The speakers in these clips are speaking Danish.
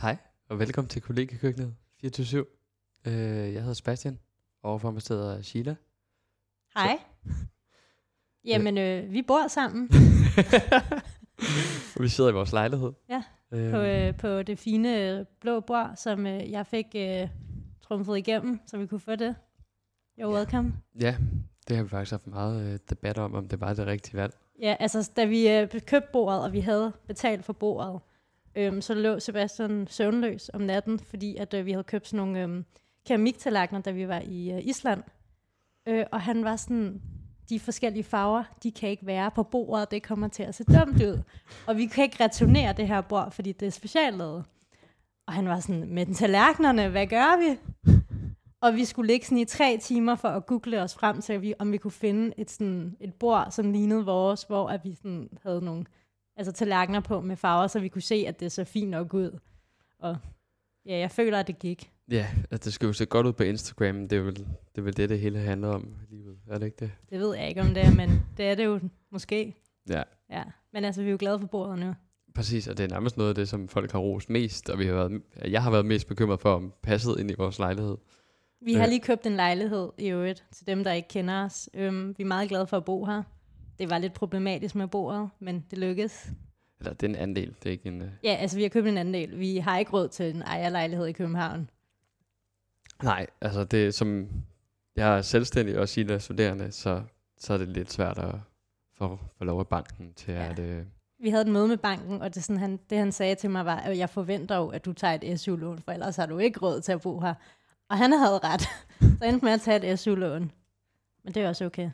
Hej, og velkommen til Kollegekøkkenet 24 øh, Jeg hedder Sebastian, og overfor mig sidder Sheila. Hej. Jamen, øh, vi bor sammen og vi sidder i vores lejlighed. Ja, øh, på, øh, på det fine øh, blå bord, som øh, jeg fik øh, trumfet igennem, så vi kunne få det. You're welcome. Ja, det har vi faktisk haft meget øh, debat om, om det var det rigtige valg. Ja, altså da vi øh, købte bordet, og vi havde betalt for bordet, øh, så lå Sebastian søvnløs om natten, fordi at øh, vi havde købt sådan nogle øhm, keramiktallerkener, da vi var i øh, Island. Øh, og han var sådan, de forskellige farver, de kan ikke være på bordet, det kommer til at se dumt ud. Og vi kan ikke returnere det her bord, fordi det er speciallavet. Og han var sådan, med den tallerkenerne, hvad gør vi? Og vi skulle ligge sådan i tre timer for at google os frem til, vi, om vi kunne finde et, sådan, et bord, som lignede vores, hvor at vi sådan havde nogle altså tallerkener på med farver, så vi kunne se, at det så fint nok ud. Og ja, jeg føler, at det gik. Ja, at det skal jo se godt ud på Instagram. Det er vel det, er vel det, det hele handler om i livet. Er det ikke det? Det ved jeg ikke, om det er, men det er det jo måske. Ja. Ja, men altså, vi er jo glade for bordet nu. Præcis, og det er nærmest noget af det, som folk har rost mest, og vi har været, jeg har været mest bekymret for, om passet ind i vores lejlighed. Vi har lige købt en lejlighed i øvrigt, til dem, der ikke kender os. Øhm, vi er meget glade for at bo her. Det var lidt problematisk med bordet, men det lykkedes. Eller det er en anden del, det er ikke en... Uh... Ja, altså vi har købt en anden del. Vi har ikke råd til en ejerlejlighed i København. Nej, altså det som... Jeg er selvstændig og Sila studerende, så, så er det lidt svært at få, få lov af banken til ja. at... Uh... Vi havde et møde med banken, og det, sådan, han, det han sagde til mig var, at jeg forventer jo, at du tager et SU-lån, for ellers har du ikke råd til at bo her. Og han havde ret. så endte med at tage et SU-lån. Men det er også okay.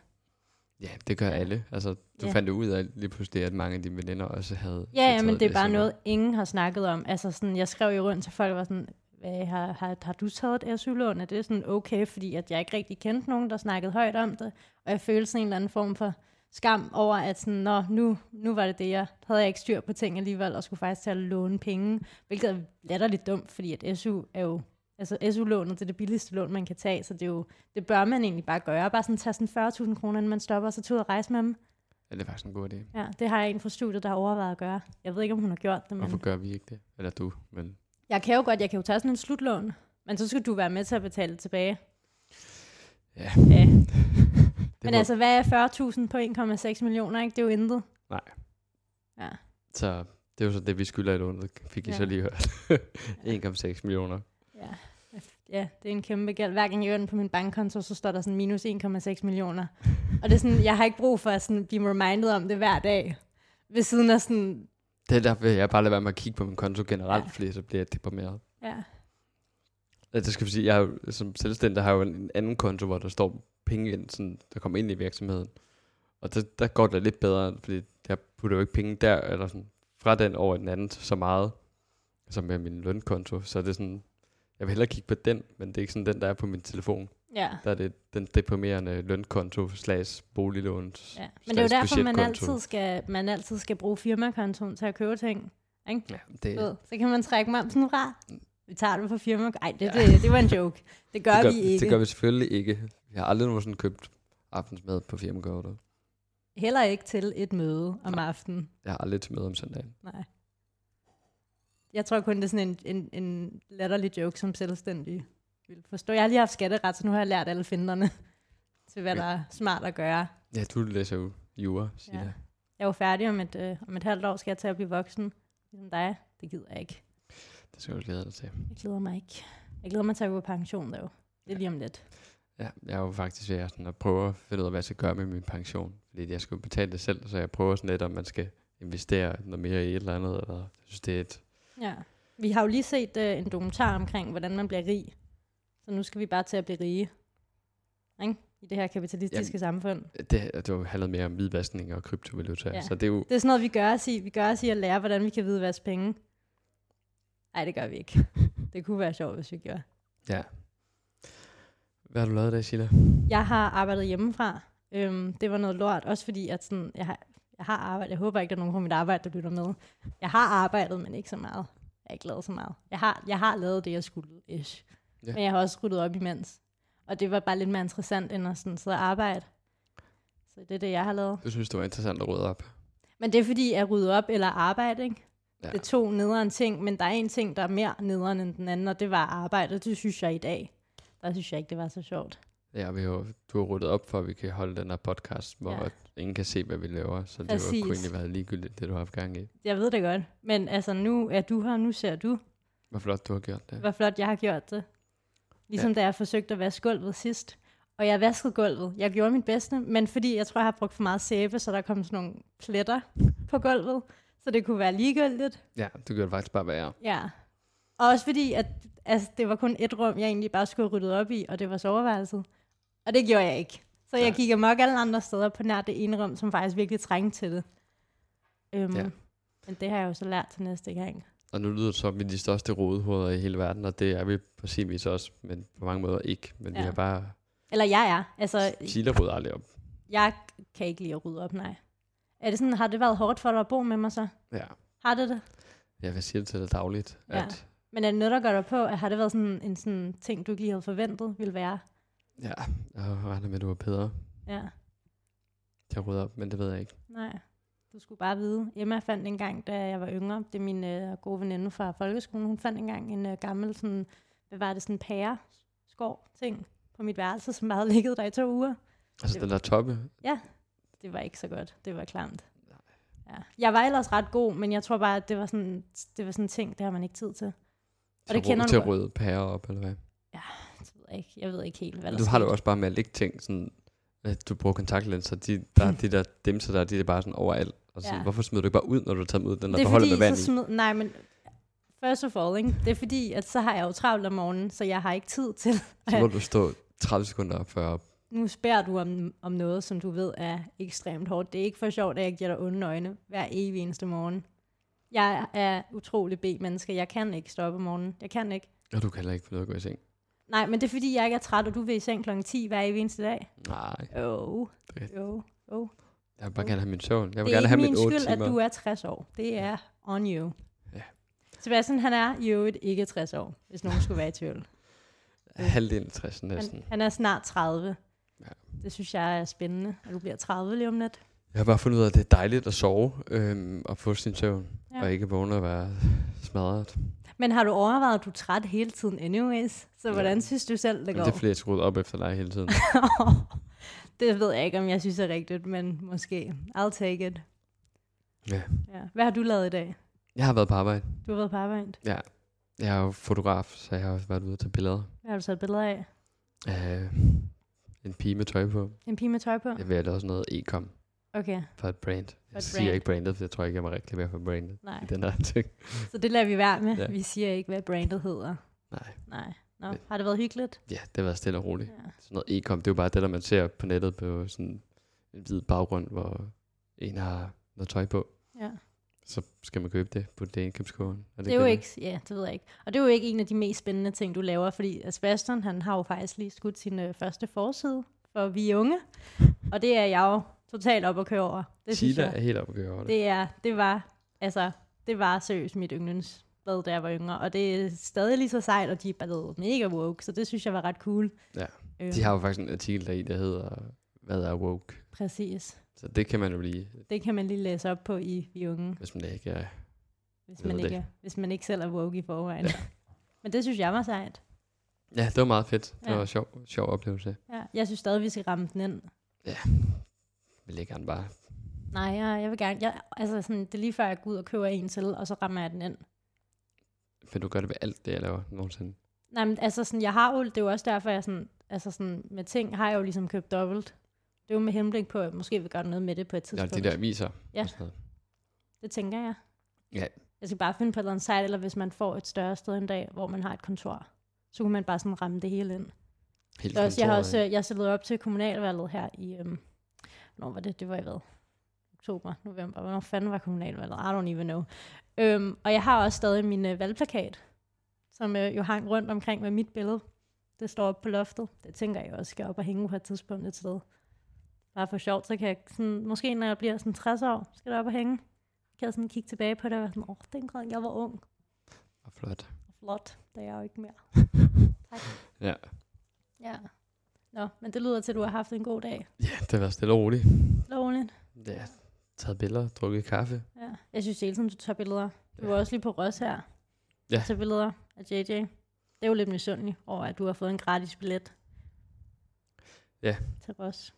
Ja, det gør alle. Altså, du ja. fandt ud af lige pludselig, at mange af dine veninder også havde... Ja, ja men det er bare noget, ingen har snakket om. Altså, sådan, jeg skrev jo rundt til folk, var sådan, hvad, har, har, har du taget et SU-lån? Er det sådan okay, fordi at jeg ikke rigtig kendte nogen, der snakkede højt om det, og jeg følte sådan en eller anden form for skam over, at sådan, Nå, nu, nu var det det, jeg havde jeg ikke styr på ting alligevel, og skulle faktisk til at låne penge, hvilket er latterligt dumt, fordi at SU er jo Altså SU-lånet, det er det billigste lån, man kan tage, så det, er jo, det bør man egentlig bare gøre. Bare sådan tage sådan 40.000 kroner, inden man stopper, og så tage ud og rejse med dem. Ja, det er faktisk en god idé. Ja, det har jeg en fra studiet, der har overvejet at gøre. Jeg ved ikke, om hun har gjort det, men... Hvorfor gør vi ikke det? Eller du, men... Jeg kan jo godt, jeg kan jo tage sådan en slutlån, men så skal du være med til at betale det tilbage. Ja. ja. men må... altså, hvad er 40.000 på 1,6 millioner, ikke? Det er jo intet. Nej. Ja. Så det er jo så det, vi skylder i lånet, fik I ja. så lige hørt. 1,6 millioner. Ja. ja, det er en kæmpe gæld. Hver gang jeg den på min bankkonto, så står der sådan minus 1,6 millioner. Og det er sådan, jeg har ikke brug for at sådan blive reminded om det hver dag. Ved siden af sådan... Det er derfor, jeg bare lader være med at kigge på min konto generelt, ja. fordi så bliver jeg deprimeret. Ja. ja det skal vi sige, jeg har, som selvstændig har jo en anden konto, hvor der står penge ind, sådan, der kommer ind i virksomheden. Og det, der går det lidt bedre, fordi jeg putter jo ikke penge der, eller sådan, fra den over den anden så meget, som med min lønkonto. Så det er sådan, jeg vil hellere kigge på den, men det er ikke sådan den, der er på min telefon. Ja. Der er det den deprimerende lønkonto slags boliglån. Ja. Men det er jo derfor, man altid, skal, man altid skal bruge firmakontoen til at købe ting. Ikke? Ja, det... Så, så kan man trække momsen fra. Vi tager det på firma. Ej, det, det, det var en joke. Det gør, det gør vi ikke. Det gør vi selvfølgelig ikke. Jeg har aldrig nogensinde købt aftensmad på firmakortet. Heller ikke til et møde om Nej. aftenen. Jeg har aldrig til møde om søndagen. Nej. Jeg tror kun, det er sådan en, en, en latterlig joke, som selvstændig vil forstå. Jeg har lige haft skatteret, så nu har jeg lært alle finderne til, hvad ja. der er smart at gøre. Ja, du læser jo jura, siger ja. Jeg er jo færdig om et, øh, om et halvt år, skal jeg til at blive voksen. Ligesom dig. Det gider jeg ikke. Det skal du glæde dig til. Jeg glæder mig ikke. Jeg glæder mig til at gå på pension, dog. Det er lige om lidt. Ja, jeg er jo faktisk ved at, sådan, at prøve at finde ud af, hvad jeg skal gøre med min pension. Fordi jeg skal betale det selv, så jeg prøver sådan lidt, om man skal investere noget mere i et eller andet. Eller, jeg synes, det er et Ja. Vi har jo lige set uh, en dokumentar omkring, hvordan man bliver rig. Så nu skal vi bare til at blive rige. Ikke? I det her kapitalistiske Jamen, samfund. Det, det jo handlet mere om hvidvaskning og kryptovaluta. Ja. Så det, er jo... det er sådan noget, vi gør os i. Vi gør os i at lære, hvordan vi kan hvidvaske penge. Nej, det gør vi ikke. det kunne være sjovt, hvis vi gjorde. Ja. Hvad har du lavet i dag, Sheila? Jeg har arbejdet hjemmefra. Øhm, det var noget lort, også fordi at sådan, jeg har jeg har arbejdet. Jeg håber ikke, der er nogen på mit arbejde, der lytter med. Jeg har arbejdet, men ikke så meget. Jeg har ikke lavet så meget. Jeg har, jeg har lavet det, jeg skulle, ish. Ja. Men jeg har også ryddet op imens. Og det var bare lidt mere interessant, end at sådan sidde og arbejde. Så det er det, jeg har lavet. Du synes, det var interessant at rydde op? Men det er fordi, jeg rydder op eller arbejde, ikke? Ja. Det er to nederen ting, men der er en ting, der er mere nederen end den anden, og det var arbejdet. Det synes jeg i dag. Der synes jeg ikke, det var så sjovt. Ja, vi har, du har ryddet op for, at vi kan holde den her podcast, hvor Ja. ingen kan se, hvad vi laver. Så det Præcis. var, kunne egentlig være ligegyldigt, det du har haft gang i. Jeg ved det godt, men altså nu er du her, nu ser du, Hvor flot, du har gjort det. hvor flot jeg har gjort det. Ligesom ja. da jeg forsøgte at vaske gulvet sidst. Og jeg vaskede gulvet. Jeg gjorde mit bedste, men fordi jeg tror, jeg har brugt for meget sæbe, så der kom sådan nogle pletter på gulvet. Så det kunne være ligegyldigt. Ja, du gjorde det faktisk bare værre. Ja. Og også fordi, at altså, det var kun et rum, jeg egentlig bare skulle have ryddet op i, og det var soveværelset. Og det gjorde jeg ikke. Så jeg gik amok alle andre steder på nær det ene rum, som faktisk virkelig trængte til det. Øhm, Ja. Men det har jeg jo så lært til næste gang. Og nu lyder det som, at vi er de største rodehoveder i hele verden, og det er vi på sin vis også, men på mange måder ikke. Men ja. Ja. vi har bare... Eller jeg er. Altså, Sila rydder aldrig op. jeg kan ikke lide at rydde op, nej. Er det sådan, har det været hårdt for dig at bo med mig så? Ja. Har det det? Jeg vil sige det til dig dagligt, Ja. at Men er det noget, der gør dig på? Har det været sådan en sådan ting, du ikke lige havde forventet ville være? Ja, jeg regner med, at du er bedre Ja, til at rydde op, men det ved jeg ikke. nej. Du skulle bare vide. Emma fandt en gang, da jeg var yngre, det er min øh, gode veninde fra folkeskolen, hun fandt engang en øh, gammel, sådan, hvad var det, sådan pære skov ting på mit værelse, som bare havde ligget der i to uger. Altså Det- den der toppe, Det var ikke så godt. Det var klamt. Ja. Jeg var ellers ret god, men jeg tror bare, at det var sådan, det var sådan en ting, det har man ikke tid til. til, det at kender til at rydde pærer op, eller hvad? Jeg ikke. Jeg ved ikke helt, hvad der du har det jo også bare med at lægge ting, sådan, at du bruger kontaktlinser, de, der, de der dimser der, de er bare sådan overalt. Og sådan, Ja. Hvorfor smider du ikke bare ud, når du har taget dem ud, den der det er beholder fordi, med vand så smid, nej, men first of all, ikke? det er fordi, at så har jeg jo travlt om morgenen, så jeg har ikke tid til. Så må du stå 30 sekunder før op. Nu spørger du om, om noget, som du ved er ekstremt hårdt. Det er ikke for sjovt, at jeg giver dig onde øjne hver evig eneste morgen. Jeg er utrolig B-menneske. Jeg kan ikke stoppe om morgenen. Jeg kan ikke. Og du kan heller ikke ud af at gå i seng. Nej, men det er fordi, jeg ikke er træt, og du vil i seng kl. 10 hver evig eneste dag. Nej, Jo, Det- jo, jo. jeg vil bare gerne have min søvn. Jeg vil Det er gerne have min min 8 skyld, timer. at du er 60 år. Det er on you. Ja. Sebastian, han er i øvrigt ikke 60 år, hvis nogen skulle være i tvivl. Halvdelen af 60 næsten. Han, han er snart 30. Ja. Det synes jeg er spændende, at du bliver 30 lige om lidt. Jeg har bare fundet ud af, at det er dejligt at sove øhm, og få sin søvn. Ja. Og ikke vågne og være smadret. Men har du overvejet, at du er træt hele tiden anyways? Så Ja. hvordan synes du selv, det Men går? det er fordi, jeg skal rydde op efter dig hele tiden. det ved jeg ikke, om jeg synes er rigtigt, men måske. I'll take it. Ja. Ja. Hvad har du lavet i dag? Jeg har været på arbejde. Du har været på arbejde. Ja. Jeg er jo fotograf, så jeg har også været ude og tage billeder. Hvad har du taget billeder af? af en pige med tøj på. En pige med tøj på? Jeg have også noget e-com Okay, for et brand. et Jeg siger brand. ikke brandet, for jeg tror ikke, jeg må reklamere for brandet nej. i den her ting. Så det lader vi være med. Ja. Vi siger ikke, hvad brandet hedder. Nej. Nej. Nå, Men- har det været hyggeligt? Ja, det har været stille og roligt. Ja. Sådan noget e-com, det er jo bare det, der man ser på nettet på sådan en hvid baggrund, hvor en har noget tøj på. ja. Så skal man købe det på det indkøbskoden. Det er jo ikke, ja, det ved jeg ikke. Og det er jo ikke en af de mest spændende ting, du laver, fordi Sebastian, han har jo faktisk lige skudt sin øh, første forside for Vi Unge. Og det er jeg jo totalt op at køre over. Det Sila jeg. er helt oppe at køre over det. Det, er, det var, altså, det var seriøst mit yndlingsblad, da jeg var yngre. Og det er stadig lige så sejt, og de er bare mega woke, så det synes jeg var ret cool. Ja. Øhm, De har jo faktisk en artikel deri, der hedder, hvad er woke? Præcis. Så det kan man jo lige, Det kan man lige læse op på i er Unge, hvis man ikke er... hvis man, ikke, er, hvis man ikke selv er woke i forvejen. Ja. Men det synes jeg var sejt. Ja, det var meget fedt. Det Ja. var en sjov, sjov oplevelse. Ja, jeg synes stadig, vi skal ramme den ind. Vil ikke gerne bare... Nej, jeg, jeg vil gerne. Jeg, altså sådan, det er lige før, jeg går ud og køber en til, og så rammer jeg den ind. For du gør det ved alt det, jeg laver nogensinde. Nej, men altså sådan, jeg har jo, det er jo også derfor, jeg sådan, altså sådan, med ting har jeg jo ligesom købt dobbelt. Det er jo med henblik på, at jeg måske vil gøre noget med det på et Ja, tidspunkt. de der aviser. Ja. Det tænker jeg. Ja. Jeg skal bare finde på et eller andet site, eller hvis man får et større sted en dag, hvor man har et kontor, så kunne man bare sådan ramme det hele ind. Helt Det også, jeg har også, øh, jeg stillede op til kommunalvalget her i, øhm, hvornår var det? Det var i hvad? Oktober, november. Hvornår fanden var kommunalvalget? I don't even know. Øhm, og jeg har også stadig min øh, valgplakat, som øh, jo hang rundt omkring med mit billede. Det står oppe på loftet. Det tænker jeg også skal op og hænge på et tidspunkt et sted. Bare for sjovt, så kan jeg sådan, måske når jeg bliver sådan 60 år, skal det op og hænge. Kan jeg sådan kigge tilbage på det og være sådan, åh, oh, dengang jeg var ung Og flot. og flot, det er jeg jo ikke mere. tak. Ja. Ja. Nå, men det lyder til, at du har haft en god dag. ja, det var stille og roligt. Lovligt. Ja, taget billeder, drukket kaffe. Ja. Jeg synes hele tiden, du tager billeder. Du var også lige på Ros her. Ja. Til billeder af JJ. Det er jo lidt misundelig over, at du har fået en gratis billet. Ja. Til Ros.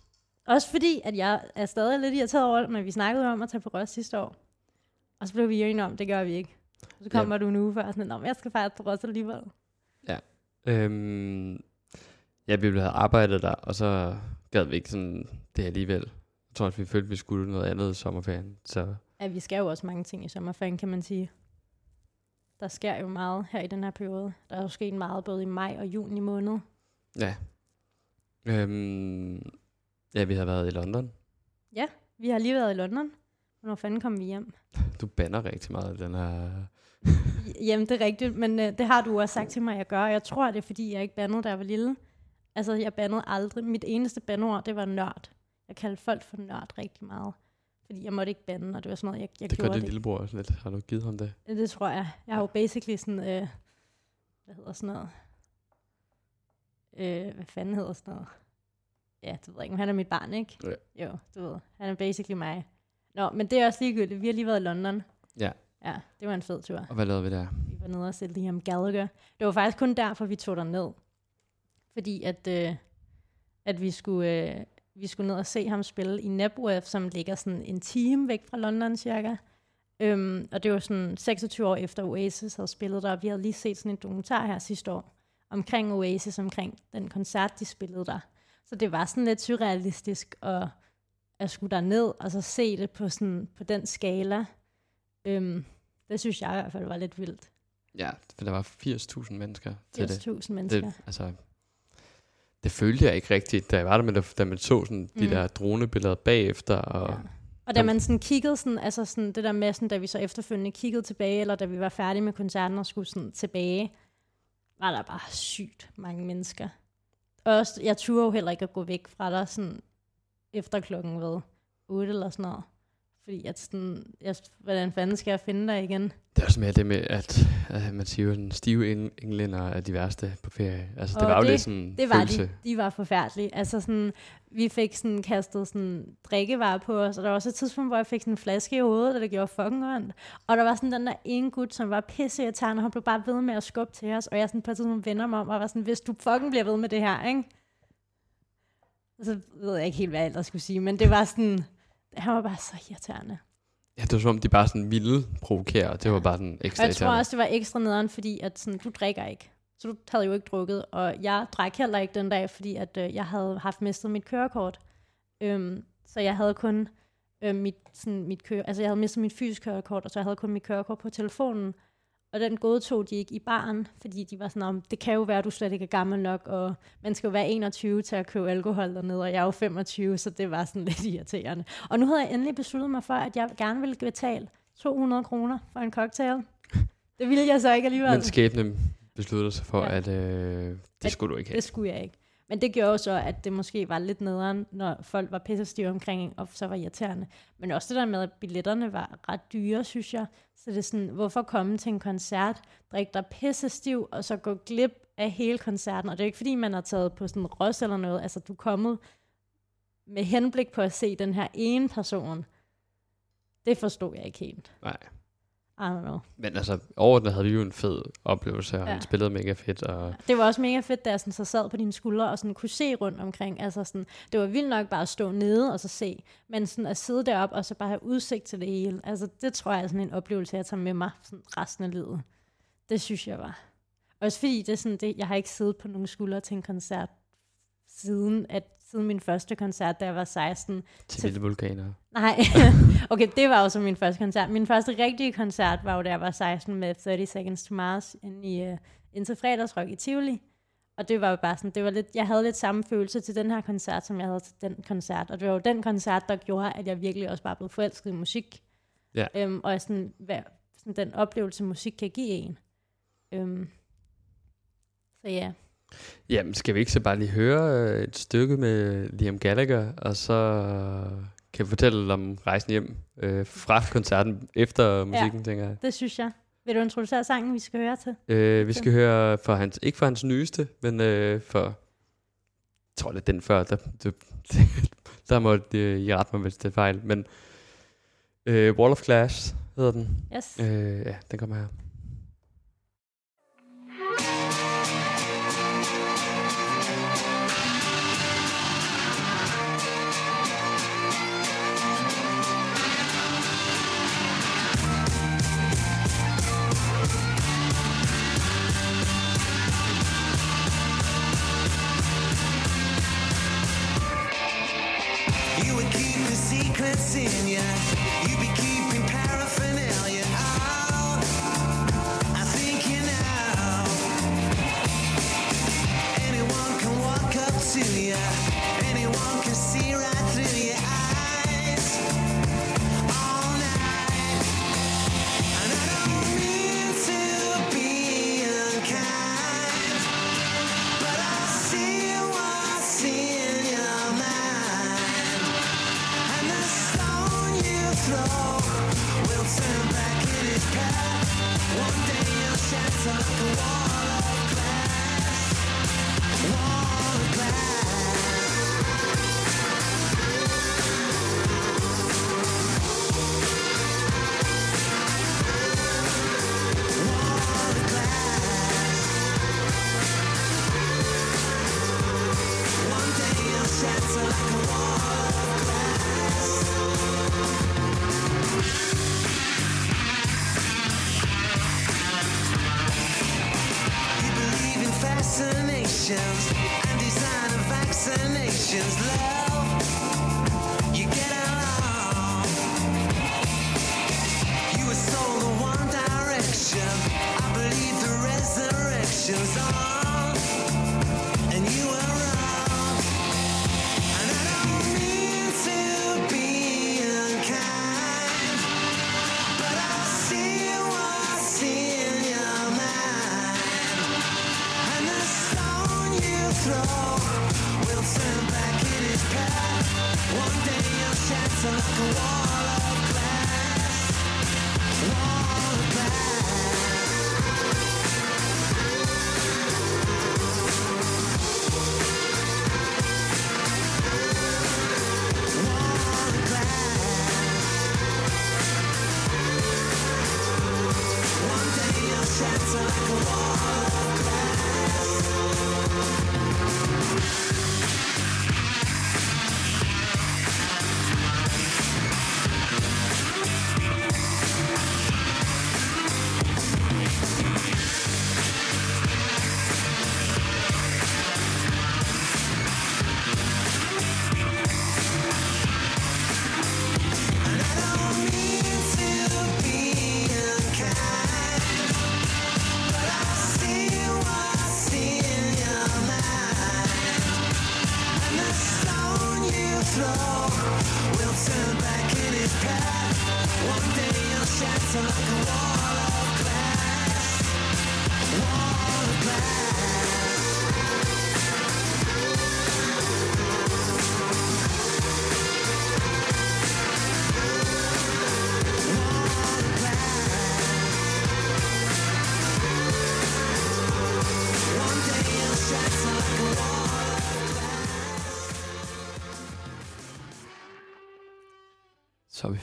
Også fordi, at jeg er stadig lidt irriteret over, når vi snakkede om at tage på Ros sidste år. Og så blev vi enige om, det gør vi ikke. Og så kommer ja. du en uge før, og sådan, "Nå, men jeg skal faktisk på Ros alligevel. Øhm, ja, vi ville have arbejdet der, og så gad vi ikke sådan det alligevel. Jeg tror, at vi følte, at vi skulle noget andet i sommerferien. Så Ja, vi skal jo også mange ting i sommerferien, kan man sige. Der sker jo meget her i den her periode. Der er jo sket meget både i maj og juni måned. ja. Øhm, ja, vi har været i London. Vi har lige været i London. Hvornår fanden kom vi hjem? Du banner rigtig meget den her... Jamen, det er rigtigt, men øh, det har du også sagt til mig, at jeg gør. Jeg tror, det er, fordi jeg ikke bandede, da jeg var lille. Altså, jeg bandede aldrig. Mit eneste bandord, det var nørd. Jeg kaldte folk for nørd rigtig meget. Fordi jeg måtte ikke bande, og det var sådan noget, jeg, jeg Det gør gjorde din det. lillebror også lidt. Har du givet ham det? Det, det tror jeg. Jeg har jo basically sådan, øh, hvad hedder sådan noget? Øh, hvad fanden hedder sådan noget? Ja, det ved jeg ikke, men han er mit barn, ikke? Ja. Jo, du ved. Han er basically mig. Nå, men det er også ligegyldigt. Vi har lige været i London. Ja. Ja, det var en fed tur. Og hvad lavede vi der? Vi var nede og se Liam Gallagher. Det var faktisk kun derfor, vi tog ned. Fordi at, øh, at vi, skulle, øh, vi skulle ned og se ham spille i Nebworth, som ligger sådan en time væk fra London cirka. Øhm, og det var sådan 26 år efter Oasis havde spillet der, og vi havde lige set sådan en dokumentar her sidste år omkring Oasis, omkring den koncert, de spillede der. Så det var sådan lidt surrealistisk at, at skulle der ned og så se det på, sådan, på den skala. Øhm, det synes jeg i hvert fald var lidt vildt. Ja, for der var 80.000 mennesker til det. 80.000 mennesker. det. Altså, det følte jeg ikke rigtigt, da jeg var der, men da, da man så sådan de Mm. der dronebilleder bagefter, og Ja. Og da man sådan kiggede, sådan, altså sådan det der med, sådan, da vi så efterfølgende kiggede tilbage, eller da vi var færdige med koncerten og skulle sådan tilbage, var der bare sygt mange mennesker. Og også, jeg turde jo heller ikke at gå væk fra der sådan efter klokken ved 8 eller sådan noget. Fordi at sådan, jeg, hvordan fanden skal jeg finde dig igen? det er også mere det med, at, at man siger at stive eng- englænder er de værste på ferie. Altså, det Og var jo det- lidt sådan Det var følelse. de. De var forfærdelige. Altså sådan, vi fik sådan kastet sådan drikkevarer på os, og der var også et tidspunkt, hvor jeg fik sådan en flaske i hovedet, og det gjorde fucking ondt. Og der var sådan den der ene gut, som var pisse og han blev bare ved med at skubbe til os, og jeg sådan på et tidspunkt vender mig om, og var sådan, hvis du fucking bliver ved med det her, ikke? Så ved jeg ikke helt, hvad jeg ellers skulle sige, men det var sådan, han var bare så irriterende. Ja, det var som om, de bare sådan ville provokere, og det var bare sådan ekstra Og jeg tror også, det var ekstra nederen, fordi at sådan, du drikker ikke. Så du havde jo ikke drukket, og jeg drak heller ikke den dag, fordi at, øh, jeg havde haft mistet mit kørekort. Øhm, så jeg havde kun øh, mit, sådan, mit køre, altså jeg havde mistet mit fysiske kørekort, og så jeg havde kun mit kørekort på telefonen. Og den godtog de ikke i baren, fordi de var sådan om, det kan jo være, at du slet ikke er gammel nok, og man skal jo være 21 til at købe alkohol dernede, og jeg er jo 25, så det var sådan lidt irriterende. Og nu havde jeg endelig besluttet mig for, at jeg gerne ville betale 200 kroner for en cocktail. Det ville jeg så ikke alligevel. Men skæbnen besluttede sig for, Ja. at øh, det At skulle du ikke have. Det skulle jeg ikke. Men det gjorde jo så, at det måske var lidt nederen, når folk var pissestive omkring, og så var irriterende. Men også det der med, at billetterne var ret dyre, synes jeg. Så det er sådan, hvorfor komme til en koncert, drikke dig pissestiv, og så gå glip af hele koncerten. Og det er ikke, fordi man har taget på sådan en ros eller noget. Altså, du er kommet med henblik på at se den her ene person. Det forstod jeg ikke helt. Nej. I don't know. Men altså, overordnet havde vi jo en fed oplevelse, og Ja. han spillede mega fedt, og Det var også mega fedt, da jeg sådan, så sad på dine skuldre og sådan kunne se rundt omkring. Altså sådan, det var vildt nok bare at stå nede og så se, men sådan at sidde deroppe og så bare have udsigt til det hele. Altså det tror jeg er sådan en oplevelse, jeg tager med mig sådan resten af livet. Det synes jeg var. Også fordi det er sådan, det, jeg har ikke siddet på nogle skuldre til en koncert siden, at, siden min første koncert, da jeg var 16. til Til- vulkaner. Nej, okay, det var jo så min første koncert. Min første rigtige koncert var jo, da jeg var 16 med 30 Seconds to Mars inde i, uh, ind til fredagsrock i Tivoli. Og det var jo bare sådan, det var lidt, jeg havde lidt samme følelse til den her koncert, som jeg havde til den koncert. Og det var jo den koncert, der gjorde, at jeg virkelig også bare blev forelsket i musik. Ja. Øhm, og sådan, hvad, sådan den oplevelse, musik kan give en. Øhm, så ja. Jamen, skal vi ikke så bare lige høre øh, et stykke med Liam Gallagher, og så kan vi fortælle om rejsen hjem øh, fra koncerten efter musikken, ja. tænker jeg. Det synes jeg. Vil du introducere sangen, vi skal høre til? Øh, vi skal høre for hans, ikke for hans nyeste, men øh, for, jeg tror det er den før, der, der, der må det, I ret mig, hvis det er fejl, men øh, Wall of Glass hedder den. Yes. Øh, ja, den kommer her. that's in you.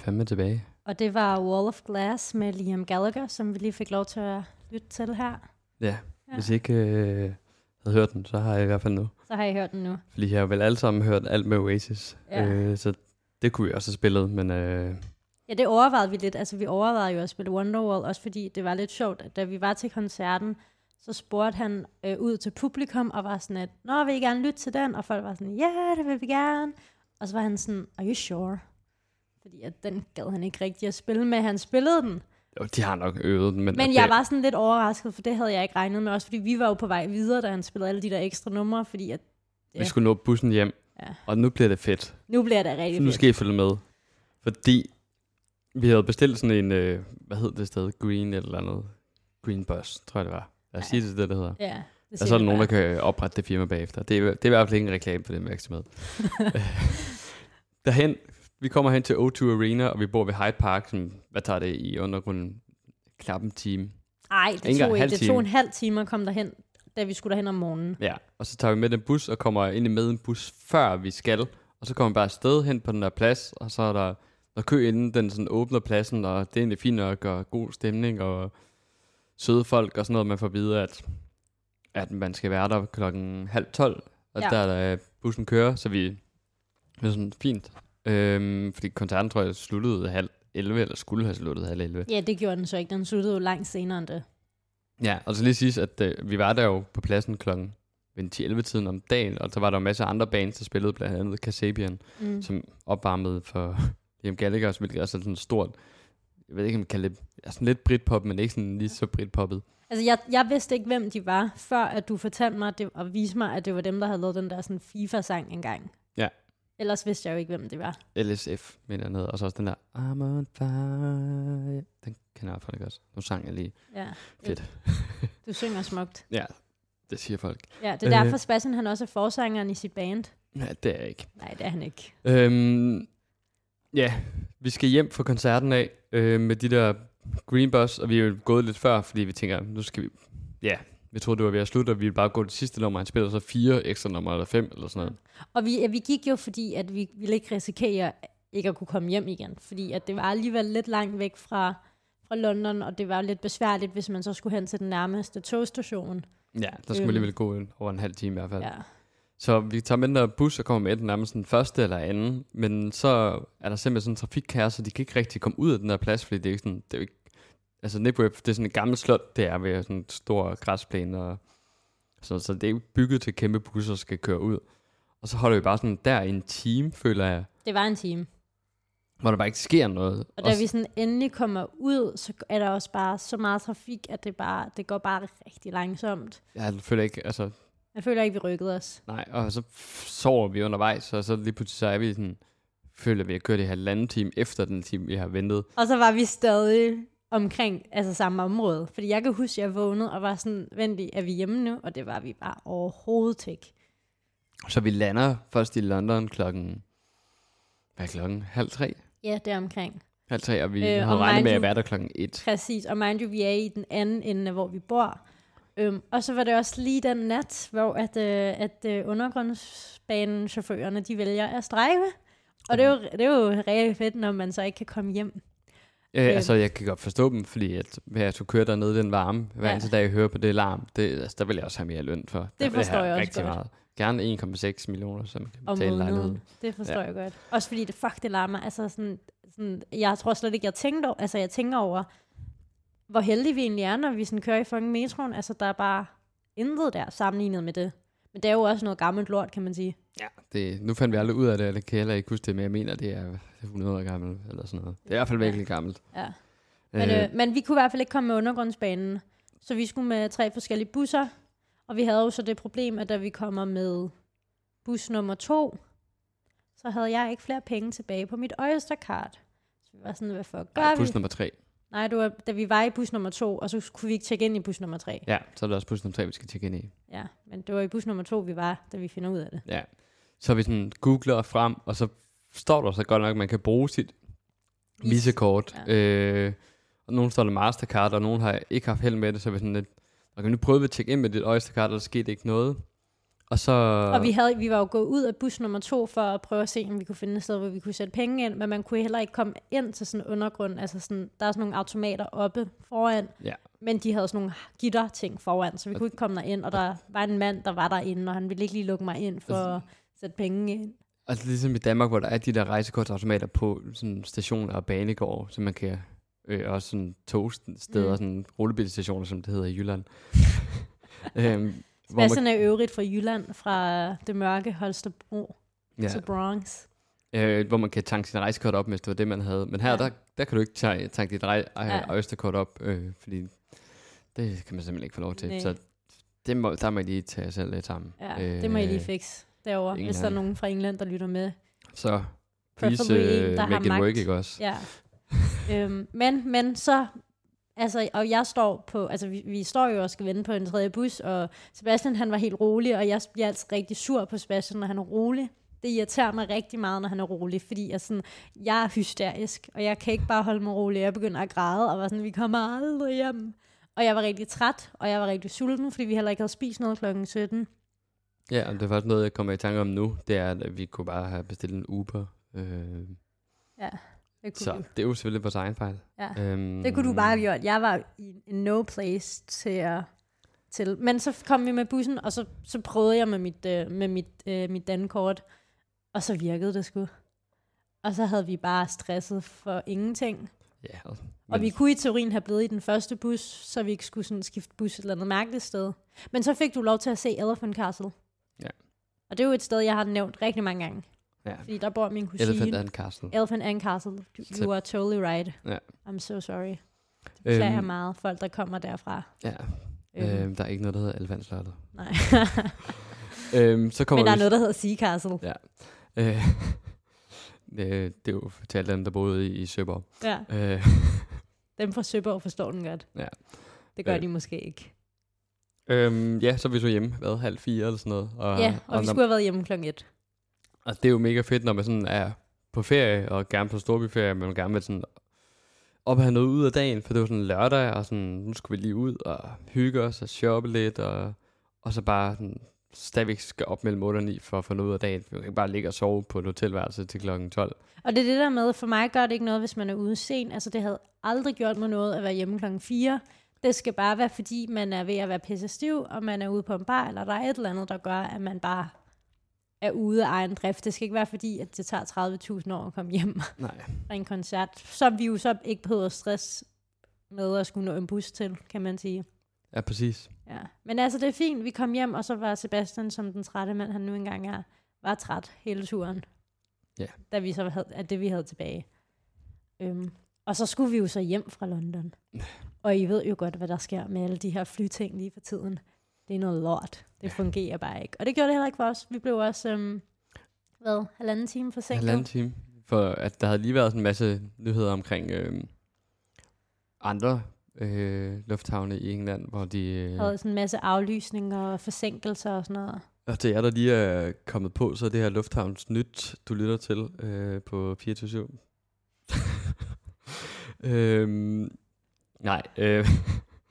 Fandme tilbage. Og det var Wall of Glass med Liam Gallagher, som vi lige fik lov til at lytte til her. Ja, Ja. hvis I ikke øh, havde hørt den, så har jeg i hvert fald nu. Så har I hørt den nu. Fordi jeg har vel alle sammen hørt alt med Oasis. Ja. Øh, så det kunne vi også have spillet, men øh, Ja, det overvejede vi lidt. Altså, vi overvejede jo at spille Wonderwall, også fordi det var lidt sjovt, at da vi var til koncerten, så spurgte han øh, ud til publikum og var sådan, at, Nå, vil I gerne lytte til den? Og folk var sådan, ja, yeah, det vil vi gerne. Og så var han sådan, are you sure? Fordi at den gad han ikke rigtig at spille med. Han spillede den. jo, de har nok øvet den. Men, Men det, jeg var sådan lidt overrasket, for det havde jeg ikke regnet med. Også fordi vi var jo på vej videre, da han spillede alle de der ekstra numre, fordi at, Vi skulle nå bussen hjem, Ja. og nu bliver det fedt. nu bliver det Så rigtig nu fedt. skal I følge med. Fordi vi havde bestilt sådan en, øh, hvad hed det sted? Green eller noget. Green Bus, tror jeg det var. Lad os Ja. sige det, det der hedder. Ja, det Og så er der nogen, der kan oprette det firma bagefter. Det er, det er i hvert fald ikke en reklame for den virksomhed. Derhen, vi kommer hen til O2 Arena, og vi bor ved Hyde Park, som, hvad tager det i undergrunden? Knap en time. Nej, det tog, en det tog en halv time at komme derhen, da vi skulle derhen om morgenen. Ja, og så tager vi med den bus, og kommer ind med en bus, før vi skal. Og så kommer vi bare afsted hen på den der plads, og så er der når kø inden den sådan åbner pladsen, og det er egentlig fint nok, og god stemning, og søde folk og sådan noget, man får at vide, at, at man skal være der klokken halv tolv, og Ja. der er der bussen kører, så vi det er sådan fint. Øhm, fordi koncerten, tror jeg, sluttede halv 11, eller skulle have sluttet halv 11. Ja, det gjorde den så ikke. Den sluttede jo langt senere end det. Ja, og så lige sige, at øh, vi var der jo på pladsen klokken ved 10-11 tiden om dagen, og så var der jo masser af andre bands, der spillede, blandt andet Kasabian, Mm. som opvarmede for Liam Gallagher, hvilket også er sådan stort, jeg ved ikke, om man kalder det, er sådan lidt britpop, men ikke sådan lige så britpoppet. Altså, jeg, jeg vidste ikke, hvem de var, før at du fortalte mig det, og viste mig, at det var dem, der havde lavet den der sådan FIFA-sang engang. Ellers vidste jeg jo ikke, hvem det var. LSF, mener jeg noget, og så også den der, I'm on fire, den kender jeg faktisk også. Nu sang jeg lige. Ja. Fedt. Du synger smukt. Ja, det siger folk. Ja, det er Øh. derfor, Sebastian han også er forsangeren i sit band. Ja, det er jeg ikke. Nej, det er han ikke. Øhm, ja, vi skal hjem fra koncerten af øh, med de der Green Bus, og vi er jo gået lidt før, fordi vi tænker, nu skal vi... Ja, vi troede, det var ved at slutte, og vi ville bare gå det sidste nummer. Han spiller så fire ekstra numre, eller fem, eller sådan noget. Og vi, ja, vi gik jo, fordi at vi ville ikke risikere ikke at kunne komme hjem igen. Fordi at det var alligevel lidt langt væk fra, fra London, og det var lidt besværligt, hvis man så skulle hen til den nærmeste togstation. Ja, der skulle Øhm. alligevel gå over en halv time i hvert fald. Ja. Så vi tager med den bus og kommer med den nærmest den første eller anden, men så er der simpelthen sådan en trafikkære, så de kan ikke rigtig komme ud af den der plads, fordi det er ikke sådan, det er jo ikke, altså Nipweb, det er sådan et gammelt slot, det er ved sådan en stor græsplæne, og så, så det er bygget til kæmpe busser, skal køre ud. Og så holder vi bare sådan der en time, føler jeg, Det var en time. hvor der bare ikke sker noget. Og da vi sådan endelig kommer ud, så er der også bare så meget trafik, at det, bare, det går bare rigtig langsomt. Jeg føler ikke, altså, Jeg føler ikke, vi rykkede os. nej, og så sover vi undervejs, og så lige pludselig så er vi sådan, føler vi, at kørt i halvanden time efter den time, vi har ventet. Og så var vi stadig omkring altså samme område. Fordi jeg kan huske, at jeg vågnede og var sådan, vent lige, er vi hjemme nu? Og det var vi bare overhovedet ikke. Så vi lander først i London klokken, hvad er klokken? Halv tre? Ja, det er omkring. Halv tre, og vi Øh, øh, og regnet med at være der klokken et. Præcis, og mind you, vi er i den anden ende, af, hvor vi bor. Øhm, og så var det også lige den nat, hvor at, øh, at øh, undergrundsbanechaufførerne, de vælger at strejke. Og det er, jo, det er jo rigtig fedt, når man så ikke kan komme hjem. Øh, Øh. altså, jeg kan godt forstå dem, fordi at, hvis jeg skulle køre dernede den varme, hver Ja. eneste dag jeg hører på det larm, det, altså, der vil jeg også have mere løn for. Der vil forstår have jeg også rigtig godt. Meget. Gerne 1,6 millioner, som kan om betale lejligheden. måneden. Det forstår ja. jeg godt. Også fordi det fuck, det larmer. Altså sådan, sådan, jeg tror slet ikke, jeg tænkte over, altså jeg tænker over, hvor heldige vi egentlig er, når vi sådan kører i fucking metroen. Altså der er bare intet der sammenlignet med det. Men det er jo også noget gammelt lort, kan man sige. Ja, det, nu fandt vi aldrig ud af det, eller kan jeg heller ikke huske det, men jeg mener, det er 100 år gammelt, eller sådan noget. Det er i hvert fald Ja. virkelig gammelt. Ja. Men, øh, men vi kunne i hvert fald ikke komme med undergrundsbanen. Så vi skulle med tre forskellige busser. Og vi havde jo så det problem, at da vi kommer med bus nummer to, så havde jeg ikke flere penge tilbage på mit Oystercard. Så vi var sådan, hvad fuck gør vi? bus nummer 3. Nej, det var, da vi var i bus nummer to, og så kunne vi ikke tjekke ind i bus nummer tre. Ja, så er der også bus nummer 3, vi skal tjekke ind i. Ja, men det var i bus nummer to, vi var, da vi finder ud af det. Ja. Så vi sådan googler frem, og så står der så godt nok, at man kan bruge sit Vis- visekort. Ja. Øh, og nogen står der Mastercard, og nogen har ikke haft held med det, så vi sådan lidt, okay, nu prøvede vi at tjekke ind med dit Oystercard, og der skete ikke noget. Og så... Og vi, havde, vi var jo gået ud af bus nummer to for at prøve at se, om vi kunne finde et sted, hvor vi kunne sætte penge ind, men man kunne heller ikke komme ind til sådan en undergrund. Altså sådan, der er sådan nogle automater oppe foran, Ja. men de havde sådan nogle gitter-ting foran, så vi kunne ikke komme derind. Og der var en mand, der var derinde, og han ville ikke lige lukke mig ind for at sætte penge ind. Altså ligesom i Danmark, hvor der er de der rejsekortautomater på sådan stationer og banegård, så man kan øh, også sådan togsteder, Mm. sådan rullebildstationer, som det hedder i Jylland. øhm, hvor Sebastian er øvrigt fra Jylland, fra det mørke Holstebro ja. til Bronx. øh, hvor man kan tanke sin rejsekort op, hvis det var det, man havde. Men her, Ja. der, der kan du ikke tage, tanke dit rej, Ja. Østerkort op, øh, fordi det kan man simpelthen ikke få lov til. Nej. Så det må, der må jeg lige tage jer selv lidt sammen. Ja, øh, det må I lige Øh, fikse derovre, hvis der er England. nogen fra England, der lytter med. Så please Preferably en, uh, der har make it magt. work, ikke også? Ja. øhm, men, men så, altså, og jeg står på, altså vi, vi står jo og skal vente på en tredje bus, og Sebastian han var helt rolig, og jeg bliver altid rigtig sur på Sebastian, når han er rolig. Det irriterer mig rigtig meget, når han er rolig, fordi jeg, sådan, jeg er hysterisk, og jeg kan ikke bare holde mig rolig. Jeg begynder at græde, og var sådan, vi kommer aldrig hjem. Og jeg var rigtig træt, og jeg var rigtig sulten, fordi vi heller ikke havde spist noget klokken 17. Ja, og det er faktisk noget, jeg kommer i tanke om nu, det er, at vi kunne bare have bestilt en Uber. Øh, Ja. Det kunne, Så du. det er jo selvfølgelig vores egen fejl. Ja. Øhm, det kunne du bare have gjort. Jeg var i en no place til at... Til. Men så kom vi med bussen, og så, så prøvede jeg med mit, øh, med mit, øh, mit dankort, og så virkede det sgu. Og så havde vi bare stresset for ingenting. Ja, og, Og vi kunne i teorien have blevet i den første bus, så vi ikke skulle sådan skifte bus et eller andet mærkeligt sted. Men så fik du lov til at se Elephant Castle. Ja. Og det er jo et sted, jeg har nævnt rigtig mange gange. ja. Fordi der bor min kusine. Elephant and Castle. Elephant and Castle. You, you are totally right. Ja. I'm so sorry. Det beklager Øhm, meget, folk der kommer derfra. Ja, Øhm, øhm, der er ikke noget, der hedder Elefantslottet. nej. øhm, så kommer Men der er vi, noget, der hedder Sea Castle. Ja. Øh, det, er jo fortalt dem, der boede i, i Søborg. Ja. Øh, Dem fra Søborg forstår den godt. Ja. Det gør Øh. de måske ikke. Øhm, ja, så vi så hjemme, hvad, halv fire eller sådan noget. Og, Ja, og, vi når- skulle have været hjemme klokken et. Og det er jo mega fedt, når man sådan er på ferie, og gerne på storbyferie, men man gerne vil sådan op og have noget ud af dagen, for det var sådan lørdag, og sådan, nu skulle vi lige ud og hygge os og shoppe lidt, og, og så bare sådan, stadigvæk skal op mellem 8 og 9 for at få noget ud af dagen. Vi kan ikke bare ligge og sove på et hotelværelse til klokken 12. Og det er det der med, for mig gør det ikke noget, hvis man er ude sent. Altså det havde aldrig gjort mig noget at være hjemme klokken 4. Det skal bare være, fordi man er ved at være pisse stiv, og man er ude på en bar, eller der er et eller andet, der gør, at man bare er ude af egen drift. Det skal ikke være fordi, at det tager 30.000 år at komme hjem Nej. fra en koncert, som vi jo så ikke behøver stress med at skulle nå en bus til, kan man sige. Ja, præcis. Ja. Men altså, det er fint. Vi kom hjem, og så var Sebastian, som den trætte mand, han nu engang er, var træt hele turen. Ja. Da vi så havde, at det, vi havde tilbage. Øhm, og så skulle vi jo så hjem fra London. og I ved jo godt, hvad der sker med alle de her flyting lige for tiden. Det er noget lort. Det fungerer bare ikke. Og det gjorde det heller ikke for os. Vi blev også, øhm, hvad, halvanden time forsinket. Halvanden time. For at der havde lige været sådan en masse nyheder omkring øh, andre øh, lufthavne i England, hvor de... Øh, havde sådan en masse aflysninger og forsinkelser og sådan noget. Og til jer, der lige er kommet på, så er det her Lufthavns Nyt, du lytter til øh, på 24 øhm, Nej, øh,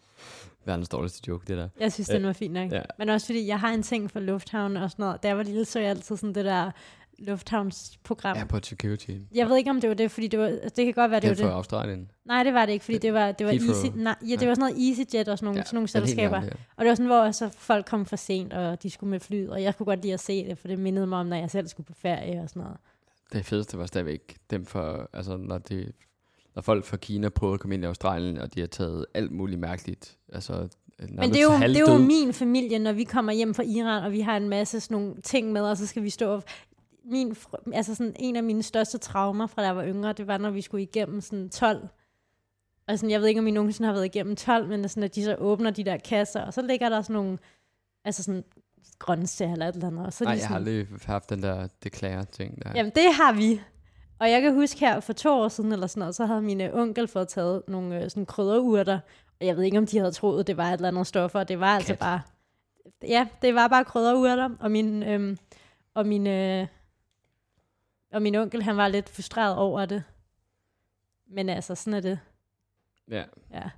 verdens dårligste joke, det der. Jeg synes, den var fin nok. Ja. Men også fordi, jeg har en ting for lufthavn og sådan noget. Da jeg var lille, så jeg altid sådan det der lufthavnsprogram. Airport Security. Jeg ved ikke, om det var det, fordi det var, det kan godt være, det Det var det. Australien. Nej, det var det ikke, fordi det var, det var Heathrow. Easy, nej, ja, det var sådan noget EasyJet og sådan nogle, ja, sådan nogle er selskaber. gamle, ja. Og det var sådan, hvor så folk kom for sent, og de skulle med flyet, og jeg kunne godt lide at se det, for det mindede mig om, når jeg selv skulle på ferie og sådan noget. Det fedeste var stadigvæk dem for, altså når, det, når folk fra Kina prøvede at komme ind i Australien, og de har taget alt muligt mærkeligt. Altså, Men det er, jo, det er jo min familie, når vi kommer hjem fra Iran, og vi har en masse sådan nogle ting med, og så skal vi stå og min, altså sådan en af mine største traumer fra da jeg var yngre, det var, når vi skulle igennem sådan 12. Og sådan, jeg ved ikke, om I nogensinde har været igennem 12, men sådan, at de så åbner de der kasser, og så ligger der sådan nogle, altså sådan grøntsager eller et eller andet. Og så Nej, de jeg har sådan, aldrig haft den der declare ting der. Jamen, det har vi. Og jeg kan huske her for to år siden, eller sådan noget, så havde min øh, onkel fået taget nogle øh, sådan krydderurter, og jeg ved ikke, om de havde troet, det var et eller andet stoffer, det var altså Kat. bare... Ja, det var bare krydderurter, og min, øhm, og min, øh, og min onkel, han var lidt frustreret over det. Men altså, sådan er det. ja. Ja.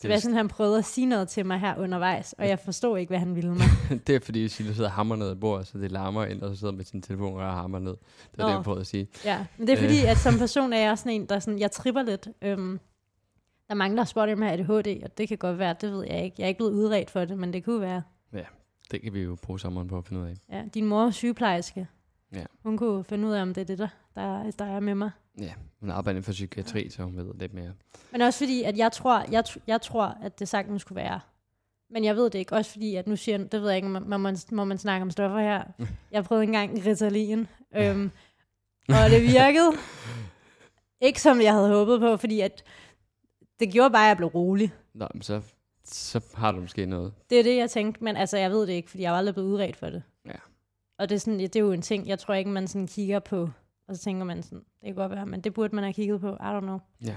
Sebastian, han prøvede at sige noget til mig her undervejs, og jeg forstod ikke, hvad han ville mig. det er fordi, Sille sidder og hammer ned i bordet, så det larmer ind, og så sidder med sin telefon og hammer ned. Det er det, jeg prøvede at sige. Ja, men det er Øh. fordi, at som person er jeg sådan en, der sådan, jeg tripper lidt. Øhm, der er mange, der har spurgt, om ADHD, og det kan godt være, det ved jeg ikke. Jeg er ikke blevet udredt for det, men det kunne være. Det kan vi jo bruge sommeren på at finde ud af. Ja, din mor er sygeplejerske. Ja. Hun kunne finde ud af, om det er det, der, der, der er med mig. Ja, hun arbejder for psykiatri, så hun ved lidt mere. Men også fordi, at jeg tror, jeg, jeg tror, at det sagtens skulle være. Men jeg ved det ikke. Også fordi, at nu siger det ved jeg ikke, må man, må man snakke om stoffer her. Jeg prøvede engang Ritalin, øhm, og det virkede. ikke som jeg havde håbet på, fordi at det gjorde bare, at jeg blev rolig. Nå, men så, så har du måske noget. Det er det, jeg tænkte, men altså, jeg ved det ikke, fordi jeg jo aldrig blevet udredt for det. Ja. Og det er, sådan, det er jo en ting, jeg tror ikke, man sådan kigger på, og så tænker man sådan, det kan godt være, men det burde man have kigget på. I don't know. Ja,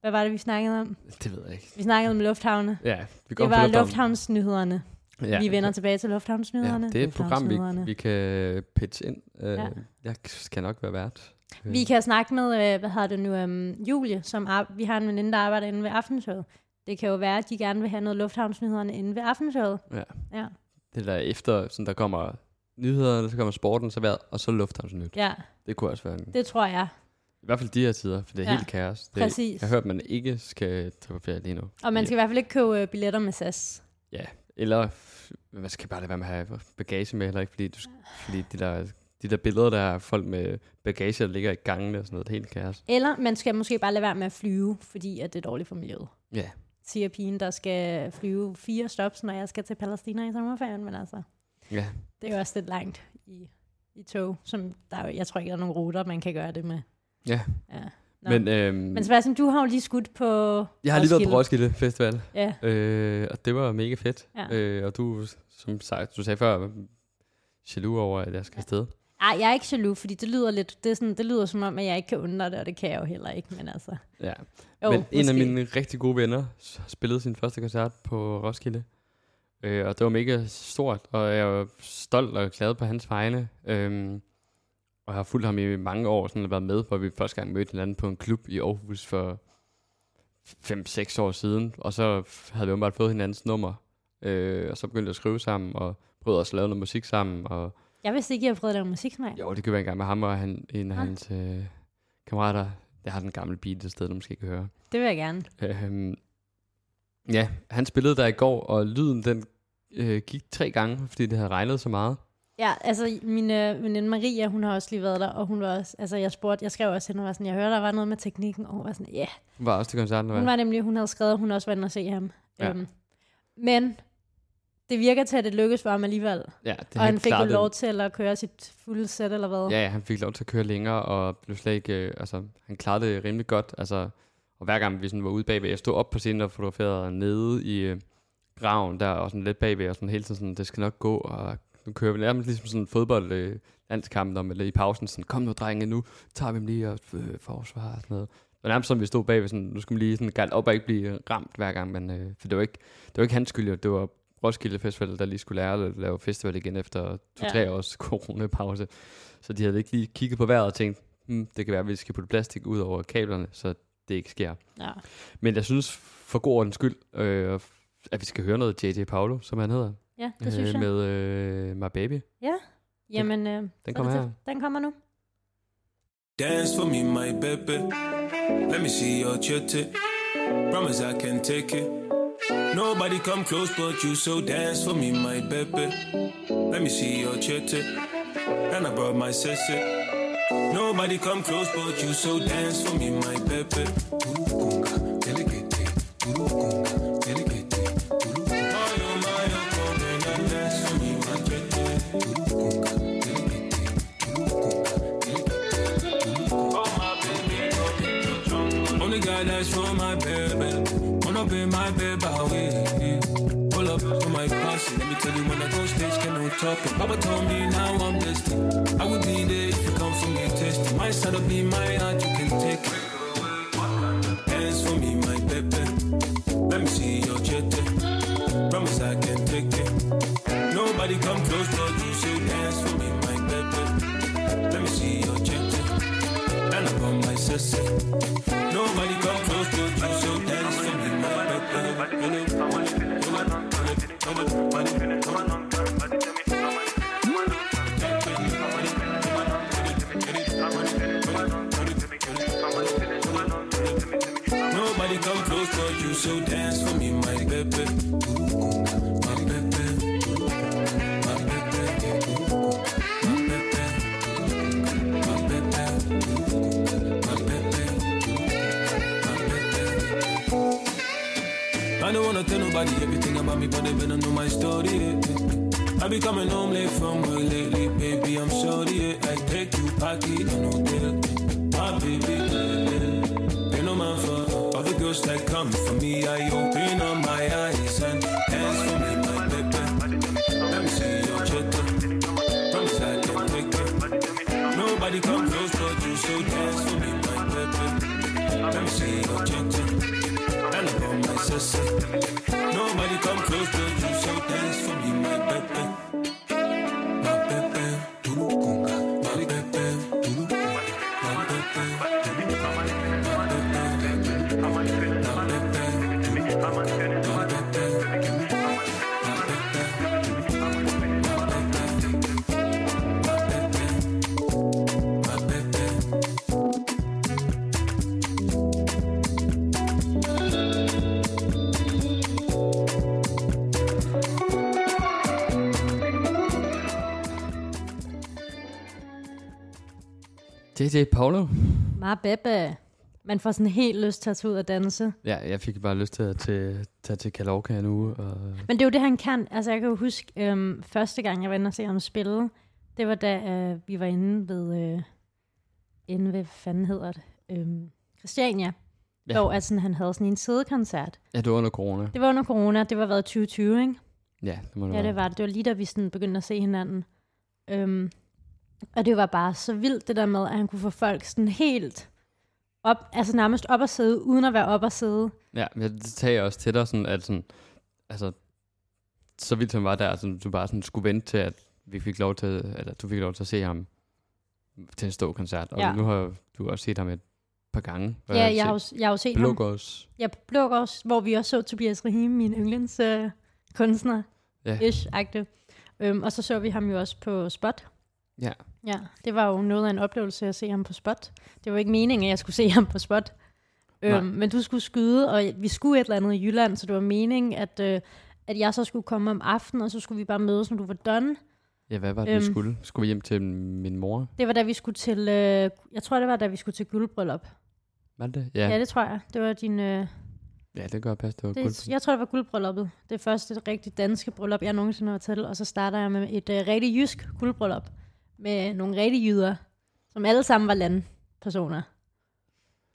Hvad var det, vi snakkede om? det ved jeg ikke. Vi snakkede om lufthavne. Ja, vi går Det var lufthavn. lufthavnsnyhederne. Ja. Vi vender tilbage til lufthavnsnyhederne. Ja, det er et program, vi, vi kan pitche ind. Uh, Ja. ja. Jeg skal nok være vært. Vi kan snakke med, øh, hvad hedder det nu, um, Julie, som ar- vi har en veninde, der arbejder inde ved aftenshowet. Det kan jo være, at de gerne vil have noget lufthavnsnyhederne inde ved aftenshowet. Ja. Ja. Det der efter, sådan der kommer nyhederne, så kommer sporten, så vejret, og så lufthavnsnyt. ja, Det kunne også være en... det tror jeg. I hvert fald de her tider, for det er Ja, helt kaos. Det, præcis. Jeg har hørt, at man ikke skal tage på ferie lige nu. Og man skal i hvert fald ikke købe øh, billetter med SAS. Ja, eller man skal bare lade være med at have bagage med, heller ikke, fordi, du, fordi de, der, de der billeder, der er folk med bagage, der ligger i gangene og sådan noget, det er helt kaos. Eller man skal måske bare lade være med at flyve, fordi at det er dårligt for miljøet. Ja, Siger pigen, der skal flyve fire stops, når jeg skal til Palæstina i sommerferien, men altså, ja. det er jo også lidt langt i, i tog, som der er, jeg tror ikke, der er nogen ruter, man kan gøre det med. ja. Ja. Nå. Men, øhm, Men Sebastian, du har jo lige skudt på jeg har lige været på Roskilde Festival, Ja, øh, og det var mega fedt. Ja. Øh, og du, som sagt, du sagde før, jaloux over, at jeg skal afsted. Ej, jeg er ikke jaloux, fordi det lyder lidt, det, er sådan, det lyder som om, at jeg ikke kan undre det, og det kan jeg jo heller ikke, men altså. Ja. Jo, Men en af måske. mine rigtig gode venner spillede sin første koncert på Roskilde. Øh, og det var mega stort, og jeg var stolt og glad på hans vegne. Øhm, og jeg har fulgt ham i mange år, sådan været med, hvor vi første gang mødte hinanden på en klub i Aarhus for 5-6 år siden. Og så havde vi jo bare fået hinandens nummer. Øh, og så begyndte at skrive sammen, og prøvede også at lave noget musik sammen. Og Jeg vidste ikke, at jeg prøvede at lave musik med. jo, det gjorde jeg engang med ham og han, en af Ah. hans øh, kammerater. Jeg har den gamle beat et sted, du måske kan høre. Det vil jeg gerne. Øhm, ja, han spillede der i går, og lyden den øh, gik tre gange, fordi det havde regnet så meget. Ja, altså min øh, veninde Maria, hun har også lige været der, og hun var også, altså jeg spurgte, jeg skrev også til hende, og var sådan, jeg hørte, der var noget med teknikken, og hun var sådan, ja. Yeah. Hun var også til koncerten, Hun var nemlig, hun havde skrevet, at hun også var inde og se ham. Ja. Øhm, men det virker til, at det lykkedes for ham alligevel. Ja, det og han fik jo lov til at køre sit fulde sæt, eller hvad? Ja, ja, han fik lov til at køre længere, og blev slet ikke, øh, altså, han klarede det rimelig godt. Altså, og hver gang vi sådan var ude bagved, jeg stod op på scenen og fotograferede nede i øh, graven der, og sådan lidt bagved, og sådan hele tiden sådan, det skal nok gå, og nu kører vi nærmest ligesom sådan en fodbold øh, landskamp, om, eller i pausen, sådan, kom nu drenge, nu tager vi dem lige og øh, forsvar og sådan noget. Var nærmest som vi stod bagved, sådan, nu skal man lige sådan galt op og ikke blive ramt hver gang, men øh, for det var ikke, det var ikke hans skyld, det var Roskilde Festival, der lige skulle lære at lave festival igen efter to-tre Ja. års coronapause. Så de havde ikke lige kigget på vejret og tænkt, hmm, det kan være, at vi skal putte plastik ud over kablerne, så det ikke sker. ja. Men jeg synes for god ordens skyld, øh, at vi skal høre noget J.J. Paulo, som han hedder, ja det synes jeg. med øh, My Baby. Jamen, øh, er kommer her. Den kommer nu. Dance for me, my baby. Let me see your chitty. Promise I can take it. Nobody come close but you, so dance for me, my baby. Let me see your chitty. And I brought my sissy. Nobody come close but you, so dance for me, my baby. Only that's my my baby, way. Pull up to my posse. Let me tell you when I go stage, can no talking. Papa told me now I'm blessed. I would be there if you come for me, test. My side will be my heart, you can take it. Dance for me, my baby. Let me see your jetty. Promise I can take it. Nobody come close, but you say dance for me, my baby. Let me see your jetty. And I'm on my sissy. Nobody come close to you, so dance for me, come you, so dance for me, my baby. My baby. My baby. My baby. My baby. My baby. I don't wanna tell nobody everything about me, but they better know my story. I be coming home late from work lately, baby. I'm sorry. I take you party on hotel, my baby. Girls that come for me. I open up my eyes and dance for me, my baby. Let me see your cheddar. Promise I can take it. Nobody come close but you, so dance for me, my baby. Let me see your cheddar. And got my sister. Nobody come close to you, JJ Paulo. Marbebe. Man får sådan helt lyst til at tage ud og danse. Ja, jeg fik bare lyst til at tage, tage til Kalorka nu. Og, Men det er jo det, han kan. Altså, jeg kan jo huske, øhm, første gang, jeg var inde og se ham spille, det var da øh, vi var inde ved, øh, inde ved, hvad fanden hedder det, øhm, Christiania. Ja. Hvor at sådan, han havde sådan en sidekoncert. ja, det var under corona. Det var under corona, det var været 2020, ikke? Ja, det må det Ja, det var det. Det var lige da vi sådan begyndte at se hinanden. Øhm, og det var bare så vildt det der med, at han kunne få folk sådan helt op, altså nærmest op at sidde, uden at være op at sidde. Ja, men det tager jeg også til dig, sådan, at sådan, altså, så vildt han var der, altså, du bare sådan skulle vente til, at vi fik lov til, eller du fik lov til at se ham til en stå koncert. Og Ja. nu har du også set ham et par gange. Ja, jeg har, jo, jeg har jo set ham. Blågårds. Ja, på Blågårds, hvor vi også så Tobias Rahim, min yndlings øh, kunstner. Ja. Ish. Øhm, og så så vi ham jo også på Spot. Ja. Ja, det var jo noget af en oplevelse at se ham på Spot. Det var ikke meningen, at jeg skulle se ham på Spot. Nej. Øhm, men du skulle skyde, og vi skulle et eller andet i Jylland, så det var meningen, at, øh, at jeg så skulle komme om aftenen, og så skulle vi bare mødes, når du var done. Ja, hvad var det, vi Øhm. skulle? Skulle vi hjem til min mor? Det var da vi skulle til, øh, jeg tror det var da vi skulle til guldbryllup. Var det? Ja, Ja, det tror jeg. Det var din, øh, ja det gør pas. Det var det, guld. jeg tror det var guldbrylluppet. Det første rigtig danske bryllup, jeg nogensinde har til, og så starter jeg med et øh, rigtig jysk guldbryllup med nogle rigtig jyder, som alle sammen var landpersoner.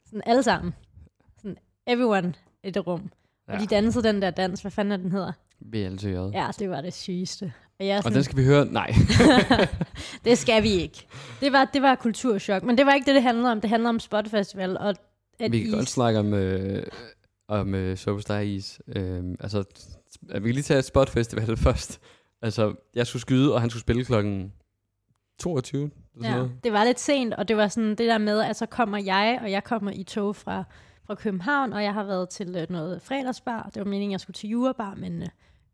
Sådan alle sammen. Sådan everyone i det rum. Ja. Og de dansede den der dans, hvad fanden er den hedder? VLTJ. Ja. Ja, det var det sygeste. Og jeg er Og sådan, den skal vi høre? Nej. det skal vi ikke. Det var, det var kulturschok, men det var ikke det, det handlede om. Det handlede om Spot Festival, og at vi kan I- godt snakke om, øh, om øh, Superstar Is. Øh, altså, vi kan lige tage Spot Festival først. Altså, jeg skulle skyde, og han skulle spille klokken 22. eller sådan Ja, noget. det var lidt sent, og det var sådan det der med, at så kommer jeg, og jeg kommer i tog fra, fra København, og jeg har været til øh, noget fredagsbar. Det var meningen, jeg skulle til jurabar, men øh,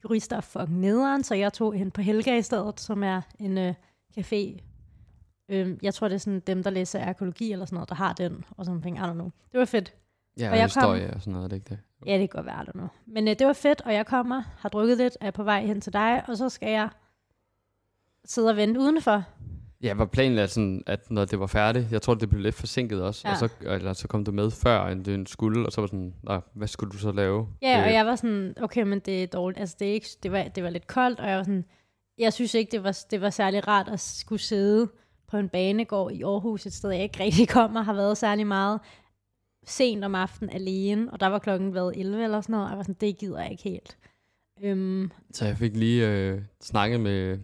jurister er fucking nederen, så jeg tog hen på Helga i stedet, som er en øh, café. Øh, jeg tror, det er sådan dem, der læser arkæologi eller sådan noget, der har den, og sådan ting. I don't know. Det var fedt. Ja, Og og jeg historie og sådan noget, er det ikke det? Ja, det kan godt være, don't know. Men øh, det var fedt, og jeg kommer, har drukket lidt, er på vej hen til dig, og så skal jeg sidde og vente udenfor. Ja, var planen at, sådan, at når det var færdigt, jeg tror, det blev lidt forsinket også, ja. Og så, eller så kom du med før, end du skulle, og så var sådan, Nå, hvad skulle du så lave? Ja, Øh, og jeg var sådan, okay, men det er dårligt. Altså, det, er ikke, det, var, det var lidt koldt, og jeg var sådan, jeg synes ikke, det var, det var særlig rart at skulle sidde på en banegård i Aarhus, et sted, jeg ikke rigtig kommer, har været særlig meget sent om aftenen alene, og der var klokken været 11 eller sådan noget, og jeg var sådan, det gider jeg ikke helt. Øhm, Så jeg fik lige øh, snakket med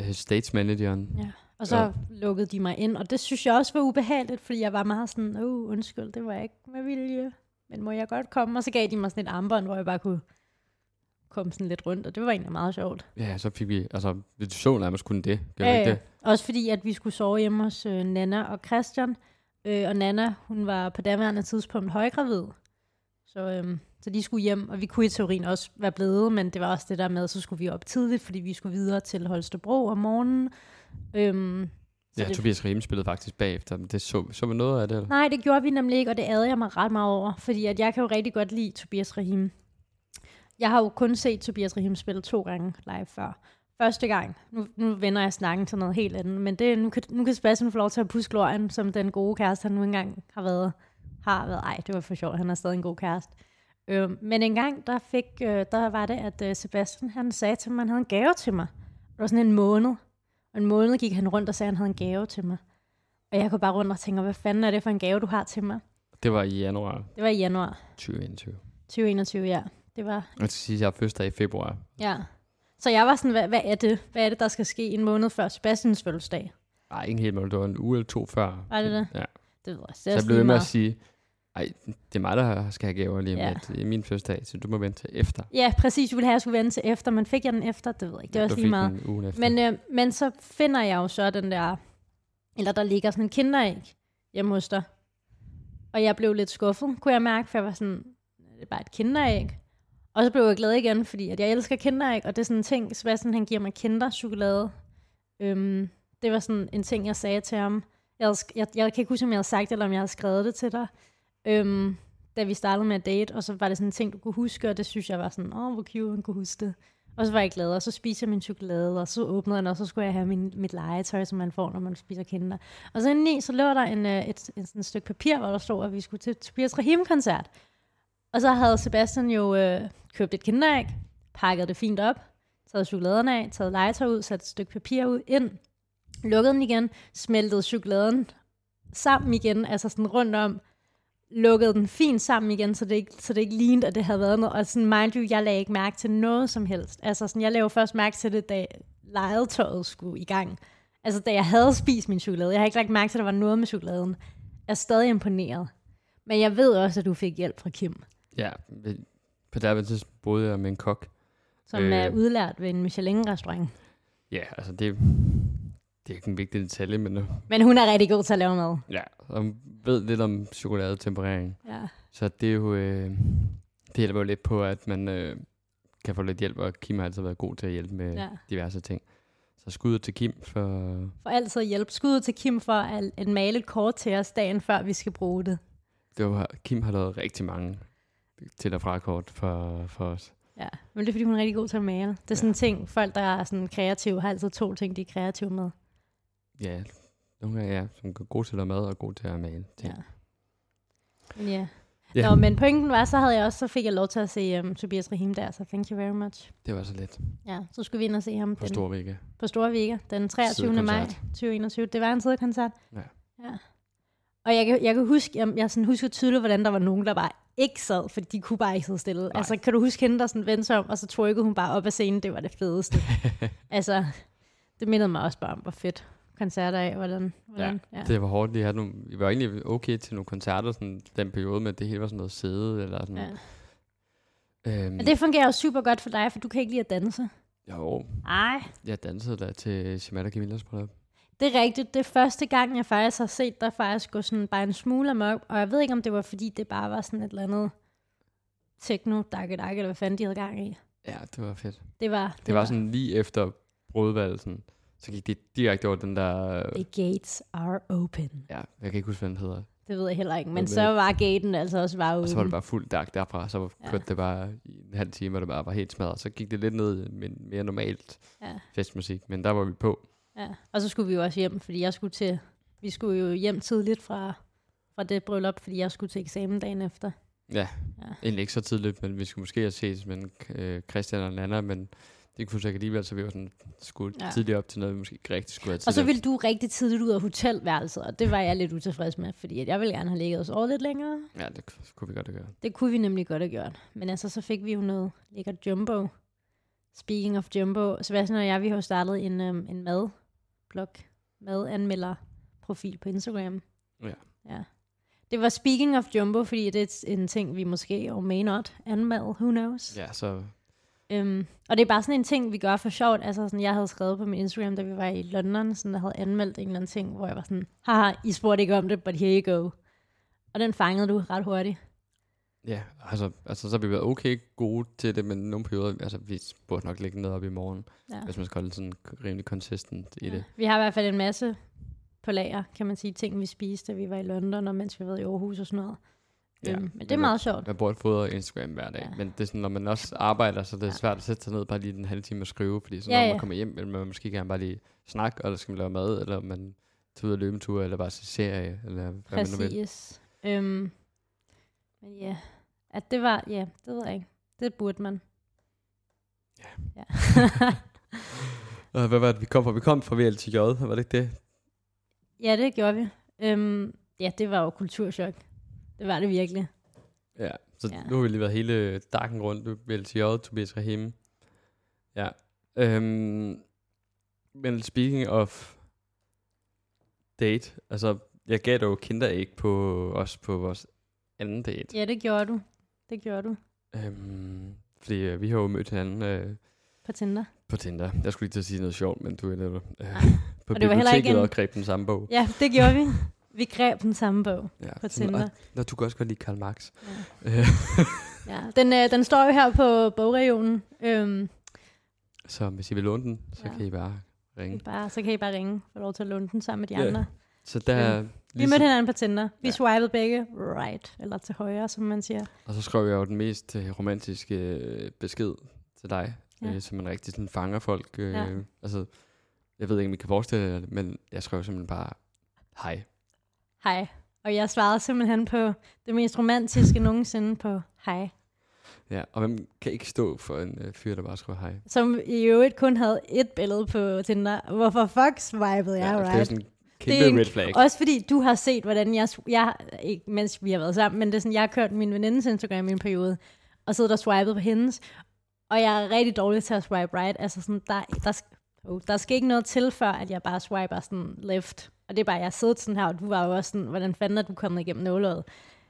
øh, stage manageren. Ja. og så Ja. lukkede de mig ind, og det synes jeg også var ubehageligt, fordi jeg var meget sådan, åh, uh, undskyld, det var ikke med vilje, men må jeg godt komme? Og så gav de mig sådan et armbånd, hvor jeg bare kunne komme sådan lidt rundt, og det var egentlig meget sjovt. Ja, så fik vi, altså, vi så nærmest kun det. Det Ja, ikke det. Også fordi, at vi skulle sove hjemme hos øh, Nana og Christian. Øh, og Nana, hun var på daværende tidspunkt højgravid. Så, øhm, så de skulle hjem, og vi kunne i teorien også være blevet, men det var også det der med, så skulle vi op tidligt, fordi vi skulle videre til Holstebro om morgenen. Øhm, Ja, det, Tobias Riem spillede faktisk bagefter, men det så, så vi noget af det. Eller? Nej, det gjorde vi nemlig ikke, og det ærede jeg mig ret meget over, fordi at jeg kan jo rigtig godt lide Tobias Rahim. Jeg har jo kun set Tobias Rahim spille to gange live før. Første gang, nu, nu vender jeg snakken til noget helt andet, men det, nu, kan, nu kan Sebastian få lov til at puske glorien, som den gode kæreste, han nu engang har været. Har været. Ej, det var for sjovt, han er stadig en god kæreste. Øh, men en gang, der, fik, øh, der var det, at øh, Sebastian han sagde til mig, at han havde en gave til mig. Det var sådan en måned. Og en måned gik han rundt og sagde, at han havde en gave til mig. Og jeg kunne bare rundt og tænke, hvad fanden er det for en gave, du har til mig? Det var i januar Det var i januar 2021. 2021, ja. Det var, Jeg skal sige, at jeg fødselsdag i februar. ja. Så jeg var sådan, hvad, hvad er det? Hvad er det, der skal ske en måned før Sebastians fødselsdag? Nej, ikke helt mål. Det var en uge eller to før. Var det det? Ja. Det ved jeg. Så er jeg blev ved med at sige, ej, det er mig, der skal have gaver lige om Ja. lidt. Det er min fødselsdag, så du må vente til efter. Ja, præcis. Du ville have, at jeg skulle vente til efter, men fik jeg den efter? Det ved jeg ikke. Det er Ja, også lige meget. ugen efter. Men, øh, men så finder jeg jo så den der, eller der ligger sådan en kinderæg hjemme hos dig. Og jeg blev lidt skuffet, kunne jeg mærke, for jeg var sådan, det er bare et kinderæg. Og så blev jeg glad igen, fordi at jeg elsker kinderæg, og det er sådan en ting, Sebastian han giver mig kinderchokolade. Øhm, det var sådan en ting, jeg sagde til ham. Jeg, havde, jeg, jeg kan ikke huske, om jeg havde sagt det, eller om jeg havde skrevet det til dig. Øhm, da vi startede med at date, og så var det sådan en ting, du kunne huske, og det synes jeg var sådan, åh, hvor cute, han kunne huske det. Og så var jeg glad, og så spiste jeg min chokolade, og så åbnede den, og så skulle jeg have min, mit legetøj, som man får, når man spiser kinder. Og så indeni, så lå der en, øh, et, et, et, et stykke papir, hvor der stod, at vi skulle til Tobias Rahim-koncert. Og så havde Sebastian jo øh, købt et kinderæg, pakket det fint op, taget chokoladerne af, taget legetøj ud, sat et stykke papir ud ind, lukkede den igen, smeltede chokoladen sammen igen, altså sådan rundt om, lukkede den fint sammen igen, så det ikke, så det ikke lignede, at det havde været noget. Og sådan, mind you, jeg lagde ikke mærke til noget som helst. Altså sådan, jeg lavede først mærke til det, da legetøjet skulle i gang. Altså da jeg havde spist min chokolade. Jeg har ikke lagt mærke til, at der var noget med chokoladen. Jeg er stadig imponeret. Men jeg ved også, at du fik hjælp fra Kim, Ja, på der tidspunkt boede jeg med en kok. som øh. er udlært ved en Michelin-restaurant. Ja, altså det, det er ikke en vigtig detalje, men øh, Men hun er rigtig god til at lave mad. ja, og hun ved lidt om chokoladetemperering. Ja. Så det er jo, øh, det hjælper jo lidt på, at man øh, kan få lidt hjælp, og Kim har altid været god til at hjælpe med ja. ja. diverse ting. Så skud til Kim for, For altid at hjælpe. Skud til Kim for at, at male et kort til os dagen før, vi skal bruge det. det var, Kim har lavet rigtig mange til og fra kort for, for os. Ja, men det er fordi, hun er rigtig god til at male. Det er Ja. sådan en ting, folk der er sådan kreative, har altid to ting, de er kreative med. Ja, nogle gange ja, som er gode til at lave mad og gode til at male ting. Ja. Ja. Ja. Nå, men pointen var, så havde jeg også, så fik jeg lov til at se um, Tobias Rahim der, så thank you very much. Det var så let Ja, så skulle vi ind og se ham på den, Storvægge. på Store Vega, den 23. maj Sidekoncert. 2021. Det var en sidekoncert. Ja. ja. Og jeg jeg kan huske, jeg, jeg sådan husker tydeligt, hvordan der var nogen, der bare ikke sad, fordi de kunne bare ikke sidde stille. Nej. Altså, kan du huske hende, der sådan vendte sig om, og så trykkede hun bare op af scenen, det var det fedeste. altså, det mindede mig også bare om, hvor fedt koncerter af, hvordan, hvordan ja. Det var hårdt. Vi, havde nogle, vi var egentlig okay til nogle koncerter sådan, den periode, men det hele var sådan noget sæde. Eller sådan, ja. Øhm, Men det fungerer jo super godt for dig, for du kan ikke lide at danse. Jo, Nej. jeg dansede der til Shimada Camillas bryllup. Det er rigtigt. Det er første gang, jeg faktisk har set dig faktisk gå sådan bare en smule amok. Og jeg ved ikke, om det var, fordi det bare var sådan et eller andet techno dak dak eller hvad fanden de havde gang i. Ja, det var fedt. Det var... Det var sådan lige efter brudvalgelsen, så gik det direkte over den der... The gates are open. Ja, jeg kan ikke huske, hvad den hedder. Det ved jeg heller ikke. Men Men- så var gaten altså også bare Og så var det bare fuld dag derfra, så Ja. kørte det bare i en halv time, og det bare var helt smadret. Så gik det lidt ned med mere normalt Ja. festmusik, men der var vi på. Ja. Og så skulle vi jo også hjem, fordi jeg skulle til... Vi skulle jo hjem tidligt fra, fra det bryllup, fordi jeg skulle til eksamen dagen efter. Ja, Ja. egentlig ikke så tidligt, men vi skulle måske have ses med øh, Christian og Nana, men det kunne ikke alligevel, så vi var sådan skudt Ja. tidligt op til noget, vi måske ikke rigtig skulle have Og så ville du rigtig tidligt ud af hotelværelset, og det var jeg lidt utilfreds med, fordi at jeg ville gerne have ligget os over lidt længere. Ja, det kunne vi godt have gjort. Det kunne vi nemlig godt have gjort. Men altså, så fik vi jo noget lækkert jumbo. Speaking of jumbo, Sebastian og jeg, vi har jo startet en, um, en madblog, madanmelder-profil på Instagram. Ja. ja. Det var speaking of jumbo, fordi det er en ting, vi måske or may not anmelde, who knows. Ja, så Um, og det er bare sådan en ting, vi gør for sjovt. Altså sådan, jeg havde skrevet på min Instagram, da vi var i London, sådan, der havde anmeldt en eller anden ting, hvor jeg var sådan, haha, I spurgte ikke om det, but here you go. Og den fangede du ret hurtigt. Ja, altså, altså så har vi været okay gode til det, men nogle perioder, altså vi burde nok lægge noget op i morgen, Ja. ja. hvis man skal holde sådan rimelig consistent i det. Vi har i hvert fald en masse på lager, kan man sige, ting vi spiste, da vi var i London, og mens vi var i Aarhus og sådan noget. Ja, øhm, men det er meget sjovt. Man burde fodre Instagram hver dag, Ja. ja. men det er sådan, når man også arbejder, så det er Ja. svært at sætte sig ned bare lige en halv time og skrive, fordi så Ja, når ja. man kommer hjem, vil man måske gerne bare lige snakke, eller skal man lave mad, eller man tager ud og løbe en tur, eller bare se serie, eller hvad man nu vil. Præcis. Øhm, men ja, at det var, ja, det ved jeg ikke. Det burde man. Ja. ja. Og hvad var det, vi kom fra? Vi kom fra VLTJ, var det ikke det? ja, det gjorde vi. Øhm, ja, det var jo kulturschok. Det var det virkelig. Ja, så Ja. nu har vi lige været hele dagen rundt, nu VLTJ, Tobias Rahim. Ja. Øhm, men speaking of date, altså, jeg gav dig jo kinderæg på os på vores anden date. Ja, det gjorde du. Det gjorde du. Øhm, fordi øh, vi har jo mødt hinanden øh, På Tinder. på Tinder. Jeg skulle lige til at sige noget sjovt, men du er lidt øh, på Og det var heller ikke biblioteket en- og greb den samme bog. Ja, det gjorde vi. Vi greb den samme bog Ja, på Tinder. Og, når du kan også godt lide Karl Marx. Ja. Ja, den, øh, den står jo her på bogregionen. Øhm, så hvis I vil låne den, så Ja. kan I bare ringe. bare, så kan I bare ringe for lov til at låne den sammen med de Ja, andre. Så der Øhm, Vi mødte hinanden på Tinder. Vi Ja. swipede begge right, eller til højre, som man siger. Og så skrev jeg jo den mest øh, romantiske øh, besked til dig. Ja. øh, så man rigtig sådan fanger folk. Øh, Ja. Altså, jeg ved ikke, om I kan forestille jer det, men jeg skrev simpelthen bare, hej. Hej. Og jeg svarede simpelthen på det mest romantiske nogensinde på hej. Ja, og hvem kan ikke stå for en øh, fyr, der bare skriver hej? Som i øvrigt kun havde et billede på Tinder. Hvorfor fuck swipede jeg, ja, right? Det er sådan kæmpe Det er en- red flag. Også fordi du har set, hvordan jeg, jeg ikke mens vi har været sammen, men det er sådan, jeg har kørt min venindes Instagram i en periode, og siddet og swipet på hendes, og jeg er rigtig dårlig til at swipe right. Altså sådan, der, der, oh, der skal ikke noget til, før at jeg bare swiper sådan left. Og det er bare, jeg har siddet sådan her, og du var jo også sådan, hvordan fanden er du kommet igennem nåløjet?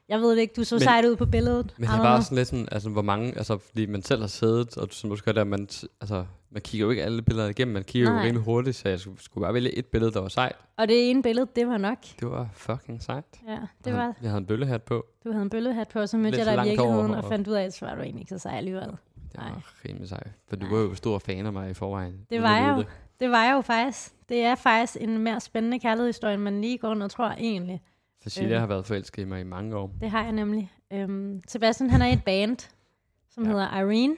Jeg ved det ikke, du så Men- sejt ud på billedet. Men det don't bare know. sådan lidt sådan, altså hvor mange, altså fordi man selv har siddet, og som du skal der, man, altså, man kigger jo ikke alle billeder igennem, man kigger Nej. jo rimelig hurtigt, så jeg skulle, skulle bare vælge et billede, der var sejt. Og det ene billede, det var nok. Det var fucking sejt. Ja, det Jeg var, havde- Jeg havde en bøllehat på. du havde en bøllehat på, og så mødte Lidt jeg dig i virkeligheden, og fandt ud af, at så var du egentlig ikke så sej alligevel. Det Nej. var rimelig sejt. For du Nej. var jo stor fan af mig i forvejen. Det var jeg jo. Det var jeg jo faktisk. Det er faktisk en mere spændende kærlighedshistorie, end man lige går og tror egentlig. Cecilia Øh. har været forelsket i mig i mange år. Det har jeg nemlig. Øhm, Sebastian, han er i et band, som ja. Ja. hedder Irene.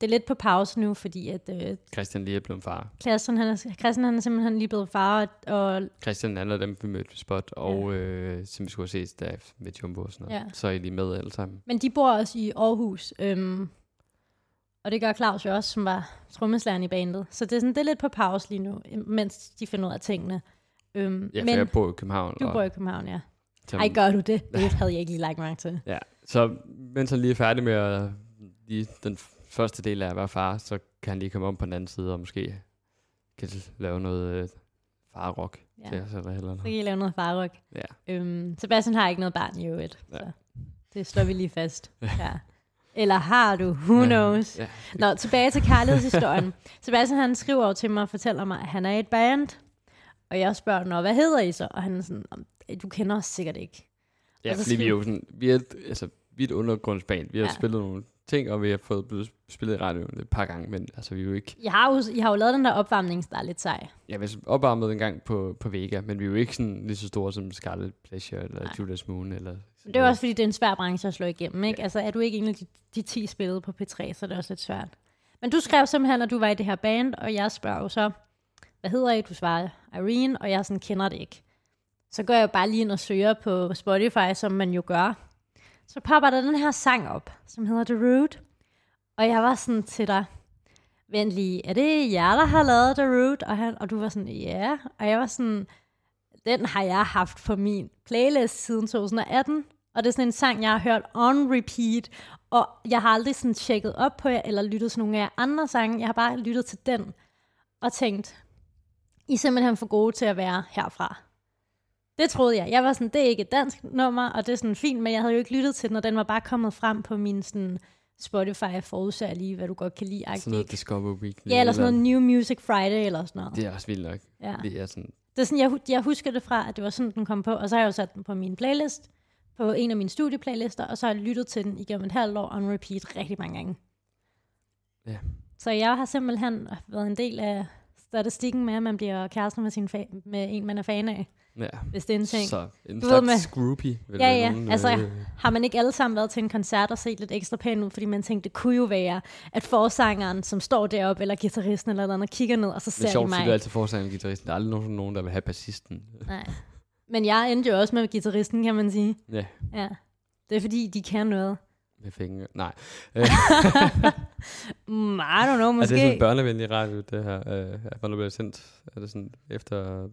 Det er lidt på pause nu, fordi at øh, Christian lige er blevet far. Christian, han er, Christian, han er simpelthen lige blevet far, og, og Christian er en af dem, vi mødte ved Spot, og øh, som vi skulle have set der med Jumbo og sådan noget. Ja. Så er I lige med alle sammen. Men de bor også i Aarhus. Øhm, og det gør Claus jo også, som var trommeslæren i bandet. Så det er, sådan, det er lidt på pause lige nu, mens de finder ud af tingene. Øhm, Ja, men jeg bor i København. du og bor i København, ja. som- Ej, gør du det? Det havde jeg ikke lige lagt mærke til. Ja, så mens han lige er færdig med at, lige den første del af at være far, så kan han lige komme om på den anden side og måske kan lave noget øh, farrock Ja. til os eller eller Så kan noget. I lave noget farryk. Ja. Øhm, Sebastian har ikke noget barn i øvrigt, Ja. så det slår vi lige fast. Ja. Eller har du? Who knows? Ja. Nå, tilbage til kærlighedshistorien. Sebastian han skriver jo til mig og fortæller mig, at han er i et band. Og jeg spørger, Nå, hvad hedder I så? Og han er sådan, "Om, du kender os sikkert ikke. Ja, fordi vi er skriver- jo sådan, vi er, altså, vi er et undergrundsband. Vi har Ja. ja. spillet nogle ting, og vi har fået blevet spillet i radioen et par gange, men altså, vi er jo ikke... I har jo, I har jo lavet den der opvarmning, der er lidt sej. Ja, vi har opvarmet en gang på, på Vega, men vi er jo ikke sådan lige så store som Scarlet Pleasure eller Nej. Judas Moon. Eller Det er jo også, fordi det er en svær branche at slå igennem, ikke? Altså, er du ikke en af de, de 10 spillede på P3, så er det også lidt svært. Men du skrev simpelthen, at du var i det her band, og jeg spørger jo så, hvad hedder I? Du svarer Irene, og jeg sådan kender det ikke. Så går jeg jo bare lige ind og søger på Spotify, som man jo gør. Så popper der den her sang op, som hedder The Root. Og jeg var sådan til dig, vent lige, er det jer, der har lavet The Root? Og, han, og du var sådan, ja. Og jeg var sådan, den har jeg haft på min playlist siden 2018. Og det er sådan en sang, jeg har hørt on repeat. Og jeg har aldrig sådan tjekket op på jer, eller lyttet til nogle af jer andre sange. Jeg har bare lyttet til den. Og tænkt, I er simpelthen for gode til at være herfra. Det troede jeg. Jeg var sådan, det er ikke et dansk nummer, og det er sådan fint, men jeg havde jo ikke lyttet til den, og den var bare kommet frem på min sådan, Spotify forudser lige, hvad du godt kan lide. sådan noget Discover Weekly. Ja, eller sådan noget New Music Friday, eller sådan noget. Det er også vildt nok. Ja. Det er sådan, Det er sådan, jeg, jeg husker det fra, at det var sådan, den kom på, og så har jeg jo sat den på min playlist, på en af mine studieplaylister, og så har jeg lyttet til den igennem et halvt år on repeat rigtig mange gange. Ja. Så jeg har simpelthen været en del af statistikken med, at man bliver kærester med, sin fa- med en, man er fan af, ja. hvis det er en ting. Så en Du slags med- groupie. Vil Ja, ja. nogen, Altså, øh, Har man ikke alle sammen været til en koncert og set lidt ekstra pæn ud, fordi man tænkte, det kunne jo være, at forsangeren, som står deroppe, eller gitarristen eller noget kigger ned, og så det ser er de sjovt, fordi mig. du altid forestiller guitaristen. Der er aldrig nogen, nogen, der vil have bassisten. Nej. Men jeg endte jo også med gitarristen, kan man sige. Ja, Ja. Det er fordi, de kan noget. med fingre. Nej. Mm, I don't know, Er måske. det sådan en børnevenlig radio, det her? Øh, hvornår bliver det sendt? Er det sådan efter...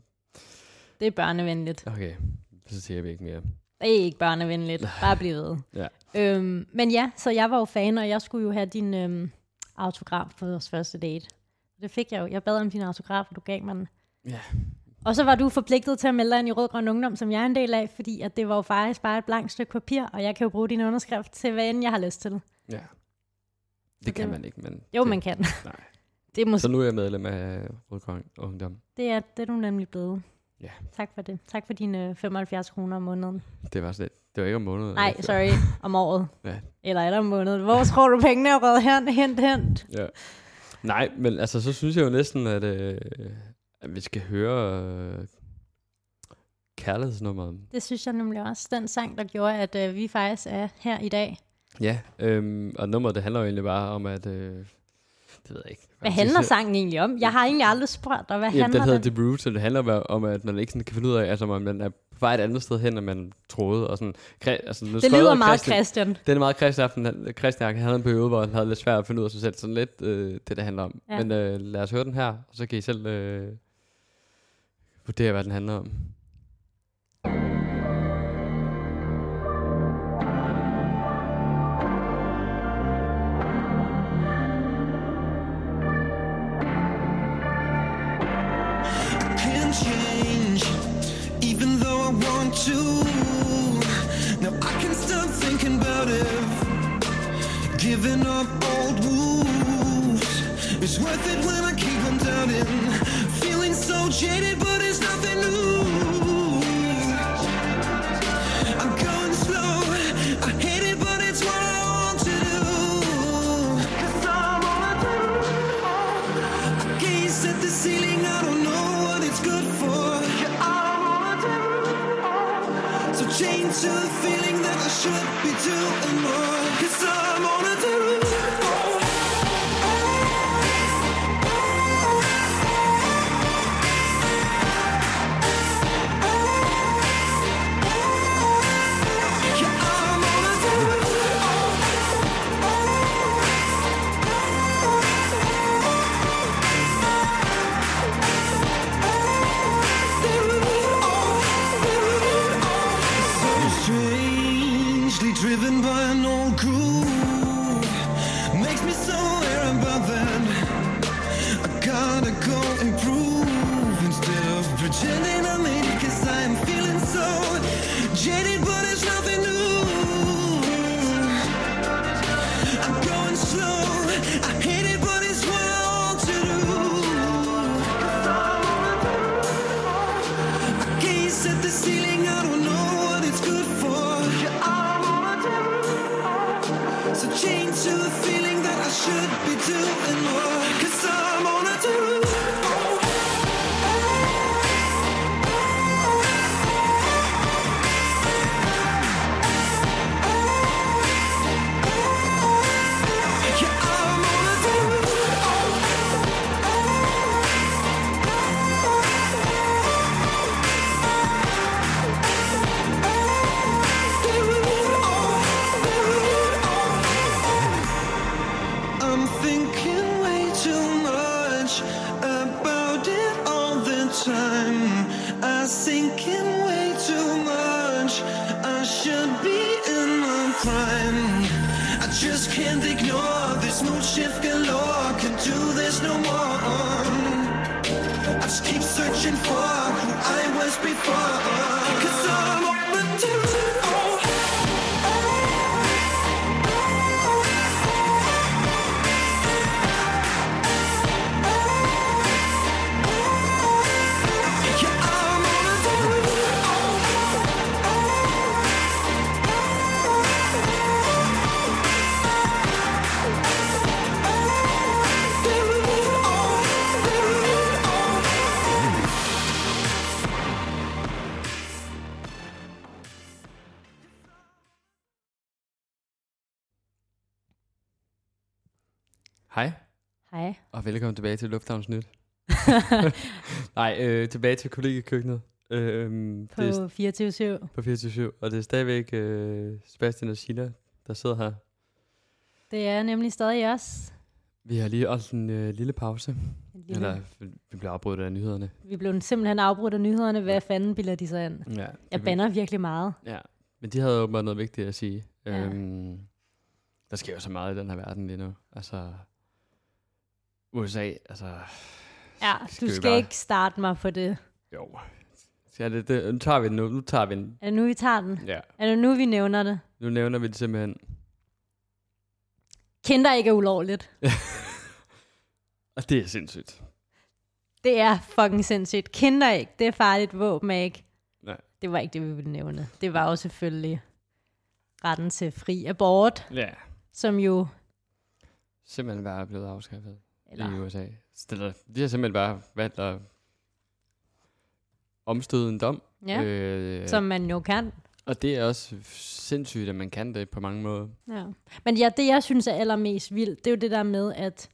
det er børnevenligt. Okay, så siger vi ikke mere. Det er ikke børnevenligt. Bare bliv ved. Ja. Øhm, men ja, så jeg var jo fan, og jeg skulle jo have din øhm, autograf på vores første date. Det fik jeg jo. Jeg bad om din autograf, og du gav mig den. Ja. Og så var du forpligtet til at melde dig ind i Rød Grøn Ungdom, som jeg er en del af, fordi at det var jo faktisk bare et blankt stykke papir, og jeg kan jo bruge din underskrift til, hvad end jeg har lyst til. Ja. det Det kan man ikke, men... Jo, det, man kan. Nej. Det er, måske, Så nu er jeg medlem af Rødgrøn Ungdom. det, er, det er du nemlig blevet. Ja. Tak for det. Tak for dine 75 kroner om måneden. Det var slet... Det var ikke om måneden. Nej, sorry, om året. Ja. Eller er der om måneden? Hvor tror du pengene er røget hen, hent, hent? Ja. Nej, men altså, så synes jeg jo næsten, at, øh, at vi skal høre øh, kærlighedsnummeret. Det synes jeg nemlig også. Den sang, der gjorde, at øh, vi faktisk er her i dag. Ja, øhm, og nummeret, det handler jo egentlig bare om, at øh, Det ved jeg ikke. Hvad handler sangen egentlig om? Jeg har egentlig aldrig spurgt dig, hvad Jamen, handler den hedder den? The Root, så det handler om, at man ikke sådan kan finde ud af, altså, om man er på vej et andet sted hen, end man troede. Og sådan, kre, altså, Det lyder meget Christian. Den er meget Christian aften. Christian han havde en periode, hvor han havde lidt svært at finde ud af sig selv. Sådan lidt øh, det, det handler om. Ja. Men øh, lad os høre den her, og så kan I selv øh, vurdere, hvad den handler om. I. Now I can stop thinking about it. Giving up old wounds. It's worth it when I keep on doubting. Feeling so jaded, but it's nothing new. To the feeling that I should be doing more. Cause I'm on a 啊。Hej, Hej. og velkommen tilbage til Lufthavns Nyt. Nej, øh, tilbage til kollegekøkkenet. Øh, På det er 24 på 24 og det er stadigvæk øh, Sebastian og Sheila, der sidder her. Det er nemlig stadig os. Vi har lige holdt en øh, lille pause. En lille- Eller, vi blev afbrudt af nyhederne. Vi blev simpelthen afbrudt af nyhederne. Hvad fanden bilder de sig ind? Ja, Jeg banner virkelig meget. Ja, men de havde åbenbart noget vigtigt at sige. Ja. Øhm, der sker jo så meget i den her verden lige nu. Altså, USA, altså... Ja, skal du skal bare- ikke starte mig på det. Jo. Ja, det, det, nu tager vi den nu. Nu tager vi den. Er det nu, vi tager den? Ja. Er det nu, vi nævner det? Nu nævner vi det simpelthen. Kinder ikke er ulovligt. Og det er sindssygt. Det er fucking sindssygt. Kinder ikke, det er farligt våben ikke. Nej. Det var ikke det, vi ville nævne. Det var jo selvfølgelig retten til fri abort, Ja. som jo... Simpelthen bare blevet afskaffet Eller, i USA. Der- de har simpelthen bare valgt at omstøde en dom. ja, Øh, som man jo kan. Og det er også sindssygt, at man kan det på mange måder. Ja. Men ja, det jeg synes er allermest vildt, det er jo det der med, at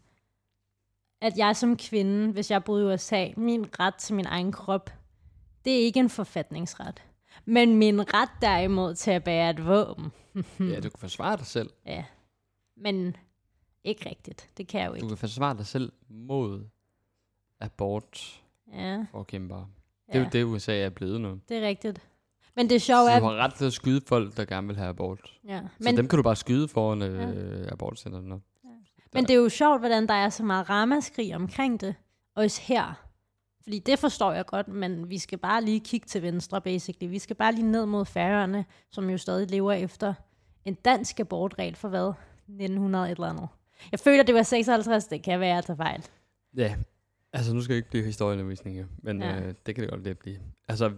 at jeg som kvinde, hvis jeg boede i USA, min ret til min egen krop, det er ikke en forfatningsret. Men min ret derimod til at bære et våben, Ja, du kan forsvare dig selv. ja. Men ikke rigtigt. Det kan jeg jo Du ikke. kan forsvare dig selv mod abort Ja, og kæmper. Det er ja jo det, USA er blevet nu. det er rigtigt. Men det sjove du er... har ret til at skyde folk, der gerne vil have abort. Ja. Så Men, dem kan du bare skyde foran øh, abortcenteret nu. men det er jo sjovt, hvordan der er så meget ramaskrig omkring det. Også her. Fordi det forstår jeg godt, men vi skal bare lige kigge til venstre, basically. Vi skal bare lige ned mod færøerne, som jo stadig lever efter en dansk abortregel for hvad? 1900 et eller andet. Jeg føler, det var 56, det kan være, at jeg tager fejl. Ja, altså nu skal det ikke blive historieundervisning, jo, men Ja. øh, det kan det godt lidt blive. Altså,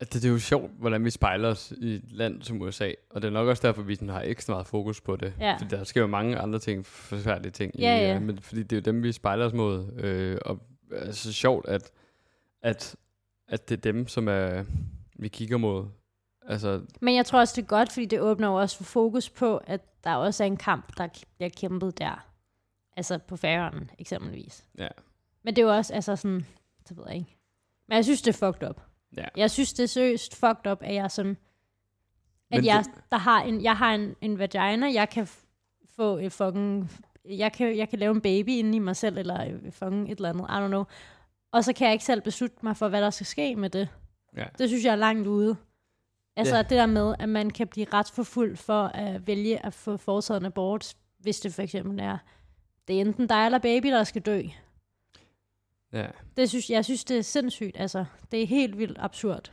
det, det er jo sjovt, hvordan vi spejler os i et land som USA, og det er nok også derfor, vi sådan har ekstra meget fokus på det. Ja. For der sker jo mange andre ting, forfærdelige ting, Ja, i, ja. øh, men fordi det er jo dem, vi spejler os mod. Øh, og altså sjovt, at, at, at det er dem, som er, vi kigger mod. Altså, Men jeg tror også, det er godt, fordi det åbner jo også for fokus på, at der også er en kamp, der bliver kæmpet der. Altså på færøerne, eksempelvis. ja, Men det er jo også, altså sådan, det ved jeg ikke. Men jeg synes, det er fucked up. ja. Jeg synes, det er seriøst fucked up, at jeg som... At Men jeg, det- der har en, jeg har en, en vagina, jeg kan få et fucking... Jeg kan, jeg kan lave en baby inde i mig selv, eller et fucking et eller andet, I don't know. Og så kan jeg ikke selv beslutte mig for, hvad der skal ske med det. Ja. Det synes jeg er langt ude. Altså Ja. det der med, at man kan blive retsforfulgt for at vælge at få foretaget en abort, hvis det for eksempel er, det er enten dig eller baby, der skal dø. ja. Det synes, jeg synes, det er sindssygt. Altså, det er helt vildt absurd.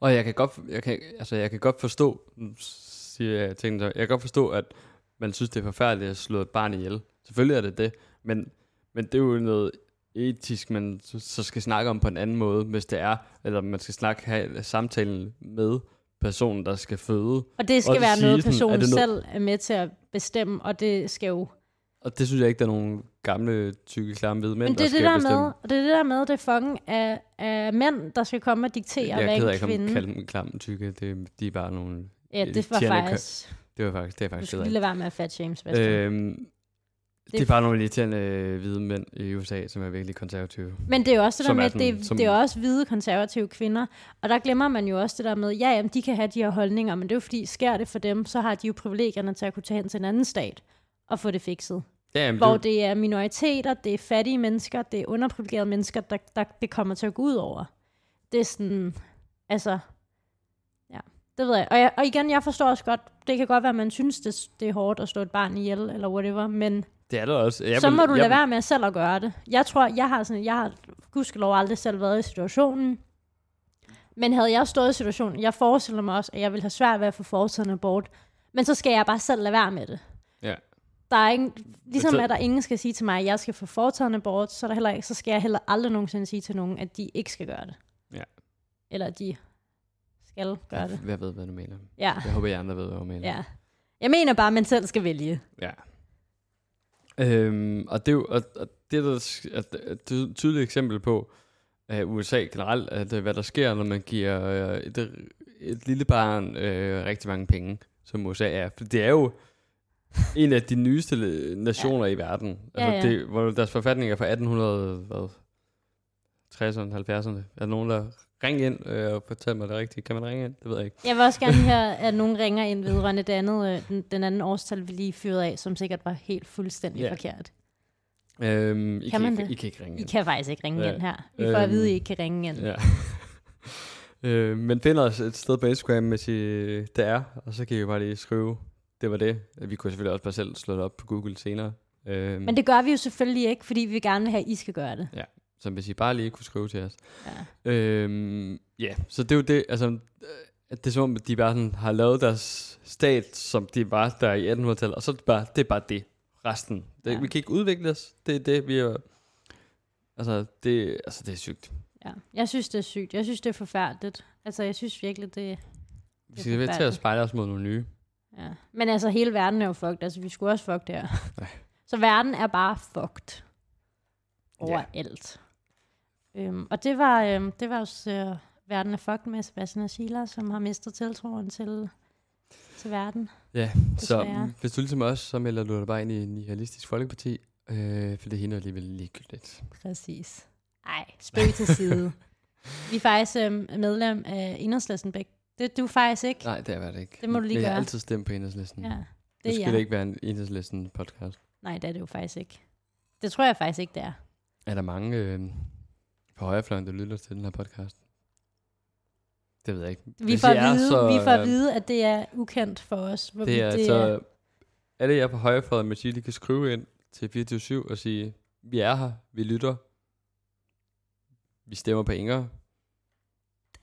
Og jeg kan godt, jeg kan, altså jeg kan godt forstå, siger jeg tingene jeg kan godt forstå, at man synes, det er forfærdeligt at slå et barn ihjel. Selvfølgelig er det det, men, men det er jo noget etisk, man så- så skal snakke om på en anden måde, hvis det er, eller man skal snakke, have samtalen med personen, der skal føde. Og det skal Og være noget, er personen det noget- selv er med til at bestemme, og det skal jo... Og det synes jeg ikke, der er nogen gamle, tykke, klamme hvide mænd, Men det er der det skal der bestemme. med, og det er det der med, det er fucking af, af mænd, der skal komme og diktere, jeg hvad er ked af en ikke kvinde... at kalde dem klamme, tykke. Det, de er bare nogle... Ja, det var faktisk... Det var faktisk, det er Du faktisk skal ked lige af. lade være med at fat Sebastian. Øhm, det er bare nogle irriterende øh, hvide mænd i USA, som er virkelig konservative. Men det er jo også det der med, at det, sådan- er- som- det er også hvide konservative kvinder, og der glemmer man jo også det der med, ja, jamen, de kan have de her holdninger, men det er jo fordi, sker det for dem, så har de jo privilegierne til at kunne tage hen til en anden stat og få det fikset. Ja, jamen, Hvor det, det er minoriteter, det er fattige mennesker, det er underprivilegerede mennesker, der, der det kommer til at gå ud over. Det er sådan, altså, ja, det ved jeg. Og, jeg. og igen, jeg forstår også godt, det kan godt være, at man synes, det, det er hårdt at slå et barn ihjel, eller whatever, men det er der også. Jeg så vil- må du jeg lade vil- være med selv at gøre det. Jeg tror, jeg har sådan, jeg har gudskelov aldrig selv været i situationen. Men havde jeg stået i situationen, jeg forestiller mig også, at jeg ville have svært ved at få foretaget en abort. Men så skal jeg bare selv lade være med det. Ja. Der er ingen, ligesom at der ingen skal sige til mig, at jeg skal få foretaget en abort, så, er der heller ikke, så skal jeg heller aldrig nogensinde sige til nogen, at de ikke skal gøre det. Ja. Eller at de skal gøre det. Jeg, jeg ved, hvad du mener. Ja, Jeg håber, jeg andre ved, hvad du mener. ja. Jeg mener bare, at man selv skal vælge. Ja. Øhm, og det er jo og, og det er der, er et tydeligt eksempel på at USA generelt, at øh, hvad der sker, når man giver øh, et, et lille barn øh, rigtig mange penge, som USA er. For det er jo en af de nyeste nationer ja. i verden. Altså, Ja, ja. Det, hvor deres forfatning er fra 1800, hvad, 60'erne, 70'erne. Er der nogen, der ringer ind øh, og fortæller mig det rigtigt? Kan man ringe ind? Det ved jeg ikke. Jeg vil også gerne høre, at nogen ringer ind vedrørende det andet, øh, den, den anden årstal, vi lige fyrede af, som sikkert var helt fuldstændig Ja. forkert. Øhm, I Kan man ikke, det? I kan ikke ringe I ind. kan faktisk ikke ringe Ja. ind her. Vi får at vide, at I Øhm, ikke kan ringe ind. Ja. øh, men finder os et sted på Instagram, hvis I det er, og så kan I jo bare lige skrive, det var det. Vi kunne selvfølgelig også bare selv slå det op på Google senere. Øh, Men det gør vi jo selvfølgelig ikke, fordi vi vil gerne have, at I skal gøre det. Så hvis I bare lige kunne skrive til os. Ja. Øh, ja, så det er jo det, altså, øh, det er som om, de bare sådan, har lavet deres stat, som de var der i 1800-tallet, og så er det bare det. Er bare det. Resten. Det, Ja. Vi kan ikke udvikle os. Det er det, vi er... Altså, det, altså, det er sygt. Ja. Jeg synes, det er sygt. Jeg synes, det er forfærdeligt. Altså, jeg synes virkelig, det, Vi skal ved til at spejle os mod nogle nye. Ja. Men altså, hele verden er jo fucked. Altså, vi skulle også fucked her. Nej. Så verden er bare fucked. Overalt. Øhm, og det var, øhm, det var også øh, verden er fucked med Sebastian og Sheila, som har mistet tiltroen til, til verden. Ja, så Desværre. hvis du ligesom os, så melder du dig bare ind i Nihalistisk Folkeparti, øh, for det hende alligevel ligegyldigt. Præcis. Ej, spøg til side. Vi er faktisk øhm, medlem af Enhedslisten Bæk. Det er du faktisk ikke. Nej, det er det ikke. Det må du lige Men Jeg har gøre. altid stemt på enhedslisten. Ja, det det er jeg. det ikke være en enhedslisten podcast. Nej, det er det jo faktisk ikke. Det tror jeg faktisk ikke, det er. Er der mange øh, på højrefløjen, der lytter til den her podcast? Det ved jeg ikke. Vi Hvis får, at er, vide, så, vi får at øh, vide, at det er ukendt for os. Hvorvidt Det er det altså... Alle jer på højrefløjen, med de kan skrive ind til 24 og sige, vi er her, vi lytter, vi stemmer på Inger.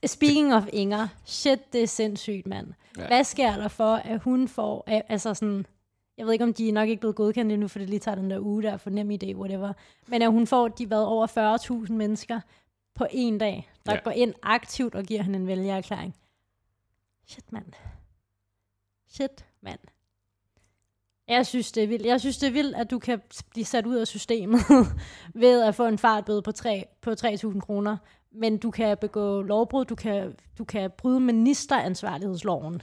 Speaking of Inger, shit, det er sindssygt, mand. Ja. Hvad sker der for, at hun får, al- altså sådan, jeg ved ikke, om de er nok ikke blevet godkendt endnu, for det lige tager den der uge der for nem idé, whatever. Men at hun får, de været over 40.000 mennesker på en dag, der Ja. går ind aktivt og giver hende en vælgererklæring. Shit, mand. Shit, mand. Jeg synes, det er vildt. Jeg synes, det er vildt, at du kan blive sat ud af systemet ved at få en fartbøde på, 3, på 3.000 kroner. Men du kan begå lovbrud, du kan, du kan bryde ministeransvarlighedsloven,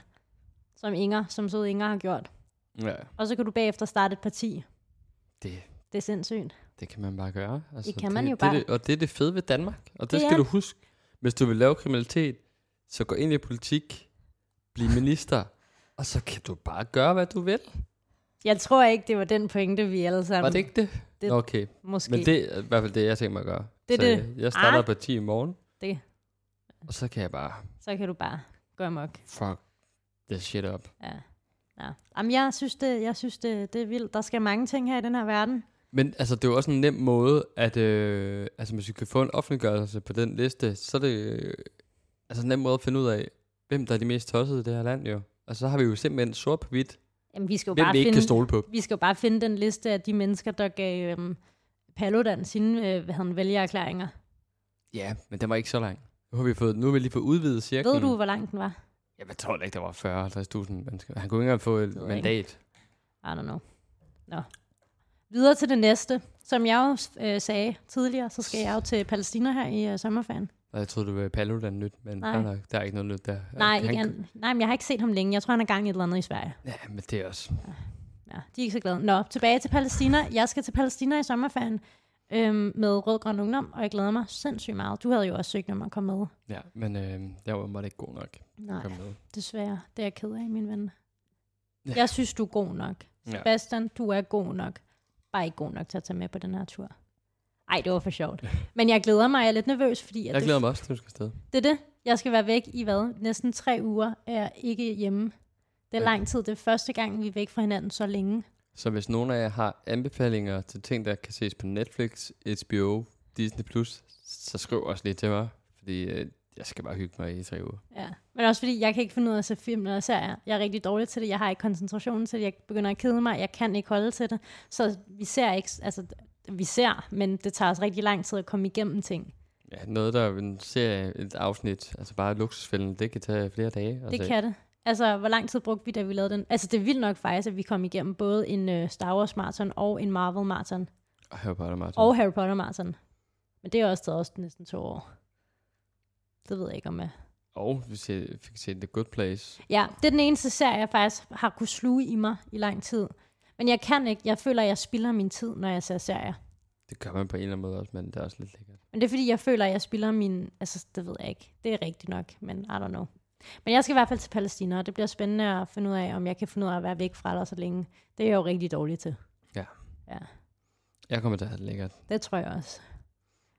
som Inger, som sød Inger har gjort. Ja. Og så kan du bagefter starte et parti. Det, Det er sindssygt. det kan man bare gøre. Altså, Det kan man jo det, bare. Det, og det er det fede ved Danmark. Og det, Det det er skal du det. huske. Hvis du vil lave kriminalitet, så gå ind i politik, bliv minister, og så kan du bare gøre, hvad du vil. Jeg tror ikke, det var den pointe, vi alle sammen... Var det ikke det? Det- okay, Måske. men det er i hvert fald det, jeg tænker mig at gøre. Det er så det. jeg- starter Ah. et parti i morgen, Det. og så kan jeg bare Så kan du bare gå amok. fuck this shit up. Ja. Ja. Jamen, jeg synes, det, jeg synes det, det er vildt. Der skal mange ting her i den her verden. Men altså, det er jo også en nem måde, at øh, altså, hvis vi kan få en offentliggørelse på den liste, så er det øh, altså en nem måde at finde ud af, hvem der er de mest tossede i det her land, jo. Altså, så har vi jo simpelthen sort på hvidt, Jamen, vi skal jo hvem bare vi ikke finde... kan stole på. Vi skal jo bare finde den liste af de mennesker, der gav øhm, Paludan sine øh, hvad han, vælgererklæringer. Ja, men den var ikke så lang. Nu har vi, fået, nu har vi lige fået udvidet cirklen. Ved du, hvor lang den var? Jeg tror ikke, der var 40-50.000 mennesker. Han kunne ikke engang få et mandat. I don't know. Nå. Videre til det næste. Som jeg jo øh, sagde tidligere, så skal jeg jo til Palæstina her i øh, sommerferien. Og jeg troede, det var Paludan nyt, men Nej. Nok, der er ikke noget nyt der. Nej, han, ikke an, nej, men jeg har ikke set ham længe. Jeg tror, han er gang i et eller andet i Sverige. Ja, men det er også... Ja, de er ikke så glade. Nå, tilbage til Palæstina. Jeg skal til Palæstina i sommerferien øhm, med Rød Grøn Ungdom, og jeg glæder mig sindssygt meget. Du havde jo også søgt om at komme med. Ja, men øh, jeg var bare ikke god nok. Nej, Kom med. desværre. Det er jeg ked af, min ven. Ja. Jeg synes, du er god nok. Ja. Sebastian, du er god nok. Bare ikke god nok til at tage med på den her tur. Ej, det var for sjovt. Men jeg glæder mig. Jeg er lidt nervøs, fordi... At Jeg det, glæder mig også, til du skal afsted. Det er det. Jeg skal være væk i hvad? Næsten tre uger er jeg ikke hjemme. Det er Ja. lang tid. Det er første gang, vi er væk fra hinanden så længe. Så hvis nogen af jer har anbefalinger til ting, der kan ses på Netflix, HBO, Disney+, Plus, så skriv også lige til mig, fordi øh, jeg skal bare hygge mig i tre uger. Ja. Men også fordi, jeg kan ikke finde ud af at se film eller serier. Jeg er rigtig dårlig til det. Jeg har ikke koncentrationen til det. Jeg begynder at kede mig. Jeg kan ikke holde til det. Så vi ser ikke... Altså, vi ser, men det tager os rigtig lang tid at komme igennem ting. Ja, noget, der er en serie, et afsnit, altså bare luksusfælden, det kan tage flere dage. Det altså, kan det. Altså, hvor lang tid brugte vi, da vi lavede den? Altså, det er vildt nok faktisk, at vi kom igennem både en uh, Star Wars marathon og en Marvel marathon. Og Harry Potter Martin. Og Harry Potter marathon. Men det er også taget også næsten to år. Det ved jeg ikke, om jeg... og vi se, fik set The Good Place. Ja, det er den eneste serie, jeg faktisk har kunne sluge i mig i lang tid. Men jeg kan ikke. Jeg føler, at jeg spilder min tid, når jeg ser serier. Det gør man på en eller anden måde også, men det er også lidt lækkert. Men det er fordi, jeg føler, at jeg spilder min... Altså, det ved jeg ikke. Det er rigtigt nok, men I don't know. Men jeg skal i hvert fald til Palæstina, og det bliver spændende at finde ud af, om jeg kan finde ud af at være væk fra dig så længe. Det er jeg jo rigtig dårlig til. Jeg kommer til at have det lækkert. Det tror jeg også.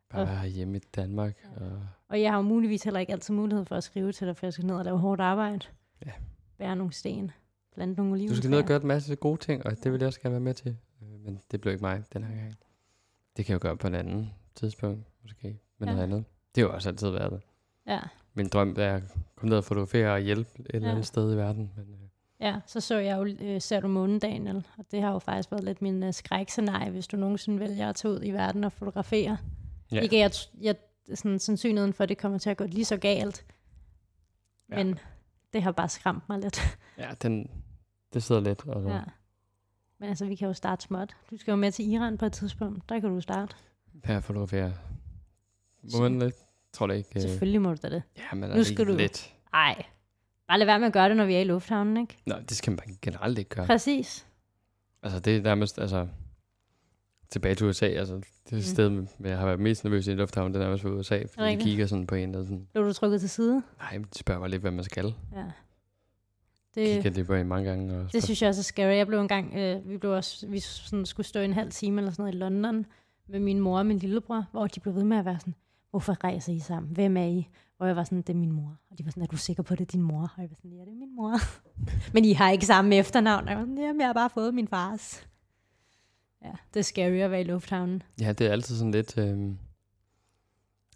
Bare være hjemme i Danmark. Og Og jeg har jo muligvis heller ikke altid mulighed for at skrive til dig, for jeg skal ned og lave hårdt arbejde. Ja. Bære nogle sten. Plante nogle oliven. du skal ned og gøre en masse gode ting, og det vil jeg også gerne være med til. Øh, Men det bliver ikke mig den her gang. Det kan jeg jo gøre på en anden tidspunkt, måske. Men Ja. noget andet. Det har jo også altid været det. Ja. Min drøm er at komme ned og fotografere og hjælpe et eller Ja. andet sted i verden. Men, øh, Ja, så så jeg jo øh, Ser du månen, Daniel? Og det har jo faktisk været lidt min øh, skrækscenarie, hvis du nogensinde vælger at tage ud i verden og fotografere. Ja. Ja. Ikke at jeg, jeg sådan, sandsynligheden for, at det kommer til at gå lige så galt. Ja. Ja. Men det har bare skræmt mig lidt. ja, den, det sidder lidt. Og, Ja. Men altså, vi kan jo starte småt. Du skal jo med til Iran på et tidspunkt. Der kan du starte. Her fotografere. Må man lidt? Tror det ikke. Øh, Selvfølgelig må du da det. ja, men Nu er skal du- lidt. Ej, Bare lad være med at gøre det, når vi er i lufthavnen, ikke? Nej, det skal man generelt ikke gøre. Præcis. Altså, det er nærmest, altså, tilbage til USA, altså, det er Mm. sted, med, jeg har været mest nervøs i en lufthavn, det er nærmest for USA, fordi de Rigtigt. kigger sådan på en, og sådan, Blev du trykket til side? nej, de spørger mig lidt, hvad man skal. Ja. Det... Kigger Det, de på en mange gange. Og det synes jeg også er scary. Jeg blev engang, øh, vi, blev også, vi sådan skulle stå en halv time eller sådan noget i London med min mor og min lillebror, hvor de blev ved med at være sådan, hvorfor rejser I sammen? Hvem er I? Hvor jeg var sådan, det er min mor. Og de var sådan, er du sikker på, det er din mor? Og jeg var sådan, ja, det er min mor. Men I har ikke samme efternavn. Og jeg var sådan, jamen, jeg har bare fået min fars. Ja, det er scary at være i lufthavnen. Ja, det er altid sådan lidt øh,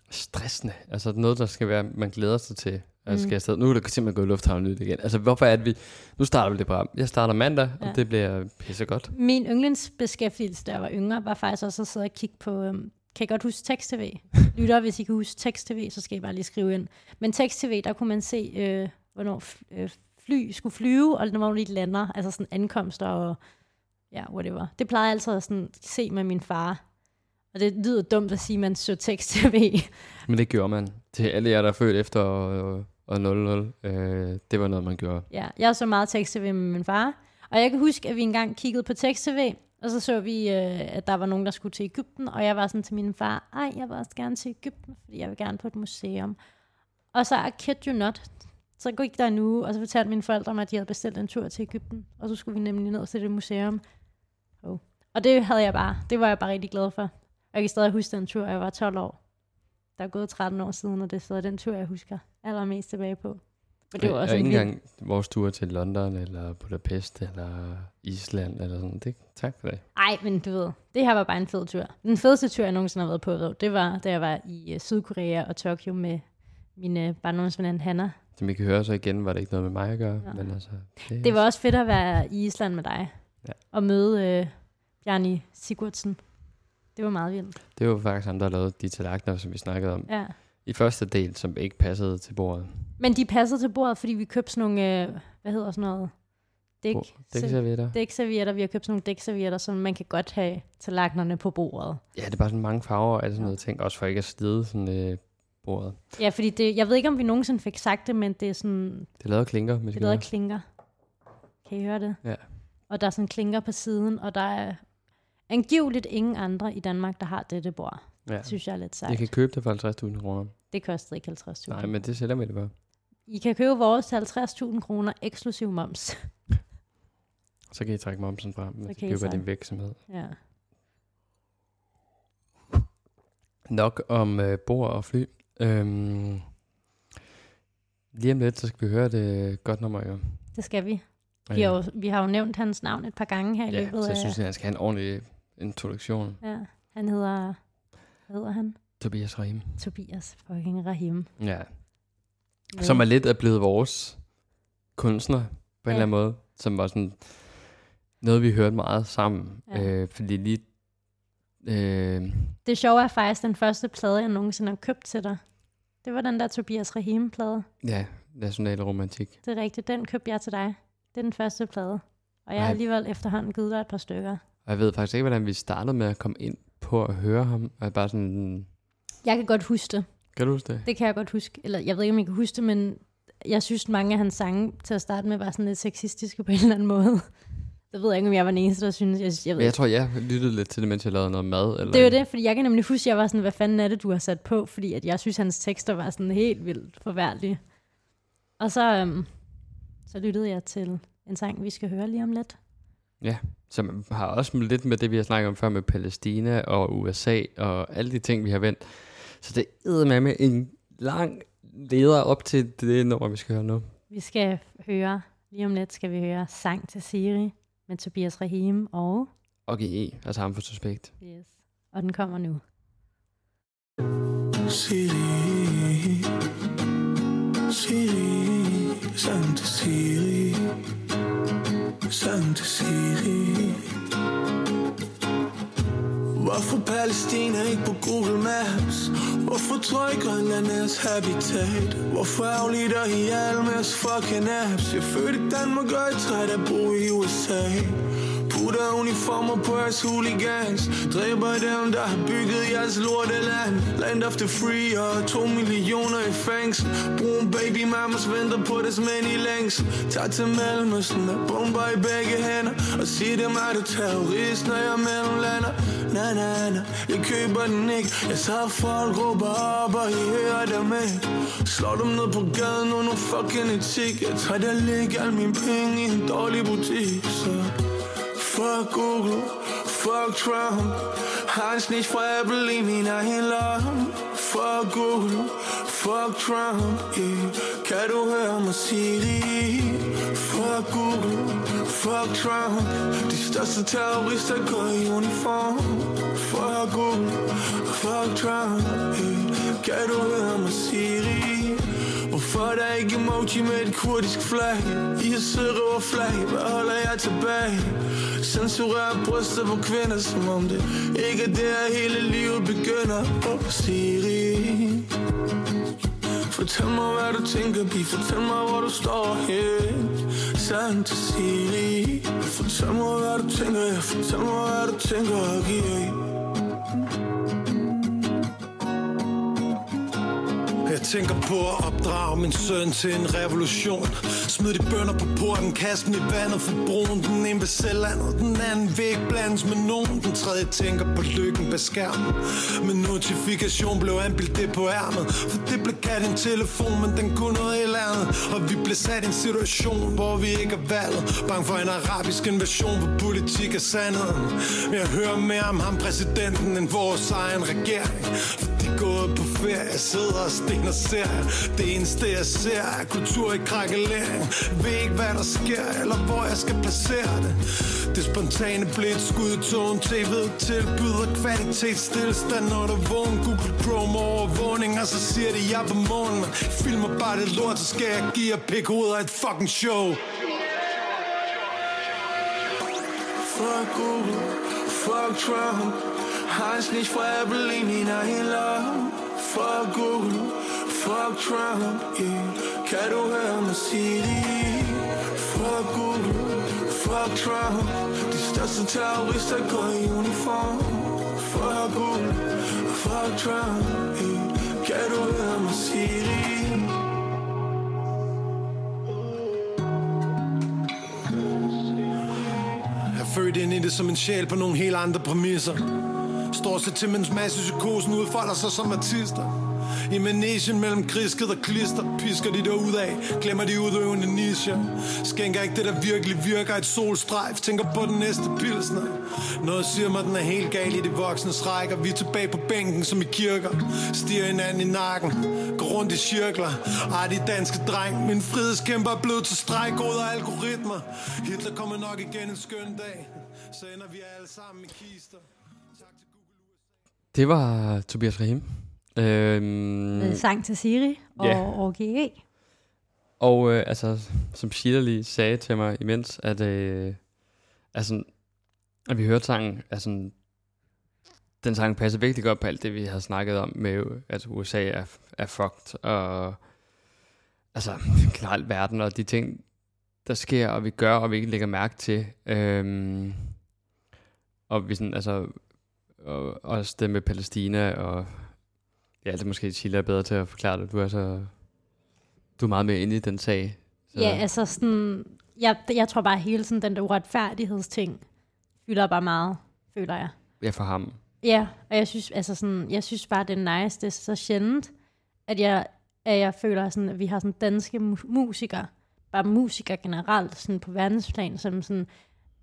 stressende. Altså noget, der skal være, man glæder sig til. Altså, Mm. skal jeg stadig, nu er det simpelthen gået i lufthavnen nyt igen. Altså, hvorfor er det, vi... Nu starter vi det program. Jeg starter mandag. Ja. og det bliver pissegodt. Min yndlingsbeskæftigelse, da jeg var yngre, var faktisk også at sidde og kigge på, øhm, kan I godt huske tekst-tv? Lytter, hvis I kan huske tekst-tv, så skal I bare lige skrive ind. Men tekst-tv, der kunne man se, øh, hvornår f- øh, fly skulle flyve, og hvornår de lander, altså sådan ankomster og ja, whatever. Det plejede jeg altid at sådan se med min far. Og det lyder dumt at sige, at man så tekst-tv. Men det gjorde man. Til alle jer, der er født efter og, og 00, øh, det var noget, man gjorde. Ja, jeg så meget tekst-tv med min far. Og jeg kan huske, at vi engang kiggede på tekst-tv, og så så vi, øh, at der var nogen, der skulle til Ægypten, og jeg var sådan til min far, ej, jeg vil også gerne til Ægypten, fordi jeg vil gerne på et museum. Og så, I kid you not, så gik der en uge, og så fortalte mine forældre mig, at de havde bestilt en tur til Ægypten, og så skulle vi nemlig ned til det museum. Oh. Og det havde jeg bare, det var jeg bare rigtig glad for. Og jeg kan stadig huske den tur, og jeg var 12 år. Der er gået 13 år siden, og det er stadig den tur, jeg husker allermest tilbage på. Men det var også og ikke vild- engang vores tur til London, eller Budapest, eller Island, eller sådan. Det, tak for det. Ej, men du ved, det her var bare en fed tur. Den fedeste tur, jeg nogensinde har været på, det var, da jeg var i uh, Sydkorea og Tokyo med min barndomsveninde Hanna. Som I kan høre, så igen var det ikke noget med mig at gøre. Ja. Men altså, Det var også fedt at være i Island med dig. Ja. Og møde uh, Bjarni Sigurdsen. Det var meget vildt. Det var faktisk ham, der lavede de tallerkener, som vi snakkede om. Ja. I første del, som ikke passede til bordet. Men de passede til bordet, fordi vi købte sådan nogle, uh, hvad hedder sådan noget? Dæk, Dækservietter. dækservietter. Vi har købt sådan nogle dækservietter, som man kan godt have tallerkenerne på bordet. Ja, det er bare sådan mange farver og alle sådan noget ting. Også for ikke at slide sådan øh, bordet. Ja, fordi det, jeg ved ikke, om vi nogensinde fik sagt det, men det er sådan, Det lavede klinker. Med Det lader klinker. Kan I høre det? Ja. Og der er sådan klinker på siden, og der er angiveligt ingen andre i Danmark, der har dette bord. Ja. Det synes jeg er lidt sejt. Jeg kan købe det for 50.000 kroner. Det koster ikke 50.000. Nej, men det sælger vi det for. I kan købe vores til 50.000 kroner eksklusiv moms. Så kan I trække momsen I kan I køber din virksomhed. ja. Nok om øh, bord og fly. Øhm, lige om lidt, så skal vi høre det godt nummer, jo. Det skal vi. Vi har, jo, vi har jo nævnt hans navn et par gange her i ja, løbet så jeg af... synes, at han skal have en ordentlig introduktion. Ja, han hedder... Hvad hedder han? Tobias Rahim. Tobias fucking Rahim. Ja. Som er lidt er blevet vores kunstner, på en Ja. eller anden måde. Som var sådan noget, vi hørte meget sammen. Ja. Øh, fordi lige... Øh, Det sjove er faktisk den første plade, jeg nogensinde har købt til dig. Det var den der Tobias Rahim-plade. ja, national romantik. Det er rigtigt, den købte jeg til dig. Det er den første plade. Og jeg har alligevel efterhånden givet dig et par stykker. Og jeg ved faktisk ikke, hvordan vi startede med at komme ind på at høre ham. Og bare sådan... Jeg kan godt huske det. Kan du huske det? Det kan jeg godt huske. Eller jeg ved ikke, om jeg kan huske det, men jeg synes, mange af hans sange til at starte med var sådan lidt sexistiske på en eller anden måde. Det ved jeg ikke, om jeg var den eneste, der synes. Jeg, jeg ved jeg tror, jeg lyttede lidt til det, mens jeg lavede noget mad. Eller Det er jo det, fordi jeg kan nemlig huske, at jeg var sådan, hvad fanden er det, du har sat på? Fordi at jeg synes, hans tekster var sådan helt vildt forfærdelige. Og så, øhm, så lyttede jeg til en sang, vi skal høre lige om lidt. Som har også lidt med det, vi har snakket om før med Palæstina og USA og alle de ting, vi har vendt. Så det er med med en lang leder op til det nummer, vi skal høre nu. Vi skal høre, lige om lidt skal vi høre Sang til Siri med Tobias Rahim og... Og GE, altså ham for suspekt. Yes. Og den kommer nu. Siri, Siri, sang til Siri, sang til Siri. Hvorfor Palæstina ikke på Google Maps? Hvorfor tror jeg Grønland er jeres habitat? Hvorfor aflider I alle med fucking apps? Jeg fødte i Danmark og jeg træt at bo i USA Putter uniformer på jeres hooligans. Dræber dem, der har bygget jeres lorteland. Land of the free og to millioner i fængsel. Brun baby mamas venter på deres mænd i længs. Tag til Mellemøsten med bomber i begge hænder. Og sig dem, er du terrorist, når jeg mellemlander? Na na na, jeg køber den ikke. Jeg tager folk råber op, og I hører dem ikke Slår dem ned på gaden under fucking etik. Jeg tager der lægge alle mine penge i en dårlig butik Så fuck Google, fuck Trump. Har en snit fra Apple i min egen lomme Fuck Google, fuck Trump. Yeah. Kan du høre mig sige det? Fuck Google, fuck Trump De største terrorister går i uniform Fuck Google, fuck Trump yeah. Kan du høre mig sige det? Hvorfor er der ikke emoji med et kurdisk flag? I har sørøver flag, hvad holder jeg tilbage? Censurerer bryster på kvinder, som om det ikke er der hele livet begynder oh, Siri Fortæl mig, hvad du tænker, bi Fortæl mig, hvor du står hen Sand til Siri Fortæl mig, hvad du tænker, ja Fortæl mig, hvad du tænker, tænker på at opdrage min søn til en revolution. Smid de bønder på porten, kast dem i vandet for broen Den ene vil sælge landet, den anden vil ikke blandes med nogen. Den tredje tænker på lykken bag skærmen. Men notifikation blev anbildt det på ærmet For det blev kaldt en telefon, men den kunne noget helt andet. Og vi blev sat i en situation, hvor vi ikke er valget. Bange for en arabisk invasion, hvor politik er sandheden. Men jeg hører mere om ham præsidenten end vores egen regering. For de er gået på ferie, sidder og stener ser. Det eneste jeg ser er kultur i krakkelering Ved ikke hvad der sker, eller hvor jeg skal placere det. Det spontane blev et skud i tågen TV tilbyder kvalitetsstillestand Når du vågen Google Chrome overvågning Og så siger de jeg er på månen. Men filmer bare det lort, så skal jeg give jer pik ud af et fucking show. Fuck Google, fuck Trump. Har nicht snit fra Apple i min egen Fuck Google, fuck Trump yeah. Kan du høre mig sige det? Fuck Google, fuck Trump De største terrorister går i uniform Fuck Google, fuck Trump yeah. Kan du høre mig sige det? Født ind i det som en sjæl på nogle helt andre præmisser Står sig til, mens masse psykosen udfolder sig som artister i manesien mellem grisket og klister Pisker de derud af, glemmer de udøvende nischer Skænker ikke det, der virkelig virker. Et solstrejf. Tænker på den næste pilsner. Noget siger mig, den er helt gal i de voksnes rækker. Vi er tilbage på bænken som i kirker. Stiger hinanden i nakken. Går rundt i cirkler. Ej, de danske dreng. Min frihedskæmper er blevet til stregkode og algoritmer. Hitler kommer nok igen en skøn dag. Så ender vi alle sammen i kister. Tak til Google Det var Tobias Rahim. Øhm, Øh, sang til Siri og, Ja. og GE. Og øh, altså, som Sheila lige sagde til mig imens, at, øh, altså, at vi hørte sangen, altså, den sang passer virkelig godt på alt det, vi har snakket om med, at USA er, er fucked, og altså, generelt verden, og de ting, der sker, og vi gør, og vi ikke lægger mærke til. Øhm, og vi sådan, altså, og også det med Palæstina, og ja, det er måske Sheila er bedre til at forklare det. Du er så du er meget mere inde i den sag. Så, Ja, altså sådan, jeg, jeg tror bare hele sådan den der uretfærdighedsting fylder bare meget, føler jeg. ja, for ham. Ja, og jeg synes, altså sådan, jeg synes bare, det er nice, det er så sjældent, at jeg, at jeg føler, sådan, at vi har sådan danske mu- musikere, bare musikere generelt, sådan på verdensplan, som sådan,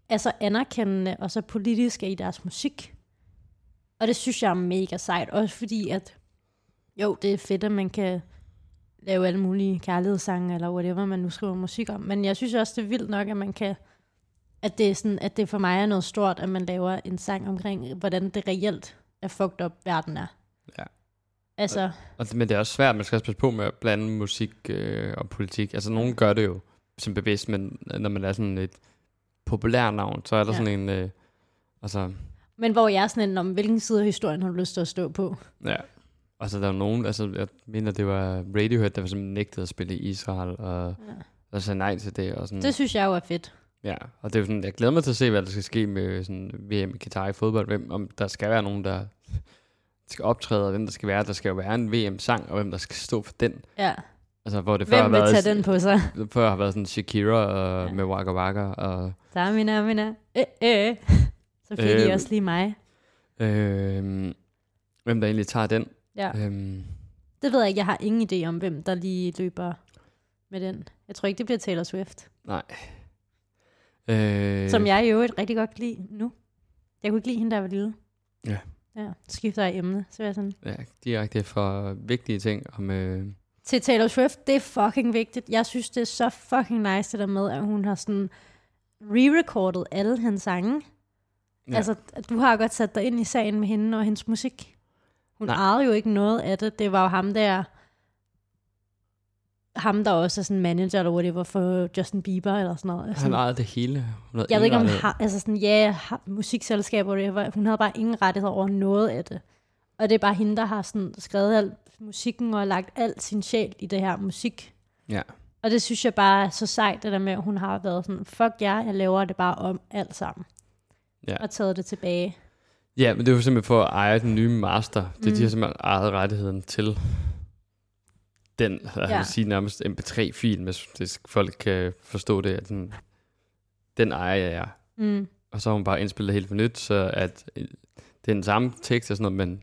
er så anerkendende og så politiske i deres musik. Og det synes jeg er mega sejt, også fordi at, jo, det er fedt, at man kan lave alle mulige kærlighedssange, eller whatever man nu skriver musik om, men jeg synes også, det er vildt nok, at man kan, at det, er sådan, at det for mig er noget stort, at man laver en sang omkring, hvordan det reelt er fucked up, verden er. Ja. Altså, Og, det- men det er også svært, man skal også passe på med at blande musik øh, og politik. Altså, nogen gør det jo som bevidst, men når man er sådan et populær navn, så er der ja. sådan en... Øh, altså, men hvor jeg er sådan en, om hvilken side af historien har du lyst til at stå på? ja. Altså, der er nogen... Altså, jeg mener, det var Radiohead, der var simpelthen nægtede at spille i Israel, og Ja. der sagde nej til det, og sådan... Det synes jeg jo er fedt. Ja, og det er sådan, jeg glæder mig til at se, hvad der skal ske med sådan VM i Katar i fodbold. Hvem, om der skal være nogen, der skal optræde, og hvem der skal være. Der skal jo være en VM-sang, og hvem der skal stå for den. Ja. Altså, hvor det før har Hvem været, tage den på sig? før har været sådan Shakira og, Ja. med Waka Waka, og Damina, mina. Øh, øh. Så fik I Øh. også lige mig. øh, hvem der egentlig tager den. Ja. Øh, Det ved jeg ikke. Jeg har ingen idé om, hvem der lige løber med den. Jeg tror ikke, det bliver Taylor Swift. nej. Øh, Som jeg i øvrigt rigtig godt kan lide nu. Jeg kunne ikke lide hende, jeg var lille. Ja. Ja, skifter jeg emne. Så jeg sådan. Ja, direkte for vigtige ting om... Øh, Til Taylor Swift, det er fucking vigtigt. Jeg synes, det er så fucking nice, det der med, at hun har sådan re-recordet alle hendes sange. Ja. Altså, du har godt sat dig ind i sagen med hende og hendes musik. Hun Nej. ejede jo ikke noget af det. Det var jo ham der, ham der også er sådan manager eller whatever for Justin Bieber eller sådan noget. han ejede det hele. Hun jeg ved ikke om, har, altså sådan, ja, har, musikselskaber, whatever, hun havde bare ingen rettigheder over noget af det. Og det er bare hende, der har sådan skrevet al musikken og lagt al sin sjæl i det her musik. Ja. Og det synes jeg bare er så sejt, det der med, at hun har været sådan, fuck jer, jeg laver det bare om alt sammen. Ja. Og taget det tilbage. Ja, men det er jo simpelthen for at eje den nye master. Det, Mm. De har simpelthen ejet rettigheden til den, Ja. ja. vil sige, nærmest MP3-fil, hvis hvis folk kan forstå det. At den, den ejer jeg. Mm. Og så har hun bare indspillet det helt for nyt, så at øh, det er den samme tekst og sådan noget, men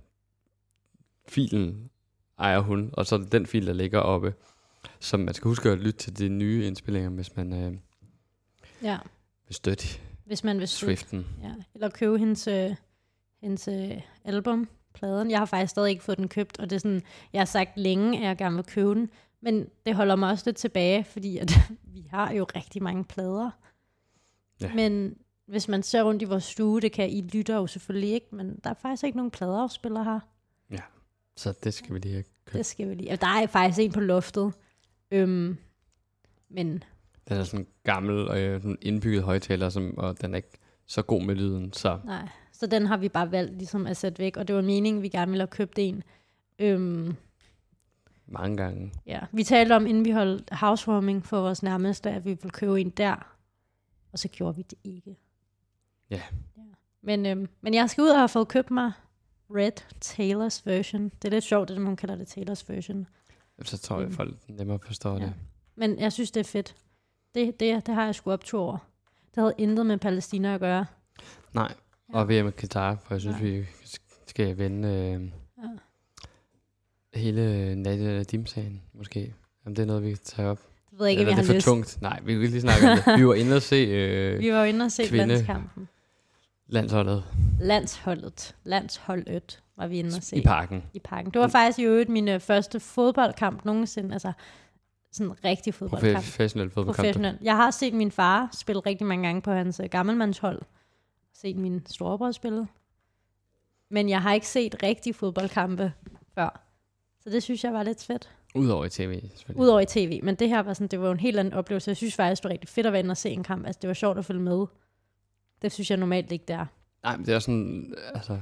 filen ejer hun, og så er det den fil, der ligger oppe. Så man skal huske at lytte til de nye indspillinger, hvis man øh, Ja, vil støtte hvis man vil støtte. Swiften. Ja, eller købe hendes, øh, hendes øh, album, pladen. Jeg har faktisk stadig ikke fået den købt, og det er sådan, jeg har sagt længe, at jeg gerne vil købe den, men det holder mig også lidt tilbage, fordi at, vi har jo rigtig mange plader. Ja. Men hvis man ser rundt i vores stue, det kan I lytter jo selvfølgelig ikke, men der er faktisk ikke nogen pladeafspiller her. Så det skal vi lige have købt. Det skal vi lige. Der er faktisk en på loftet. Øhm, men Den er sådan gammel og øh, indbygget højtaler, som, og den er ikke så god med lyden, så nej, så den har vi bare valgt ligesom at sætte væk, og det var meningen, vi gerne ville have købt en. Øhm, mange gange. Ja, vi talte om, inden vi holdt housewarming for vores nærmeste, at vi ville købe en der. Og så gjorde vi det ikke. Ja. ja. Men, øhm, men jeg skal ud og have fået købt mig Red Taylors version. Det er lidt sjovt, at hun kalder det Taylors version. Så tror jeg, Mm. folk nemmere forstår Ja. det. Men jeg synes, det er fedt. Det, det, det har jeg sgu optur over. Det havde intet med Palæstina at gøre. Nej, Ja. og VM i Katar, for jeg synes, Nej. vi skal vende øh, Ja. hele Nadia Dim-sagen, måske. Om det er noget, vi kan tage op. Det ved jeg ikke, om Eller jeg er har det for lyst. tungt? Nej, vi kan ikke lige snakke om det. Vi var inde og se øh, Vi var inde og se Kvinde. landskampen. landsholdet Landsholdet. Landsholdet var vi inde og se. i parken. i parken. Det var faktisk i øvrigt min øh, første fodboldkamp nogensinde, altså sådan en rigtig fodboldkamp. Professionel fodboldkamp. Professionel. Jeg har set min far spille rigtig mange gange på hans øh, gammelmandshold. Set min storebror spille. Men jeg har ikke set rigtige fodboldkampe før. Så det synes jeg var lidt fedt. Udover i tv, selvfølgelig. Udover i tv. Men det her var sådan, det var en helt anden oplevelse. Jeg synes faktisk, det var rigtig fedt at være inde og se en kamp. Altså, det var sjovt at følge med. Det synes jeg normalt ikke, det er. Nej, men det er sådan, altså,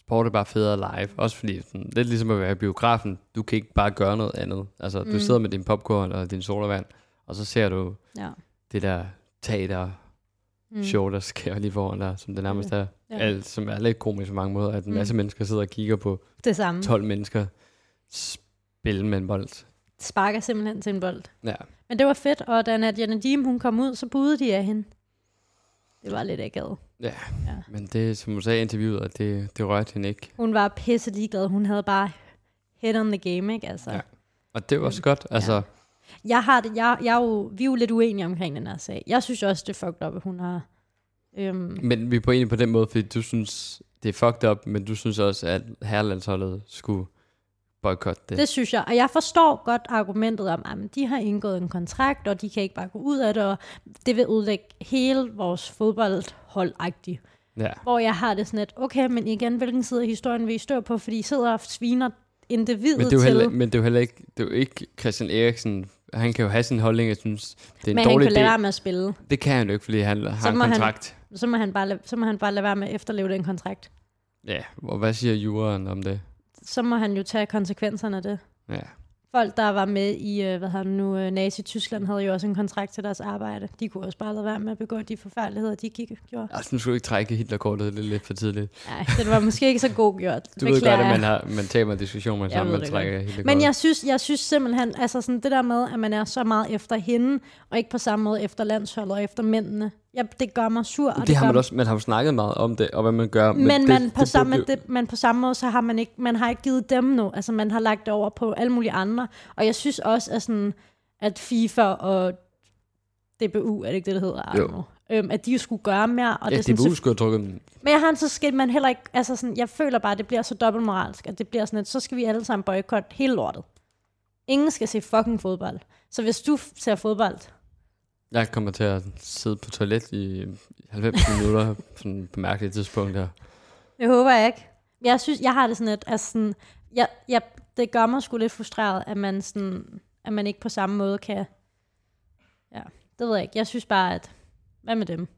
sport er bare federe live. Også fordi, sådan, lidt ligesom at være i biografen, du kan ikke bare gøre noget andet. Altså. Mm. du sidder med din popcorn og din sodavand, og så ser du Ja. det der teater Mm. show, der sker lige foran dig, som det nærmest er. Ja. Alt, som er lidt komisk på mange måder, at en Mm. masse mennesker sidder og kigger på Det samme. 12 mennesker spille med en bold. Sparker simpelthen til en bold. Ja, Men det var fedt, og da Nadia Nadim, hun kom ud, så budede de af hende. Det var lidt akavet. ja. Ja. men det, som hun sagde i interviewet, at det, det rørte hende ikke. Hun var pisse ligeglad. Hun havde bare head on the game, ikke? Altså, ja. Og det var også godt. Altså, ja. Jeg har det, jeg, jeg er jo, vi er jo lidt uenige omkring den her sag. Jeg synes også, det er fucked up, at hun har... Øhm, Men vi er på enig på den måde, fordi du synes, det er fucked up, men du synes også, at herrelandsholdet skulle boykotte det. det synes jeg. Og jeg forstår godt argumentet om, at de har indgået en kontrakt, og de kan ikke bare gå ud af det, og det vil ødelægge hele vores fodboldhold -agtigt. Ja. Hvor jeg har det sådan lidt, okay, men igen, hvilken side af historien vil I stå på? Fordi I sidder og sviner individet Men det, er jo til. heller, men det er jo heller ikke, det er jo ikke Christian Eriksen. Han kan jo have sin holdning, jeg synes, det er en men han dårlig kan lade idé. være med at spille. Det kan han jo ikke, fordi han har en må han- kontrakt. Så må, han bare lade, så må han bare lade være med at efterleve den kontrakt. Ja, og hvad siger juraen om det? Så må han jo tage konsekvenserne af det. Ja. Folk, der var med i, øh, hvad hedder nu, øh, Nazi-Tyskland, havde jo også en kontrakt til deres arbejde. De kunne også bare lade være med at begå de forfærdeligheder, de gik gjorde. Altså, nu skal du ikke trække Hitlerkortet lidt, lidt for tidligt. Nej, det var måske ikke så god gjort. Du ved godt, at man, har, man taber en diskussion, men Jeg så man trækker Hitlerkortet. Men jeg synes, jeg synes simpelthen, altså sådan det der med, at man er så meget efter hende, og ikke på samme måde efter landsholdet og efter mændene, ja, det gør mig sur. Og det, har gør man også, man har jo snakket meget om det, og hvad man gør. men, det, man, på det samme, jo- det, men på samme måde, så har man ikke, man har ikke givet dem nu. Altså man har lagt det over på alle mulige andre. Og jeg synes også, at, sådan, at FIFA og DBU, er det ikke det, det hedder? Jo. Øhm, at de jo skulle gøre mere. Og Ja, det er sådan, DBU skulle have trukket men jeg har en så skidt, man heller ikke, altså sådan, jeg føler bare, at det bliver så dobbeltmoralsk, at det bliver sådan, at så skal vi alle sammen boykotte hele lortet. Ingen skal se fucking fodbold. Så hvis du ser fodbold, Jeg kommer til at sidde på toilet i 90 minutter sådan på mærkelige tidspunkter. det håber jeg ikke. Jeg synes, jeg har det sådan, at altså sådan, jeg, jeg, det gør mig sgu lidt frustreret, at man, sådan, at man ikke på samme måde kan, ja, det ved jeg ikke. Jeg synes bare, at, hvad med dem?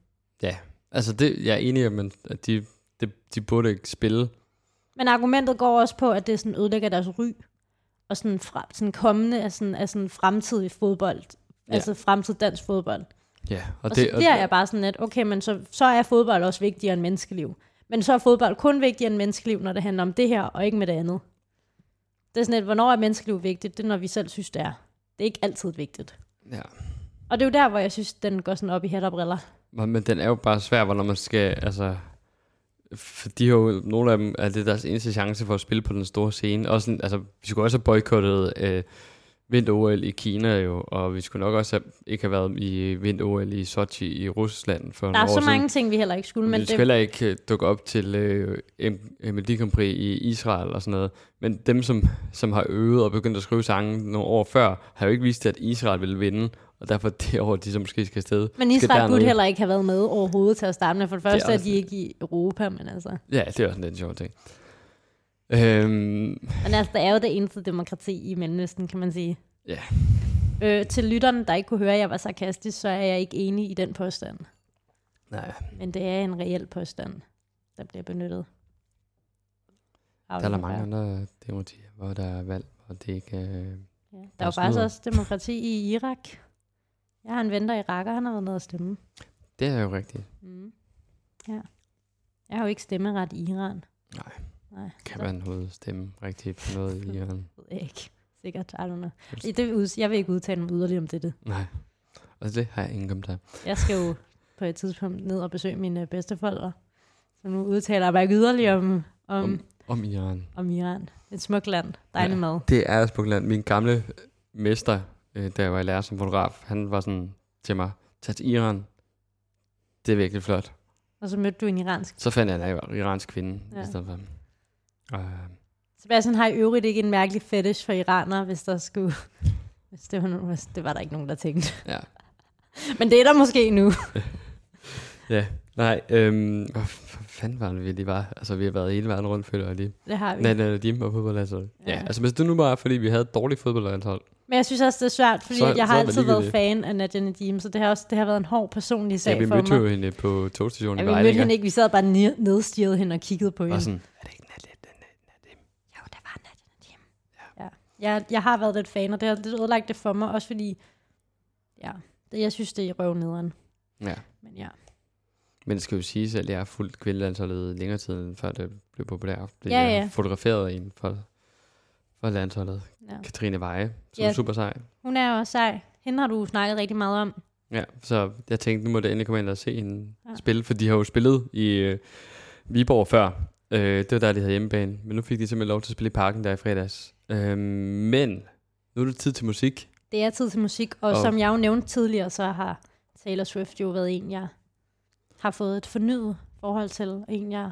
Ja, altså det, jeg er enig i, men at de, de, de burde ikke spille. Men argumentet går også på, at det sådan ødelægger deres ry, og sådan, fra, sådan kommende af sådan, af sådan fremtidig fodbold, Ja. altså fremtidig dansk fodbold. Ja, og, Og, det, så bliver jeg bare sådan lidt, okay, men så, så er fodbold også vigtigere end menneskeliv. Men så er fodbold kun vigtigere end menneskeliv, når det handler om det her, og ikke med det andet. Det er sådan lidt, hvornår er menneskeliv vigtigt? Det er, når vi selv synes, det er. Det er ikke altid vigtigt. ja. Og det er jo der, hvor jeg synes, den går sådan op i hat og briller. Men men den er jo bare svær, når man skal, altså... For de har jo, nogle af dem, er det deres eneste chance for at spille på den store scene. Også, sådan, altså, vi skulle også have boykottet øh, vinter-OL i Kina jo, og vi skulle nok også have, ikke have været i vinter-OL i Sochi i Rusland for Der er så siden. mange ting, vi heller ikke skulle, Men men vi det, skal heller ikke øh, dukke op til øh, M- Melodi Grand Prix i Israel og sådan noget. Men dem, som, som har øvet og begyndt at skrive sange nogle år før, har jo ikke vist, at Israel ville vinde. Og derfor det år, de så måske skal afsted. men Israel burde heller ikke have været med overhovedet til at starte med. For det første er, også- de ikke i Europa, men altså... Ja, det er også en lidt sjov ting. Øhm, Men altså, der er jo det eneste demokrati i Mellemøsten, kan man sige. Ja. Øh, til lytterne, der ikke kunne høre, at jeg var sarkastisk, så er jeg ikke enig i den påstand. nej, Men det er en reel påstand, der bliver benyttet. der er der mange andre demokratier, hvor der er valg, og det ikke... Øh, Ja. Der er jo faktisk snyder. også demokrati i Irak. Jeg har en ven, der er iraker, han har været nede at stemme. det er jo rigtigt. Mm. Ja. Jeg har jo ikke stemmeret i Iran. Nej. Nej, Kan man overhovedet stemme rigtigt på noget i Iran? ved jeg ikke. Sikkert, I don't know. Det, jeg vil ikke udtale mig yderligere om det. Nej. Og det har jeg ingen kommentar. Jeg skal jo på et tidspunkt ned og besøge mine bedsteforældre. Så nu udtaler jeg ikke yderligere om, om, Om, om, Iran. om Iran. Et smukt land. Dejlig Ja. mad. Det er Spukland. Min gamle mester, øh, da jeg var i lærer som fotograf, han var sådan til mig, tag til Iran. Det er virkelig flot. Og så mødte du en iransk. Så fandt jeg en iransk kvinde. Ja. i stedet for. Øh, Sebastian har i øvrigt ikke en mærkelig fetish for iranere, hvis der skulle... Hvis det, var, hvis det var der ikke nogen, der tænkte. ja. Men det er der måske nu. ja. Nej, øhm, hvad fanden var det, vi lige var? Altså, vi har været hele verden rundt, føler jeg lige. Det har vi. Nej, nej, Jim og fodboldlandshold. Ja. ja, altså hvis det nu bare er, fordi vi havde et dårligt fodboldlandshold. Men jeg synes også, det er svært, fordi Så- jeg har det altid været ligegyldigt. fan af Nadia Nadim, så det har, også, det har været en hård personlig sag Ja, vi for mødte mig. jo hende på togstationen Ja, vi mødte hende ikke, vi sad bare ned- nedstirrede hende og kiggede på hende. Og sådan, er det ikke Nadia, den er Nadia? Jo, det var Nadia Nadim. Ja. ja. Jeg, jeg har været lidt fan, og det har det har ødelagt det for mig, også fordi, ja, det, jeg synes, det er røvnederen. Ja. Men ja, Men det skal jo siges, at jeg har fulgt kvindelandsholdet længere tid, end før det blev populært. Fordi Ja, ja. fotograferet en for, for landsholdet. ja. Katrine Veje, som Ja. er super sej. Hun er også sej. Hende har du snakket rigtig meget om. Ja, så jeg tænkte, nu må det endelig komme ind og se hende. Ja. spille, for de har jo spillet i øh, Viborg før. Øh, det var der, de havde hjemmebane. Men nu fik de simpelthen lov til at spille i parken der i fredags. Øh, men nu er det tid til musik. Det er tid til musik, og, Og- som jeg jo nævnte tidligere, så har Taylor Swift jo været en, jeg har fået et fornyet forhold til, og en, jeg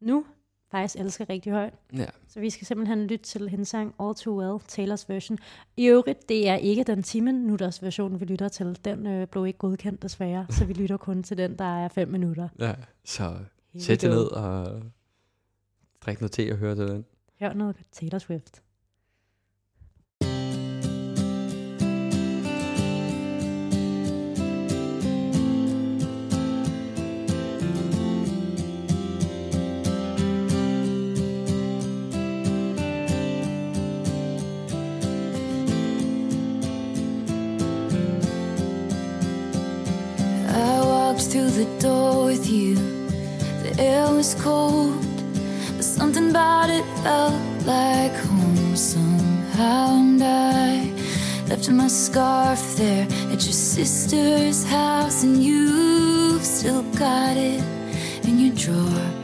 nu faktisk elsker rigtig højt. Ja, Så vi skal simpelthen lytte til hendes sang All Too Well, Taylors version. I øvrigt, det er ikke den 10 minutters version, vi lytter til. Den øh, blev ikke godkendt desværre, så vi lytter kun til den, der er 5 minutter. ja. så Sæt jer ned og drik noget te og hør til den. Hør noget Taylor Swift. Through the door with you It was cold, but something about it felt like home somehow. And I left my scarf there at your sister's house, and you've still got it in your drawer.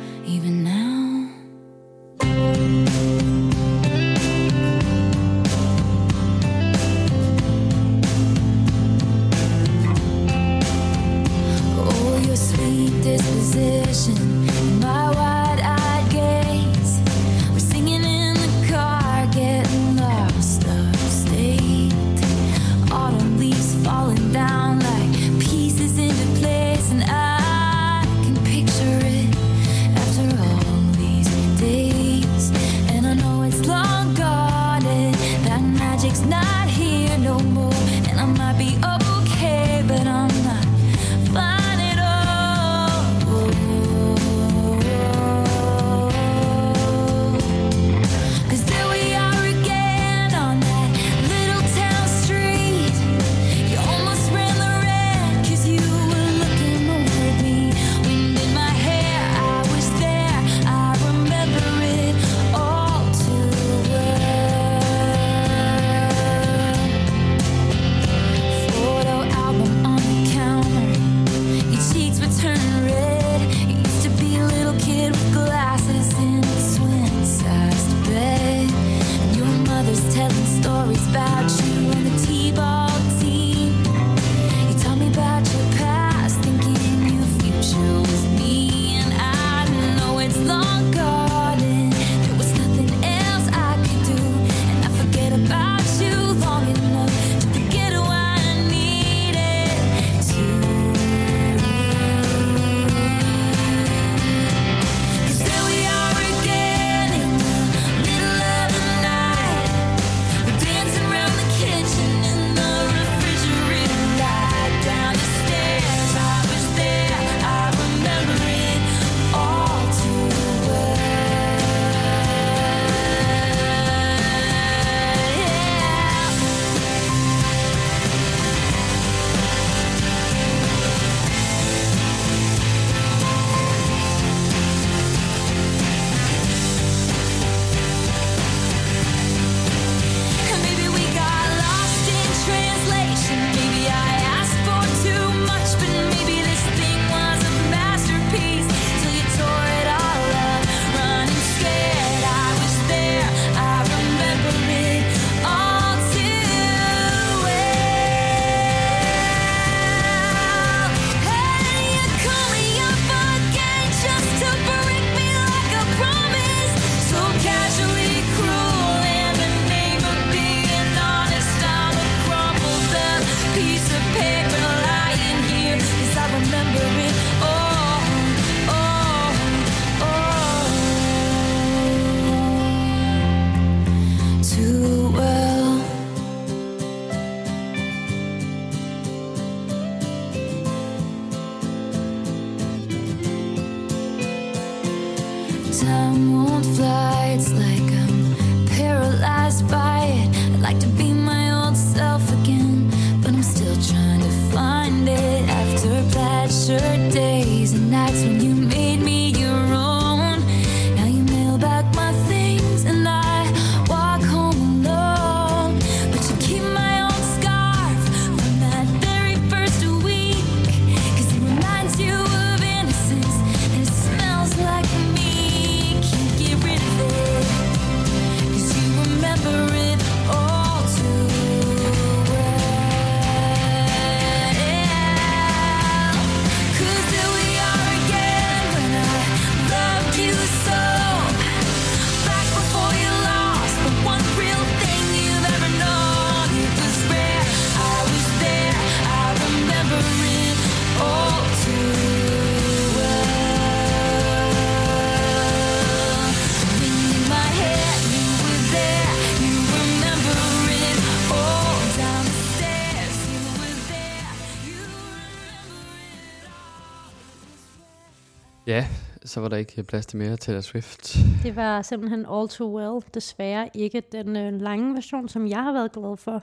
så var der ikke plads til mere Taylor Swift. Det var simpelthen All Too Well. Desværre ikke den øh, lange version, som jeg har været glad for.